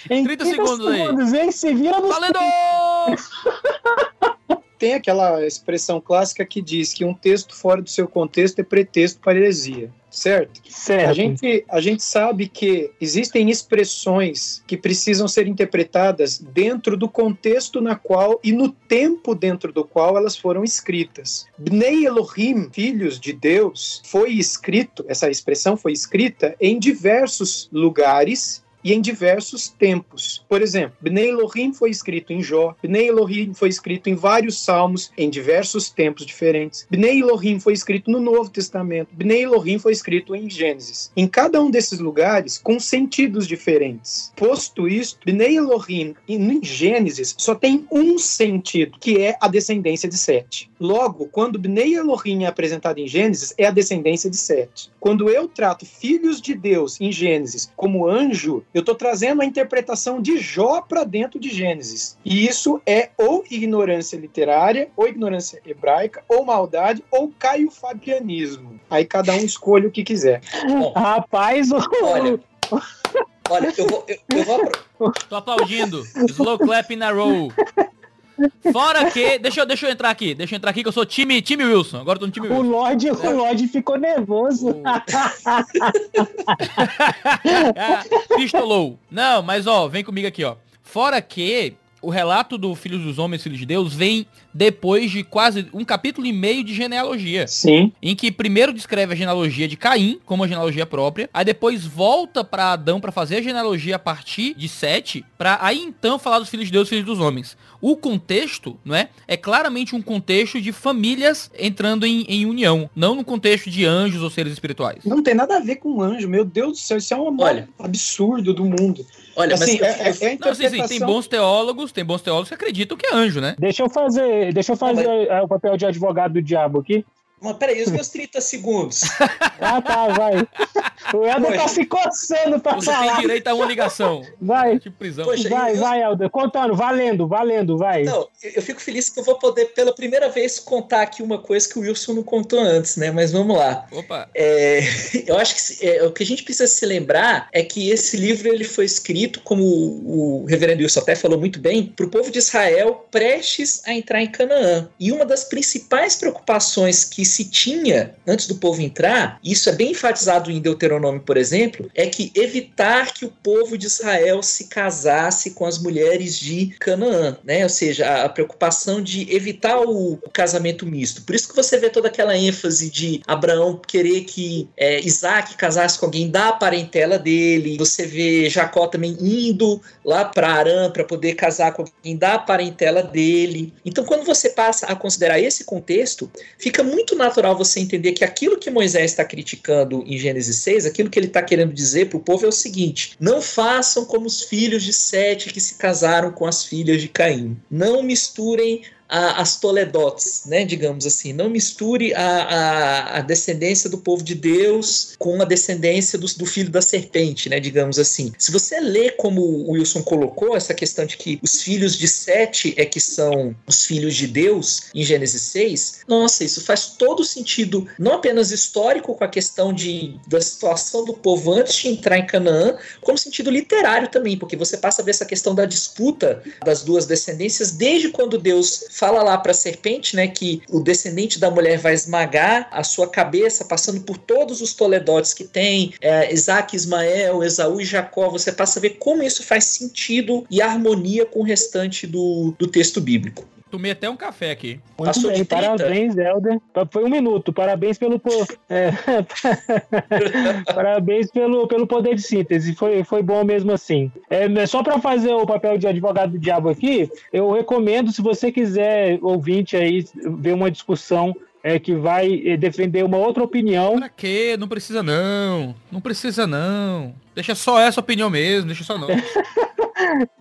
em 30, 30 segundos, segundos aí. Hein? Se vira nos... Valendo! Tem aquela expressão clássica que diz que um texto fora do seu contexto é pretexto para heresia certo? Certo. A gente, a gente sabe que existem expressões que precisam ser interpretadas dentro do contexto na qual e no tempo dentro do qual elas foram escritas. Bnei Elohim, filhos de Deus, foi escrito, essa expressão foi escrita em diversos lugares e em diversos tempos. Por exemplo, Bnei Elohim foi escrito em Jó, Bnei Elohim foi escrito em vários salmos em diversos tempos diferentes. Bnei Elohim foi escrito no Novo Testamento, Bnei Elohim foi escrito em Gênesis. Em cada um desses lugares, com sentidos diferentes. Posto isto, Bnei Elohim em Gênesis só tem um sentido, que é a descendência de Sete. Logo, quando Bnei Elohim é apresentado em Gênesis, é a descendência de Sete. Quando eu trato filhos de Deus em Gênesis como anjo, eu estou trazendo a interpretação de Jó para dentro de Gênesis. E isso é ou ignorância literária, ou ignorância hebraica, ou maldade, ou caio fabianismo. Aí cada um escolhe o que quiser. Bom, Rapaz, olha. Olha, eu vou. Eu, eu vou... Tô aplaudindo. Slow clap na row. Fora que. Deixa eu, deixa eu entrar aqui. Deixa eu entrar aqui que eu sou time, time Wilson. Agora eu tô no time Wilson. O Lorde, o Lorde ficou nervoso. O... Pistolou. Não, mas ó, vem comigo aqui, ó. Fora que o relato do Filho dos Homens, Filho de Deus, vem depois de quase um capítulo e meio de genealogia. Sim. Em que primeiro descreve a genealogia de Caim, como a genealogia própria, aí depois volta para Adão para fazer a genealogia a partir de Sete, para aí então falar dos filhos de Deus e filhos dos homens. O contexto, não é? É claramente um contexto de famílias entrando em, em união, não no contexto de anjos ou seres espirituais. Não tem nada a ver com anjo, meu Deus do céu, isso é um Olha, absurdo do mundo. Olha, assim, mas é, é, é não, sim, sim, tem bons teólogos, tem bons teólogos que acreditam que é anjo, né? Deixa eu fazer, deixa eu fazer. É, o papel de advogado do diabo aqui. Mas peraí, os meus 30 segundos. ah, tá, vai. O Helder tá se coçando pra Você falar. tem direito a uma ligação. Vai. De prisão. Poxa, vai, eu... vai, Helder. Contando, valendo, valendo, vai. Não, eu fico feliz que eu vou poder, pela primeira vez, contar aqui uma coisa que o Wilson não contou antes, né? Mas vamos lá. Opa. É, eu acho que é, o que a gente precisa se lembrar é que esse livro ele foi escrito, como o, o reverendo Wilson até falou muito bem, para o povo de Israel prestes a entrar em Canaã. E uma das principais preocupações que se tinha antes do povo entrar, isso é bem enfatizado em Deuteronômio, por exemplo, é que evitar que o povo de Israel se casasse com as mulheres de Canaã, né? Ou seja, a preocupação de evitar o, o casamento misto. Por isso que você vê toda aquela ênfase de Abraão querer que é, Isaac casasse com alguém da parentela dele. Você vê Jacó também indo lá para Arã para poder casar com alguém da parentela dele. Então, quando você passa a considerar esse contexto, fica muito natural você entender que aquilo que Moisés está criticando em Gênesis 6, aquilo que ele está querendo dizer para o povo é o seguinte: não façam como os filhos de Sete que se casaram com as filhas de Caim. Não misturem a, as Toledotes, né, digamos assim. Não misture a, a, a, descendência do povo de Deus com a descendência do, do filho da serpente, né, digamos assim. Se você lê como o Wilson colocou, essa questão de que os filhos de Sete é que são os filhos de Deus, em Gênesis 6, nossa, isso faz todo sentido, não apenas histórico com a questão de, da situação do povo antes de entrar em Canaã, como sentido literário também, porque você passa a ver essa questão da disputa das duas descendências desde quando Deus fala lá para a serpente, né, que o descendente da mulher vai esmagar a sua cabeça, passando por todos os toledotes que tem, é, Isaac, Ismael, Esaú e Jacó. Você passa a ver como isso faz sentido e harmonia com o restante do, do texto bíblico. Tomei até um café aqui. Muito bem, parabéns, Helder. Foi um minuto. Parabéns pelo é, parabéns pelo, pelo poder de síntese. Foi, foi bom mesmo assim. É, só para fazer o papel de advogado do diabo aqui, eu recomendo, se você quiser, ouvinte aí, ver uma discussão é, que vai eh, defender uma outra opinião. Pra quê? Não precisa não. Não precisa não. Deixa só essa opinião mesmo, deixa só não.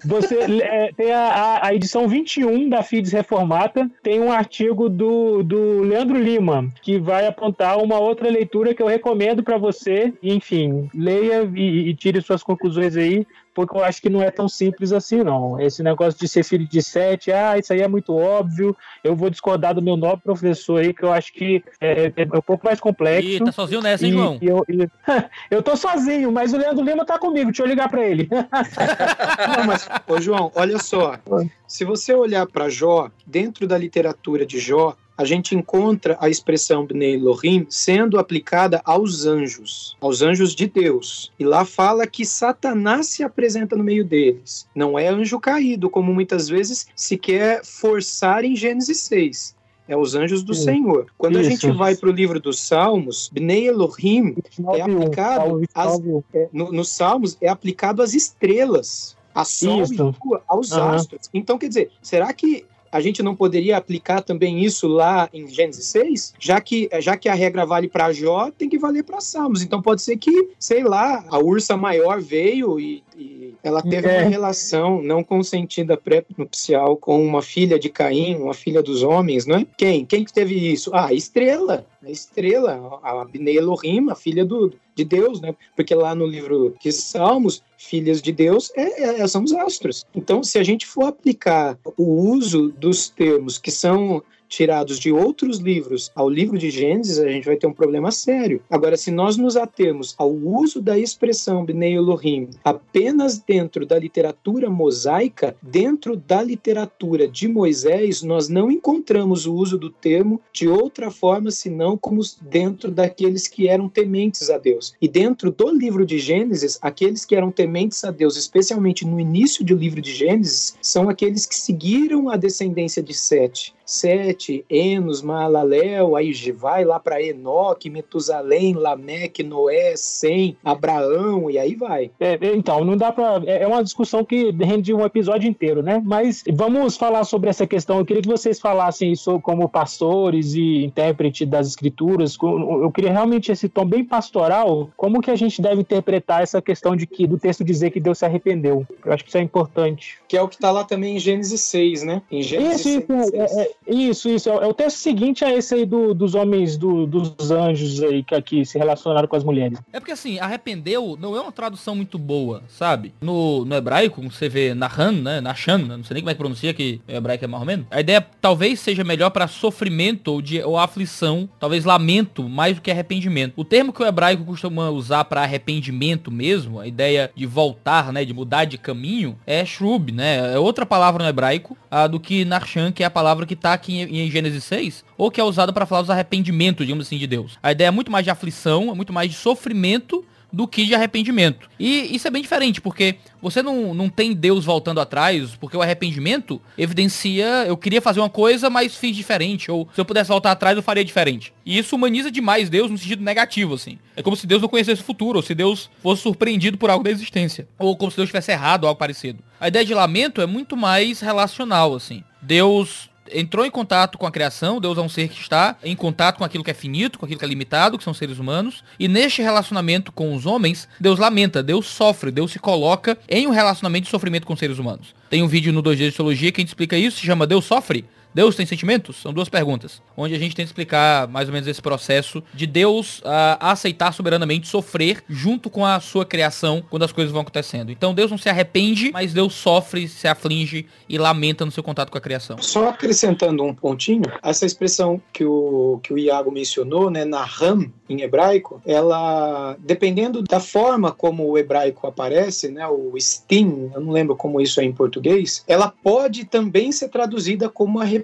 Você é, tem a, a, edição 21 da FIDES Reformata, tem um artigo do, do Leandro Lima, que vai apontar uma outra leitura que eu recomendo para você. Enfim, leia e, e tire suas conclusões aí porque eu acho que não é tão simples assim, não. Esse negócio de ser filho de sete, ah, isso aí é muito óbvio, eu vou discordar do meu nobre professor aí, que eu acho que é, é um pouco mais complexo. Ih, tá sozinho nessa, hein, João? Eu, eu, eu, tô sozinho, mas o Leandro Lima tá comigo, deixa eu ligar pra ele. não, mas, ô João, olha só, se você olhar para Jó, dentro da literatura de Jó, a gente encontra a expressão Bnei Elohim sendo aplicada aos anjos, aos anjos de Deus. E lá fala que Satanás se apresenta no meio deles. Não é anjo caído, como muitas vezes se quer forçar em Gênesis 6 é os anjos do Senhor. Quando Isso. a gente vai para o livro dos Salmos, Bnei Elohim é aplicado às, é, no, nos Salmos é aplicado às estrelas, a sol Isso. e lua, aos uhum. astros. Então, quer dizer, será que a gente não poderia aplicar também isso lá em Gênesis 6? Já que, já que a regra vale para Jó, tem que valer para Salmos. Então pode ser que, sei lá, a ursa maior veio e, e ela teve é. uma relação não consentida pré-nupcial com uma filha de Caim, uma filha dos homens, não é? Quem? Quem que teve isso? Ah, a estrela. A estrela, a Bnei Elohim, a filha do, de Deus, né? Porque lá no livro de Salmos, filhas de Deus é, é, são os astros. Então, se a gente for aplicar o uso dos termos que são tirados de outros livros ao livro de Gênesis, a gente vai ter um problema sério. Agora, se nós nos atemos ao uso da expressão Bnei Elohim apenas dentro da literatura mosaica, dentro da literatura de Moisés, nós não encontramos o uso do termo de outra forma senão como dentro daqueles que eram tementes a Deus. E dentro do livro de Gênesis, aqueles que eram tementes a Deus, especialmente no início do livro de Gênesis, são aqueles que seguiram a descendência de Sete. Sete, Enos, Maalalel, aí vai lá para Enoque, Metusalém, Lameque, Noé, Sem, Abraão, e aí vai. É, então, não dá para. É, é uma discussão que rende um episódio inteiro, né? Mas vamos falar sobre essa questão. Eu queria que vocês falassem isso como pastores e intérprete das escrituras. Eu queria realmente esse tom bem pastoral. Como que a gente deve interpretar essa questão de que do texto dizer que Deus se arrependeu? Eu acho que isso é importante. Que é o que está lá também em Gênesis 6, né? Em Gênesis isso, 6, isso, é, é, isso, isso. É o texto seguinte a esse aí do, dos homens, do, dos anjos aí que aqui se relacionaram com as mulheres. É porque assim, arrependeu não é uma tradução muito boa, sabe? No, no hebraico, você vê Nahan, né? Nashan, né? não sei nem como é que pronuncia, que o hebraico é mais ou menos. A ideia talvez seja melhor para sofrimento ou, de, ou aflição, talvez lamento, mais do que arrependimento. O termo que o hebraico costuma usar para arrependimento mesmo, a ideia de voltar, né? De mudar de caminho, é shrub, né? É outra palavra no hebraico a, do que Narshan, que é a palavra que está aqui em, em Gênesis 6, ou que é usada para falar dos arrependimentos, digamos assim, de Deus. A ideia é muito mais de aflição, é muito mais de sofrimento do que de arrependimento. E isso é bem diferente, porque você não, não tem Deus voltando atrás, porque o arrependimento evidencia, eu queria fazer uma coisa, mas fiz diferente, ou se eu pudesse voltar atrás, eu faria diferente. E isso humaniza demais Deus no sentido negativo, assim. É como se Deus não conhecesse o futuro, ou se Deus fosse surpreendido por algo da existência, ou como se Deus tivesse errado, algo parecido. A ideia de lamento é muito mais relacional, assim. Deus entrou em contato com a criação, Deus é um ser que está em contato com aquilo que é finito, com aquilo que é limitado, que são seres humanos, e neste relacionamento com os homens, Deus lamenta, Deus sofre, Deus se coloca em um relacionamento de sofrimento com seres humanos. Tem um vídeo no 2G de Teologia que a gente explica isso, se chama Deus Sofre. Deus tem sentimentos? São duas perguntas. Onde a gente tenta explicar mais ou menos esse processo de Deus uh, aceitar soberanamente sofrer junto com a sua criação quando as coisas vão acontecendo. Então Deus não se arrepende, mas Deus sofre, se aflige e lamenta no seu contato com a criação. Só acrescentando um pontinho, essa expressão que o, que o Iago mencionou, né, na Ram, em hebraico, ela, dependendo da forma como o hebraico aparece, né, o stim, eu não lembro como isso é em português, ela pode também ser traduzida como arrependimento.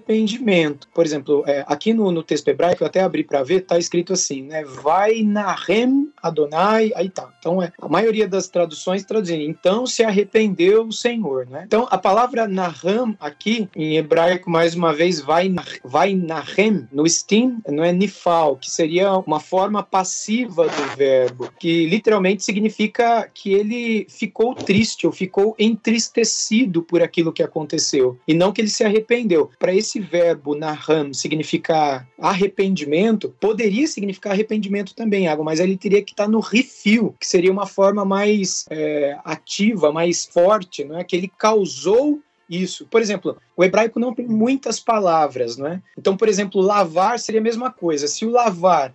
Por exemplo, é, aqui no, no texto hebraico, eu até abri para ver, tá escrito assim, né, vai Nahem Adonai, aí tá. Então, é, a maioria das traduções traduzem, então se arrependeu o Senhor, né? Então, a palavra Naham aqui, em hebraico, mais uma vez, vai, vai Nahem, no stim, não é nifal, que seria uma forma passiva do verbo, que literalmente significa que ele ficou triste ou ficou entristecido por aquilo que aconteceu, e não que ele se arrependeu. Para esse verbo Naham significar arrependimento, poderia significar arrependimento também, água, mas ele teria que estar no refil, que seria uma forma mais é, ativa, mais forte, não é? que ele causou isso. Por exemplo, o hebraico não tem muitas palavras, não é? Então, por exemplo, lavar seria a mesma coisa. Se o lavar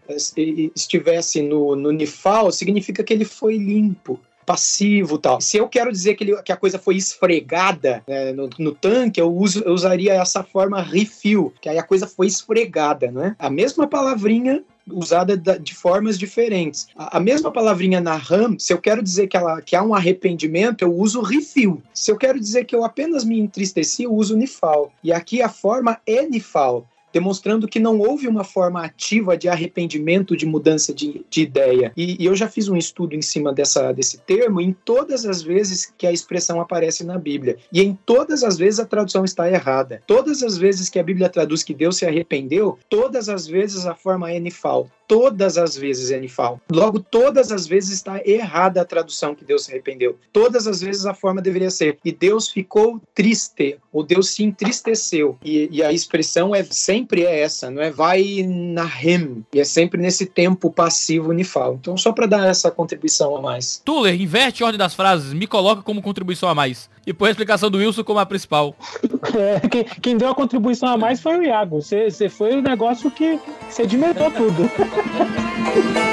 estivesse no, no nifal, significa que ele foi limpo passivo tal. Se eu quero dizer que, ele, que a coisa foi esfregada né, no, no, tanque, eu, uso, eu usaria essa forma refill, que aí a coisa foi esfregada, né? A mesma palavrinha usada de formas diferentes. A, mesma palavrinha na RAM, se eu quero dizer que, ela, que há um arrependimento, eu uso refil. Se eu quero dizer que eu apenas me entristeci, eu uso nifal. E aqui a forma é nifal demonstrando que não houve uma forma ativa de arrependimento, de mudança de, de ideia. E, e, eu já fiz um estudo em cima dessa, desse termo em todas as vezes que a expressão aparece na Bíblia. E em todas as vezes a tradução está errada. Todas as vezes que a Bíblia traduz que Deus se arrependeu, todas as vezes a forma é nifal todas as vezes é nifal. Logo, todas as vezes está errada a tradução que Deus se arrependeu. Todas as vezes a forma deveria ser e Deus ficou triste, ou Deus se entristeceu. E, e a expressão é sempre é essa, não é vai na rem, e é sempre nesse tempo passivo nifal. Então, só para dar essa contribuição a mais. Tuller, inverte a ordem das frases, me coloca como contribuição a mais. E põe a explicação do Wilson como a principal. É, quem, quem, deu a contribuição a mais foi o Iago. Você foi o negócio que sedimentou tudo. Thank you.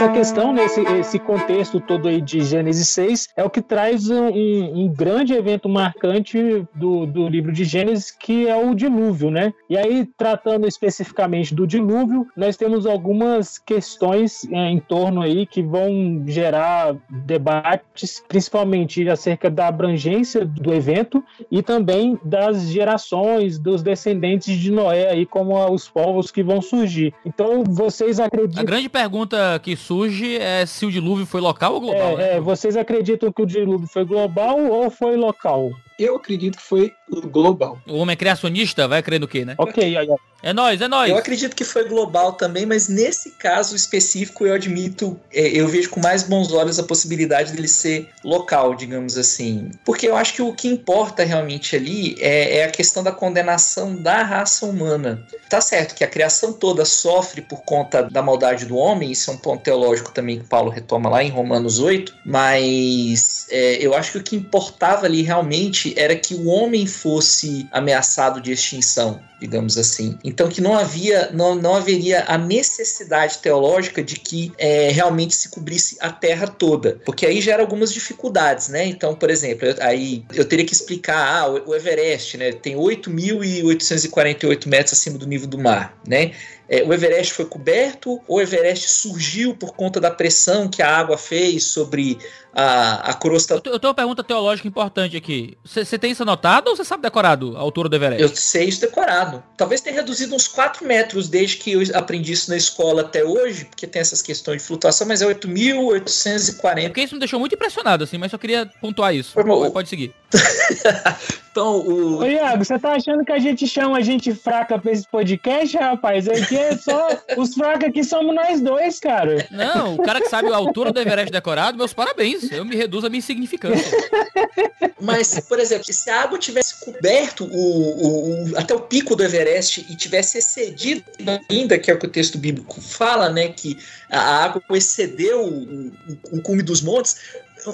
Essa questão, nesse né, esse contexto todo aí de Gênesis 6, é o que traz um, um, grande evento marcante do, do livro de Gênesis, que é o dilúvio, né? E aí, tratando especificamente do dilúvio, nós temos algumas questões é, em torno aí que vão gerar debates, principalmente acerca da abrangência do evento e também das gerações, dos descendentes de Noé aí, como os povos que vão surgir. Então, vocês acreditam... A grande pergunta que surge é se o dilúvio foi local ou global. É, né? é, vocês acreditam que o dilúvio foi global ou foi local? Eu acredito que foi global. O homem é criacionista, vai crer no quê, né? Ok, aí, é nós, é nós. Eu acredito que foi global também, mas nesse caso específico eu admito, é, eu vejo com mais bons olhos a possibilidade dele ser local, digamos assim. Porque eu acho que o que importa realmente ali é, é a questão da condenação da raça humana. Tá certo que a criação toda sofre por conta da maldade do homem, isso é um ponto teológico também que Paulo retoma lá em Romanos 8, mas é, eu acho que o que importava ali realmente era que o homem fosse ameaçado de extinção digamos assim. Então que não havia, não, não haveria a necessidade teológica de que é, realmente se cobrisse a Terra toda, porque aí gera algumas dificuldades, né? Então, por exemplo, eu, aí eu teria que explicar, ah, o, o Everest, né, tem 8.848 metros acima do nível do mar, né? é, o Everest foi coberto ou o Everest surgiu por conta da pressão que a água fez sobre a, a crosta. Eu, tenho uma pergunta teológica importante aqui. Você tem isso anotado ou você sabe decorado a altura do Everest? Eu sei isso decorado. Talvez tenha reduzido uns 4 metros desde que eu aprendi isso na escola até hoje, porque tem essas questões de flutuação, mas é 8.840. É porque isso me deixou muito impressionado, assim, mas só queria pontuar isso. Pode, pode seguir. então, o. Ô, Iago, você tá achando que a gente chama a gente fraca pra esse podcast, rapaz? Aqui é só. Os fracos aqui somos nós dois, cara. Não, o cara que sabe a altura do Everest decorado, meus parabéns. Eu me reduzo a minha insignificância. Mas, por exemplo, se a água tivesse coberto o, o, o até o pico do Everest e tivesse excedido ainda, que é o que o texto bíblico fala, né, que a água excedeu o, o, o cume dos montes,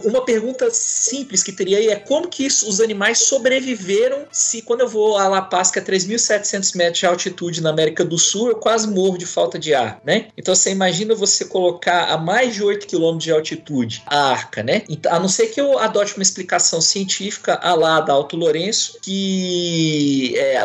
uma pergunta simples que teria aí é como que isso, os animais sobreviveram se quando eu vou a La Paz, que é 3.700 metros de altitude na América do Sul, eu quase morro de falta de ar, né? Então você imagina você colocar a mais de 8 km de altitude a arca, né? A não ser que eu adote uma explicação científica a lá da Alto Lourenço, que é,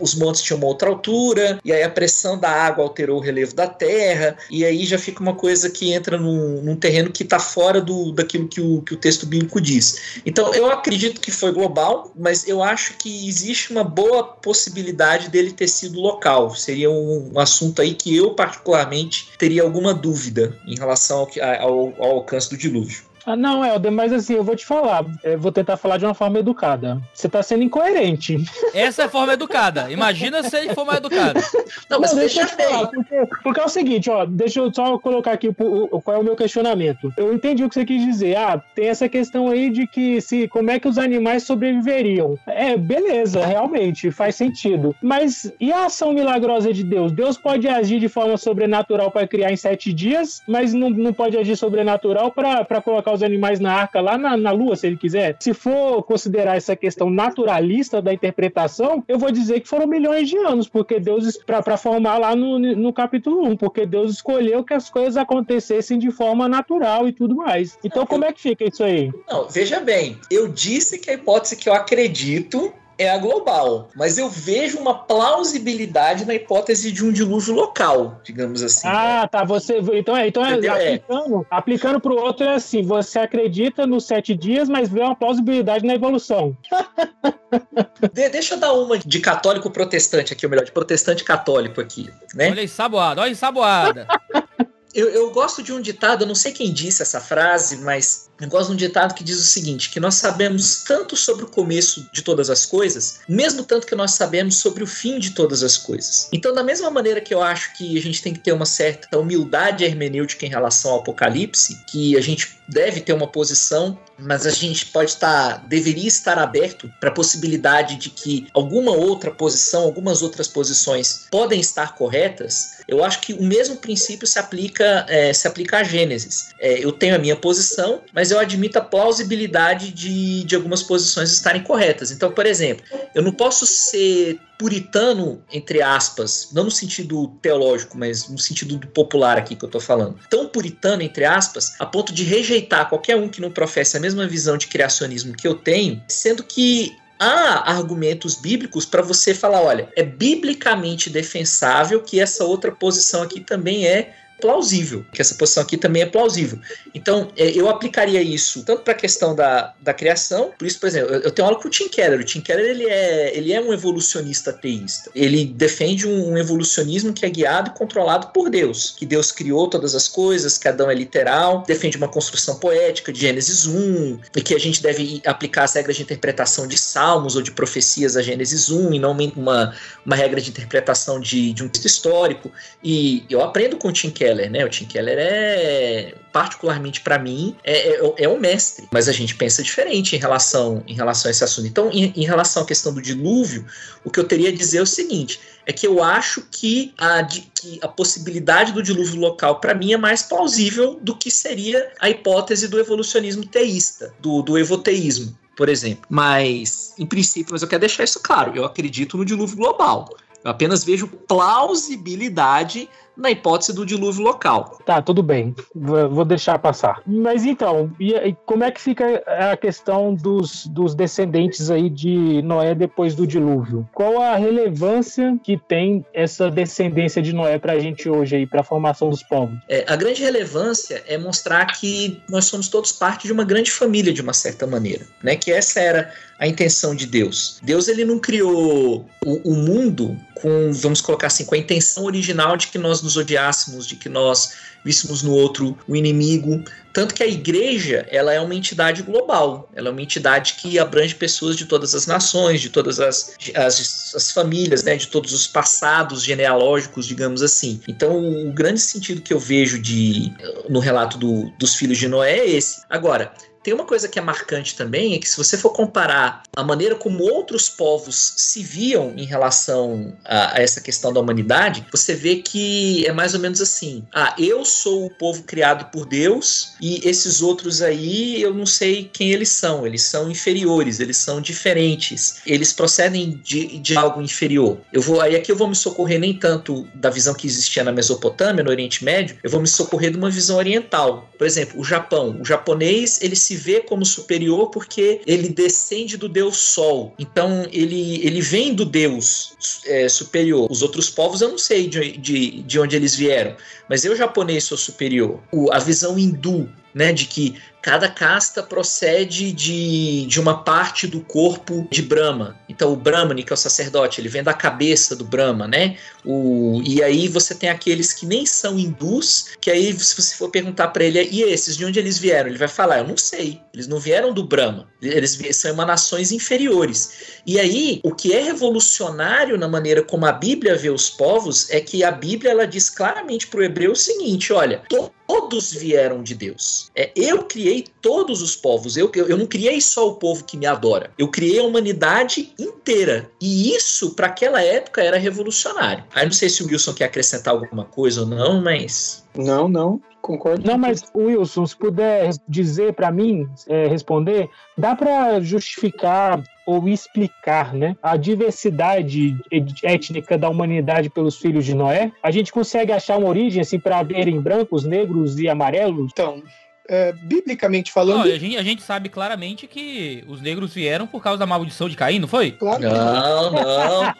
os montes tinham uma outra altura, e aí a pressão da água alterou o relevo da terra, e aí já fica uma coisa que entra num, num terreno que está fora do, daquilo que o, que o texto bíblico diz. Então, eu acredito que foi global, mas eu acho que existe uma boa possibilidade dele ter sido local. Seria um, um assunto aí que eu, particularmente, teria alguma dúvida em relação ao, ao, ao alcance do dilúvio. Ah, não, Helder, mas assim, eu vou te falar. Eu vou tentar falar de uma forma educada. Você tá sendo incoerente. Essa é a forma educada. Imagina se ele for mais educado. Não, mas não, deixa eu falar. Porque, porque, é o seguinte, ó, deixa eu só colocar aqui o, o, qual é o meu questionamento. Eu entendi o que você quis dizer. Ah, tem essa questão aí de que se como é que os animais sobreviveriam. É, beleza, realmente, faz sentido. Mas e a ação milagrosa de Deus? Deus pode agir de forma sobrenatural para criar em sete dias, mas não, não pode agir sobrenatural para colocar colocar os animais na arca lá na, na Lua, se ele quiser. Se for considerar essa questão naturalista da interpretação, eu vou dizer que foram milhões de anos, porque Deus, para formar lá no, no capítulo 1, porque Deus escolheu que as coisas acontecessem de forma natural e tudo mais. Então, como é que fica isso aí? Não, veja bem, eu disse que a hipótese que eu acredito é a global. Mas eu vejo uma plausibilidade na hipótese de um dilúvio local, digamos assim. Ah, tá. Você, então é, então é, aplicando, é. aplicando para o outro é assim: você acredita nos sete dias, mas vê uma plausibilidade na evolução. de, deixa eu dar uma de católico protestante aqui, ou melhor, de protestante católico aqui, né? Olha ensaboada, olha ensaboada. Eu, eu, gosto de um ditado, eu não sei quem disse essa frase, mas eu gosto de um ditado que diz o seguinte: que nós sabemos tanto sobre o começo de todas as coisas, mesmo tanto que nós sabemos sobre o fim de todas as coisas. Então, da mesma maneira que eu acho que a gente tem que ter uma certa humildade hermenêutica em relação ao Apocalipse, que a gente deve ter uma posição, mas a gente pode estar, deveria estar aberto para a possibilidade de que alguma outra posição, algumas outras posições podem estar corretas. Eu acho que o mesmo princípio se aplica, é, se aplica a Gênesis. É, eu tenho a minha posição, mas eu admito a plausibilidade de, de algumas posições estarem corretas. Então, por exemplo, eu não posso ser puritano, entre aspas, não no sentido teológico, mas no sentido do popular aqui que eu tô falando, tão puritano, entre aspas, a ponto de rejeitar qualquer um que não professe a mesma visão de criacionismo que eu tenho, sendo que há argumentos bíblicos para você falar, olha, é biblicamente defensável que essa outra posição aqui também é plausível, que essa posição aqui também é plausível. Então, é, eu aplicaria isso tanto para a questão da, da criação, por isso, por exemplo, eu, tenho aula com o Tim Keller. O Tim Keller ele é, ele é um evolucionista teísta. Ele defende um, um evolucionismo que é guiado e controlado por Deus, que Deus criou todas as coisas, que Adão é literal, defende uma construção poética de Gênesis 1, e que a gente deve aplicar as regras de interpretação de salmos ou de profecias a Gênesis 1, e não uma, uma regra de interpretação de, de um texto histórico. E eu aprendo com o Tim Keller Keller, né? O Tim Keller é, particularmente para mim, é, é, é, um mestre. Mas a gente pensa diferente em relação, em relação a esse assunto. Então, em, em relação à questão do dilúvio, o que eu teria a dizer é o seguinte: é que eu acho que a, que a possibilidade do dilúvio local, para mim, é mais plausível do que seria a hipótese do evolucionismo teísta, do, do evoteísmo por exemplo. Mas, em princípio, mas eu quero deixar isso claro, eu acredito no dilúvio global. Eu apenas vejo plausibilidade na hipótese do dilúvio local. Tá, tudo bem. Vou deixar passar. Mas então, e, como é que fica a questão dos, dos descendentes aí de Noé depois do dilúvio? Qual a relevância que tem essa descendência de Noé para a gente hoje aí, para a formação dos povos? É, a grande relevância é mostrar que nós somos todos parte de uma grande família de uma certa maneira, né? Que essa era a intenção de Deus. Deus ele não criou o, o mundo com, vamos colocar assim, com a intenção original de que nós nos odiássemos, de que nós víssemos no outro o inimigo. Tanto que a igreja ela é uma entidade global, ela é uma entidade que abrange pessoas de todas as nações, de todas as, as, as famílias, né, de todos os passados genealógicos, digamos assim. Então, o grande sentido que eu vejo de no relato do, dos filhos de Noé é esse. Agora, tem uma coisa que é marcante também, é que se você for comparar a maneira como outros povos se viam em relação a, a, essa questão da humanidade, você vê que é mais ou menos assim: ah, eu sou o povo criado por Deus e esses outros aí eu não sei quem eles são, eles são inferiores, eles são diferentes, eles procedem de, de algo inferior. Eu vou aí aqui eu vou me socorrer nem tanto da visão que existia na Mesopotâmia, no Oriente Médio, eu vou me socorrer de uma visão oriental. Por exemplo, o Japão, o japonês ele se se vê como superior porque ele descende do Deus Sol. Então ele, ele vem do Deus é, superior. Os outros povos eu não sei de, de, de onde eles vieram, mas eu japonês sou superior. O, a visão hindu, né, de que cada casta procede de, de uma parte do corpo de Brahma. Então o Brahmani, que é o sacerdote, ele vem da cabeça do Brahma, né? O, e aí você tem aqueles que nem são hindus, que aí se você for perguntar para ele, e esses, de onde eles vieram? Ele vai falar, eu não sei. Eles não vieram do Brahma. Eles são emanações inferiores. E aí, o que é revolucionário na maneira como a Bíblia vê os povos é que a Bíblia ela diz claramente para o hebreu o seguinte, olha, todos vieram de Deus. É, eu criei todos os povos. Eu, eu, eu não criei só o povo que me adora. Eu criei a humanidade inteira. E isso, para aquela época, era revolucionário. Aí não sei se o Wilson quer acrescentar alguma coisa ou não, mas. Não, não. Concordo. Não, mas Wilson, se puder dizer para mim, é, responder, dá para justificar ou explicar né, a diversidade étnica da humanidade pelos filhos de Noé? A gente consegue achar uma origem assim para verem brancos, negros e amarelos? Então, é, biblicamente falando. Não, a, gente, a, gente, sabe claramente que os negros vieram por causa da maldição de Caim, não foi? Claro. Não, não.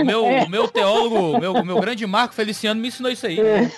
o, meu, o, meu, o meu teólogo, o meu, meu grande Marco Feliciano me ensinou isso aí. É.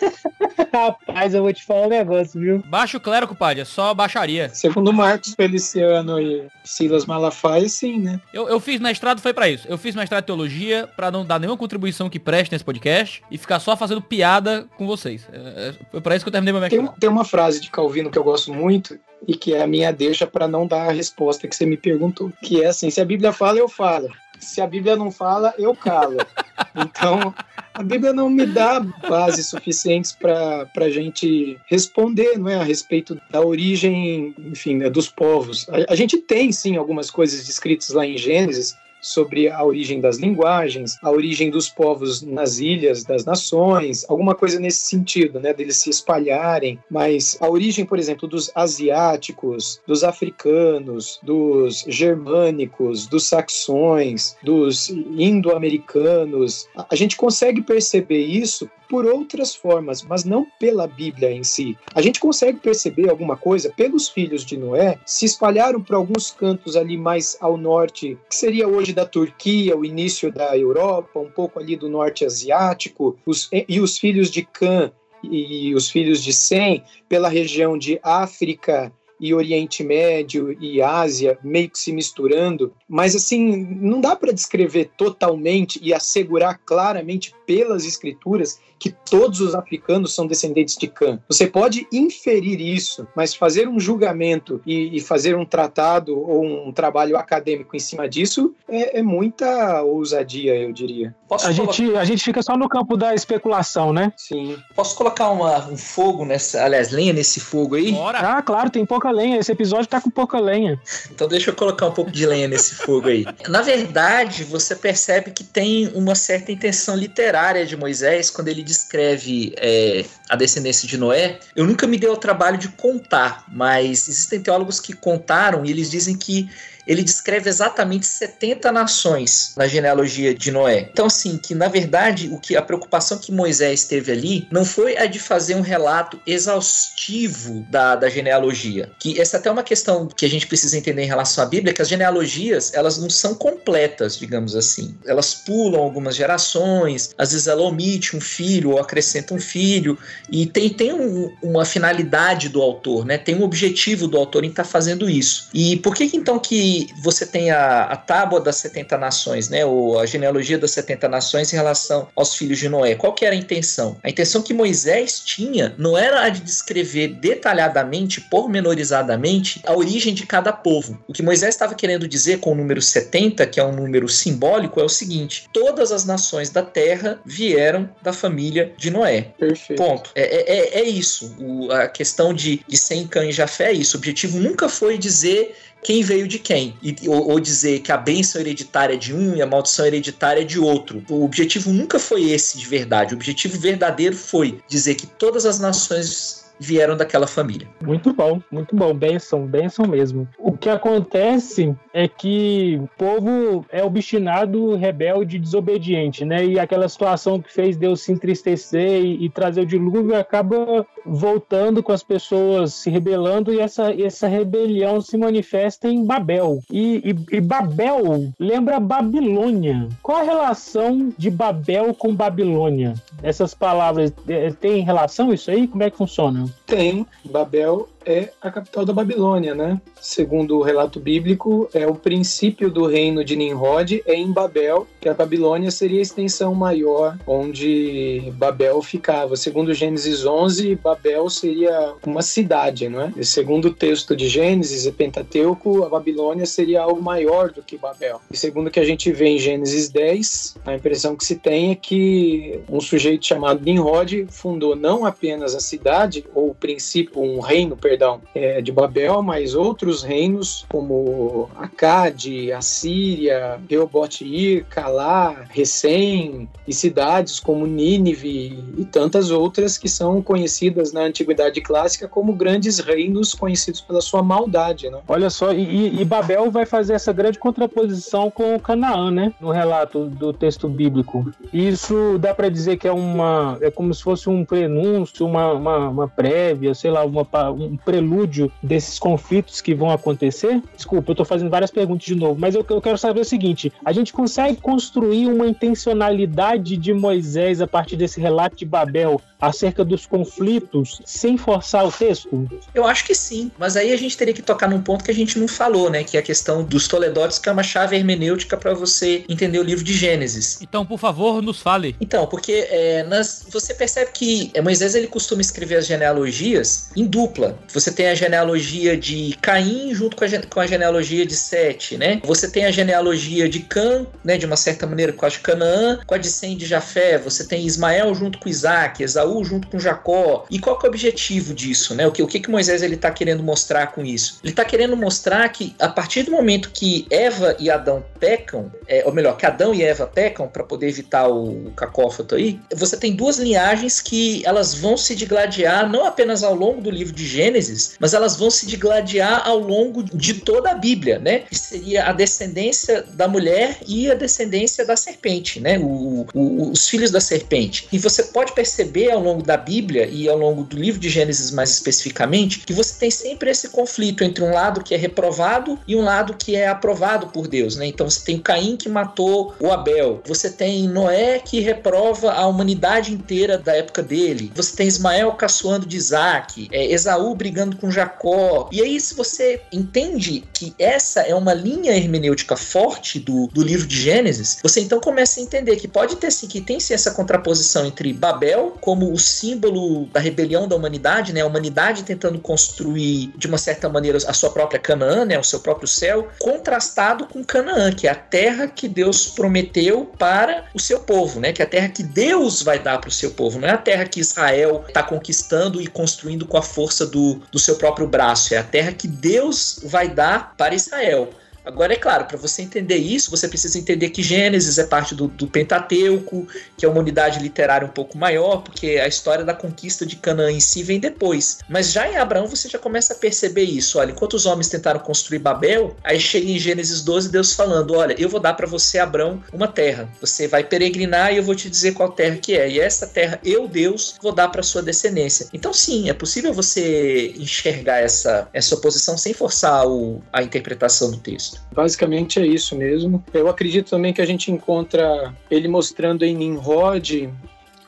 Rapaz, eu vou te falar um negócio, viu? Baixo clero, compadre, é só baixaria. Segundo Marcos Feliciano e Silas Malafaia, sim, né? Eu, eu fiz mestrado, foi para isso. Eu fiz mestrado de teologia para não dar nenhuma contribuição que preste nesse podcast e ficar só fazendo piada com vocês. É, é foi para isso que eu terminei meu mestrado. Tem, tem uma frase frase de Calvino que eu gosto muito e que é a minha deixa para não dar a resposta que você me perguntou, que é assim: se a Bíblia fala, eu falo. Se a Bíblia não fala, eu calo. Então, a Bíblia não me dá bases suficientes para a gente responder não é, a respeito da origem, enfim, né, dos povos. A, a gente tem, sim, algumas coisas descritas lá em Gênesis, sobre a origem das linguagens, a origem dos povos nas ilhas das nações, alguma coisa nesse sentido, né, deles se espalharem, mas a origem, por exemplo, dos asiáticos, dos africanos, dos germânicos, dos saxões, dos indo-americanos, a gente consegue perceber isso por outras formas, mas não pela Bíblia em si. A gente consegue perceber alguma coisa pelos filhos de Noé, se espalharam por alguns cantos ali mais ao norte, que seria hoje da Turquia, o início da Europa, um pouco ali do norte asiático, os, e os filhos de Cã e os filhos de Sem pela região de África e Oriente Médio e Ásia meio que se misturando, mas assim, não dá para descrever totalmente e assegurar claramente pelas escrituras que todos os africanos são descendentes de Cã. Você pode inferir isso, mas fazer um julgamento e, e fazer um tratado ou um trabalho acadêmico em cima disso é, é muita ousadia, eu diria. Posso a, colocar... gente, a gente fica só no campo da especulação, né? Sim. Posso colocar uma, um fogo nessa, aliás, lenha nesse fogo aí? Bora. Ah, claro, tem pouca lenha. Esse episódio tá com pouca lenha. então deixa eu colocar um pouco de lenha nesse fogo aí. Na verdade, você percebe que tem uma certa intenção literária de Moisés quando ele descreve é, a descendência de Noé, eu nunca me dei o trabalho de contar, mas existem teólogos que contaram e eles dizem que ele descreve exatamente 70 nações na genealogia de Noé. Então, assim, que na verdade o que a preocupação que Moisés teve ali não foi a de fazer um relato exaustivo da, da genealogia. Que essa é até uma questão que a gente precisa entender em relação à Bíblia, que as genealogias elas não são completas, digamos assim. Elas pulam algumas gerações, às vezes ela omite um filho ou acrescenta um filho, e tem, tem um, uma finalidade do autor, né? Tem um objetivo do autor em estar tá fazendo isso. E por que, que então que que você tem a, a tábua das 70 nações, né? Ou a genealogia das 70 nações em relação aos filhos de Noé. Qual que era a intenção? A intenção que Moisés tinha não era a de descrever detalhadamente, pormenorizadamente, a origem de cada povo. O que Moisés estava querendo dizer com o número 70, que é um número simbólico, é o seguinte: todas as nações da terra vieram da família de Noé. Perfeito. Ponto. É, é, é, é isso. O, a questão de, de Sem, Cã e Jafé é isso. O objetivo nunca foi dizer quem veio de quem. E, ou, ou, dizer que a bênção hereditária é de um e a maldição hereditária é de outro. O objetivo nunca foi esse de verdade. O objetivo verdadeiro foi dizer que todas as nações vieram daquela família. Muito bom, muito bom. Benção, benção mesmo. Que acontece é que o povo é obstinado, rebelde, desobediente, né? E aquela situação que fez Deus se entristecer e, e trazer o dilúvio acaba voltando com as pessoas se rebelando e essa, essa rebelião se manifesta em Babel. E, e, e Babel lembra Babilônia. Qual a relação de Babel com Babilônia? Essas palavras, é, tem relação isso aí? Como é que funciona? Tem. Babel é a capital da Babilônia, né? Segundo o relato bíblico, é o princípio do reino de Nimrod é em Babel, que a Babilônia seria a extensão maior onde Babel ficava. Segundo Gênesis 11, Babel seria uma cidade, não é? E segundo o texto de Gênesis e Pentateuco, a Babilônia seria algo maior do que Babel. E segundo o que a gente vê em Gênesis 10, a impressão que se tem é que um sujeito chamado Nimrod fundou não apenas a cidade ou o princípio, um reino, perdão, é, de Babel, mas outros reinos como Acade, Assíria, Reobote-ir, Calá, Recém e cidades como Nínive e tantas outras que são conhecidas na Antiguidade Clássica como grandes reinos conhecidos pela sua maldade. Né? Olha só, e, e Babel vai fazer essa grande contraposição com Canaã, né? No relato do texto bíblico. Isso dá para dizer que é uma é como se fosse um prenúncio, uma, uma, uma prévia, sei lá, uma, um prelúdio desses conflitos que vão acontecer? Desculpa, eu estou fazendo várias perguntas de novo, mas eu, eu quero saber o seguinte: a gente consegue construir uma intencionalidade de Moisés a partir desse relato de Babel acerca dos conflitos sem forçar o texto? Eu acho que sim, mas aí a gente teria que tocar num ponto que a gente não falou, né? Que é a questão dos Toledotes, que é uma chave hermenêutica para você entender o livro de Gênesis. Então, por favor, nos fale. Então, porque é, nas, você percebe que é, Moisés ele costuma escrever as genealogias em dupla. Você tem a genealogia de Caim junto com a, com a genealogia de Sete, né? Você tem a genealogia de Cã, né? De uma certa maneira, com a de Canaã, com a de Sem de Jafé. Você tem Ismael junto com Isaac, Esaú junto com Jacó. E qual que é o objetivo disso, né? O que, o que, que Moisés ele está querendo mostrar com isso? Ele está querendo mostrar que a partir do momento que Eva e Adão pecam, é, ou melhor, que Adão e Eva pecam para poder evitar o, o cacófato aí, você tem duas linhagens que elas vão se digladiar não apenas ao longo do livro de Gênesis, mas elas vão se digladiar ao longo de toda a Bíblia, né? Que seria a descendência da mulher e a descendência da serpente, né? O, o, os filhos da serpente. E você pode perceber ao longo da Bíblia e ao longo do livro de Gênesis mais especificamente que você tem sempre esse conflito entre um lado que é reprovado e um lado que é aprovado por Deus, né? Então você tem Caim que matou o Abel, você tem Noé que reprova a humanidade inteira da época dele, você tem Ismael caçoando de Isaac, é, Esaú brigando com Jacó. E aí, se você entende que essa é uma linha hermenêutica forte do, do livro de Gênesis, você então começa a entender que pode ter sim, que tem sim essa contraposição entre Babel como o símbolo da rebelião da humanidade, né? A humanidade tentando construir de uma certa maneira a sua própria Canaã, né? O seu próprio céu, contrastado com Canaã, que é a terra que Deus prometeu para o seu povo, né? Que é a terra que Deus vai dar para o seu povo, não é a terra que Israel está conquistando e construindo com a força do, do seu próprio braço, é a terra que Deus vai dar para Israel. Agora, é claro, para você entender isso, você precisa entender que Gênesis é parte do, do, Pentateuco, que é uma unidade literária um pouco maior, porque a história da conquista de Canaã em si vem depois. Mas já em Abraão você já começa a perceber isso. Olha, enquanto os homens tentaram construir Babel, aí chega em Gênesis 12 Deus falando: Olha, eu vou dar para você, Abraão, uma terra. Você vai peregrinar e eu vou te dizer qual terra que é. E essa terra, eu, Deus, vou dar para sua descendência. Então, sim, é possível você enxergar essa, essa oposição sem forçar o, a interpretação do texto. Basicamente é isso mesmo. Eu acredito também que a gente encontra ele mostrando em Nimrod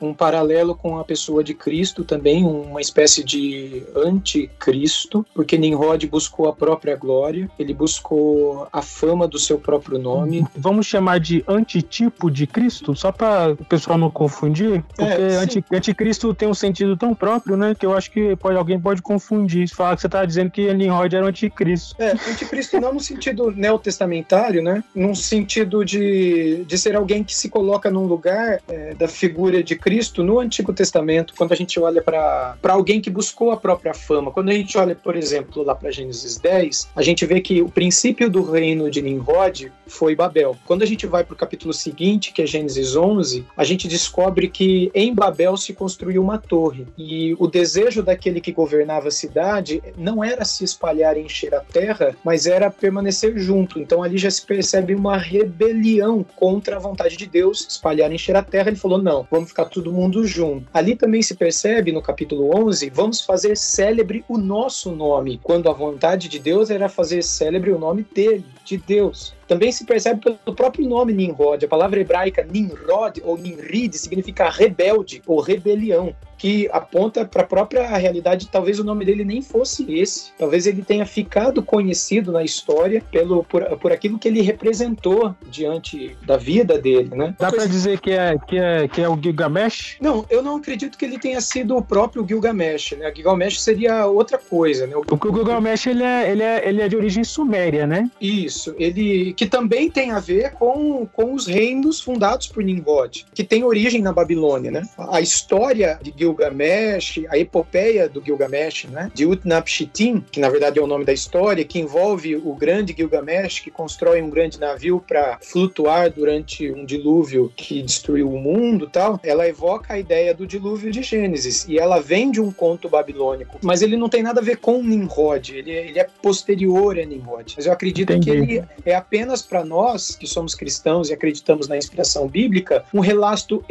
um paralelo com a pessoa de Cristo também, uma espécie de anticristo, porque Nimrod buscou a própria glória, ele buscou a fama do seu próprio nome. Vamos chamar de antitipo de Cristo, só para o pessoal não confundir, porque É, sim. anti, anticristo tem um sentido tão próprio, né, que eu acho que pode, alguém pode confundir, falar que você tá dizendo que Nimrod era o anticristo. É, anticristo não no sentido neotestamentário, né? Num sentido de, de ser alguém que se coloca num lugar é, da figura de Cristo no Antigo Testamento, quando a gente olha para alguém que buscou a própria fama. Quando a gente olha, por exemplo, lá para Gênesis 10, a gente vê que o princípio do reino de Nimrod foi Babel. Quando a gente vai para o capítulo seguinte, que é Gênesis 11, a gente descobre que em Babel se construiu uma torre. E o desejo daquele que governava a cidade não era se espalhar e encher a terra, mas era permanecer junto. Então ali já se percebe uma rebelião contra a vontade de Deus, espalhar e encher a terra. Ele falou: não, vamos ficar todo mundo junto. Ali também se percebe no capítulo 11: vamos fazer célebre o nosso nome, quando a vontade de Deus era fazer célebre o nome dele, de Deus. Também se percebe pelo próprio nome Nimrod. A palavra hebraica Nimrod ou Nimrid significa rebelde ou rebelião, que aponta para a própria realidade. Talvez o nome dele nem fosse esse. Talvez ele tenha ficado conhecido na história pelo por, por aquilo que ele representou diante da vida dele, né? Dá pra dizer que é, que é, que é o Gilgamesh? Não, eu não acredito que ele tenha sido o próprio Gilgamesh, né? Gilgamesh seria outra coisa, né? O O Gilgamesh, ele é, ele, é, ele é de origem suméria, né? Isso, ele que também tem a ver com, com os reinos fundados por Nimrod, que tem origem na Babilônia, né? A história de Gilgamesh, a epopeia do Gilgamesh, né? De Utnapishtim, que na verdade é o nome da história, que envolve o grande Gilgamesh que constrói um grande navio para flutuar durante um dilúvio que destruiu o mundo, tal. Ela evoca a ideia do dilúvio de Gênesis e ela vem de um conto babilônico, mas ele não tem nada a ver com Nimrod, ele, ele é posterior a Nimrod. Mas eu acredito que Entendi. Ele é apenas para nós que somos cristãos e acreditamos na inspiração bíblica, um relato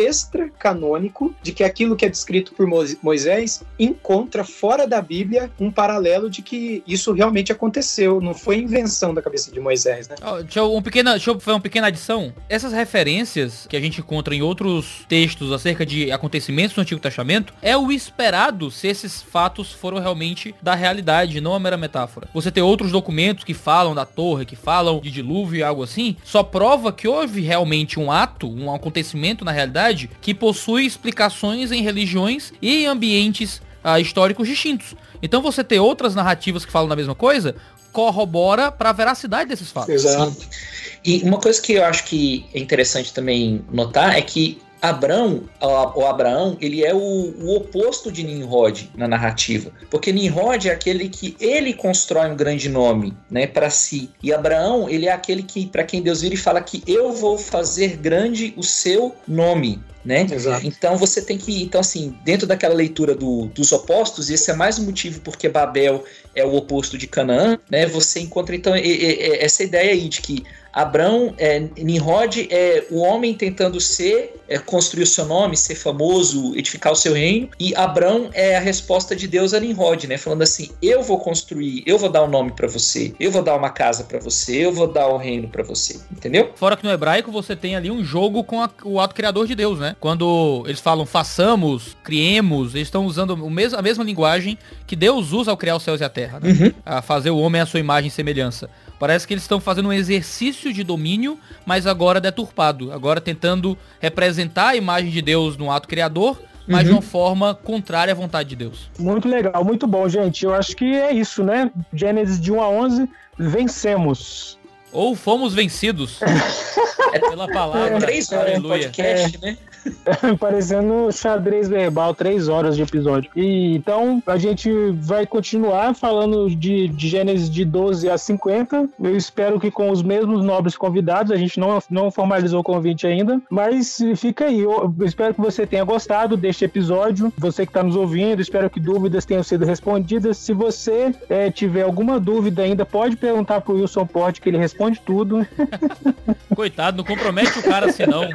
extra-canônico de que aquilo que é descrito por Mo- Moisés encontra fora da Bíblia um paralelo de que isso realmente aconteceu, não foi invenção da cabeça de Moisés, né? Ó, deixa, eu, um pequena, deixa eu fazer uma pequena adição. Essas referências que a gente encontra em outros textos acerca de acontecimentos no Antigo Testamento é o esperado se esses fatos foram realmente da realidade, não a mera metáfora. Você ter outros documentos que falam da torre, que falam de dilúvio e algo assim, só prova que houve realmente um ato, um acontecimento na realidade que possui explicações em religiões e em ambientes ah, históricos distintos. Então você ter outras narrativas que falam da mesma coisa corrobora para a veracidade desses fatos. Exato. E uma coisa que eu acho que é interessante também notar é que Abrão, o Abraão, ele é o, o, oposto de Nimrod na narrativa, porque Nimrod é aquele que ele constrói um grande nome, né, para si. E Abraão, ele é aquele que para quem Deus vira e fala que eu vou fazer grande o seu nome, né? Então você tem que, então assim, dentro daquela leitura do, dos opostos, esse é mais um motivo porque Babel é o oposto de Canaã, né? Você encontra então essa ideia aí de que Abrão, é, Nimrod é o homem tentando ser, é, construir o seu nome, ser famoso, edificar o seu reino, e Abrão é a resposta de Deus a Nimrod, né? Falando assim: eu vou construir, eu vou dar um nome para você, eu vou dar uma casa para você, eu vou dar o um reino para você, entendeu? Fora que no hebraico você tem ali um jogo com a, o ato criador de Deus, né? Quando eles falam façamos, criemos, eles estão usando o mesmo, a mesma linguagem que Deus usa ao criar os céus e a terra, né? Uhum. A fazer o homem à sua imagem e semelhança. Parece que eles estão fazendo um exercício de domínio, mas agora deturpado. Agora tentando representar a imagem de Deus no ato criador, mas Uhum. de uma forma contrária à vontade de Deus. Muito legal, muito bom, gente. Eu acho que é isso, né? Gênesis de 1 a 11, vencemos. Ou fomos vencidos pela palavra. É três horas Aleluia. podcast, né? Parecendo xadrez verbal, três horas de episódio. E então a gente vai continuar falando de, de Gênesis de 12 a 50. Eu espero que com os mesmos nobres convidados, a gente não, não formalizou o convite ainda, mas fica aí. Eu espero que você tenha gostado deste episódio. Você que está nos ouvindo, espero que dúvidas tenham sido respondidas. Se você eh, tiver alguma dúvida ainda, pode perguntar pro Wilson Porte, que ele responde tudo. Coitado, não compromete o cara assim não.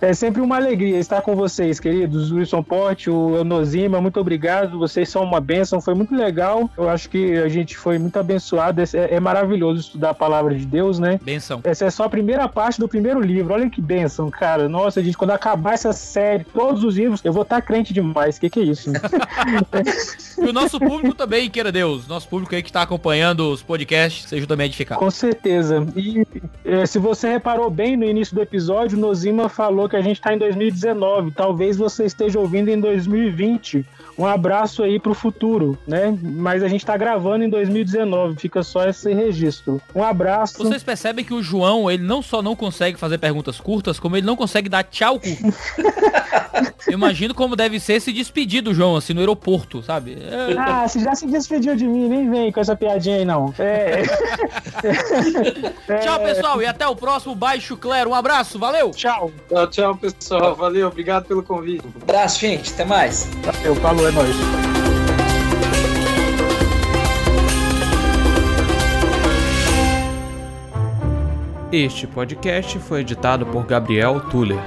É sempre uma alegria alegria estar com vocês, queridos. Wilson Porte, o Eunozima, muito obrigado. Vocês são uma bênção, foi muito legal. Eu acho que a gente foi muito abençoado. É, é maravilhoso estudar a palavra de Deus, né? Benção. Essa é só a primeira parte do primeiro livro. Olha que bênção, cara. Nossa, gente, quando acabar essa série, todos os livros, eu vou estar crente demais. O que, que é isso? e o nosso público também, queira Deus. Nosso público aí que está acompanhando os podcasts, seja também edificado. Com certeza. E é, se você reparou bem no início do episódio, Nozima falou que a gente está em 2019. Talvez você esteja ouvindo em 2020. Um abraço aí pro futuro, né? Mas a gente tá gravando em 2019, fica só esse registro. Um abraço. Vocês percebem que o João, ele não só não consegue fazer perguntas curtas, como ele não consegue dar tchau curto. Eu imagino como deve ser se despedir do João, assim, no aeroporto, sabe? É... Ah, você já se despediu de mim, nem vem com essa piadinha aí, não. É... é... Tchau, pessoal, e até o próximo Baixo Clero. Um abraço, valeu! Tchau. Tchau, tchau, pessoal. Valeu, obrigado pelo convite. Um abraço, gente. Até mais. Valeu, falou, é nóis. Este podcast foi editado por Gabriel Tuller.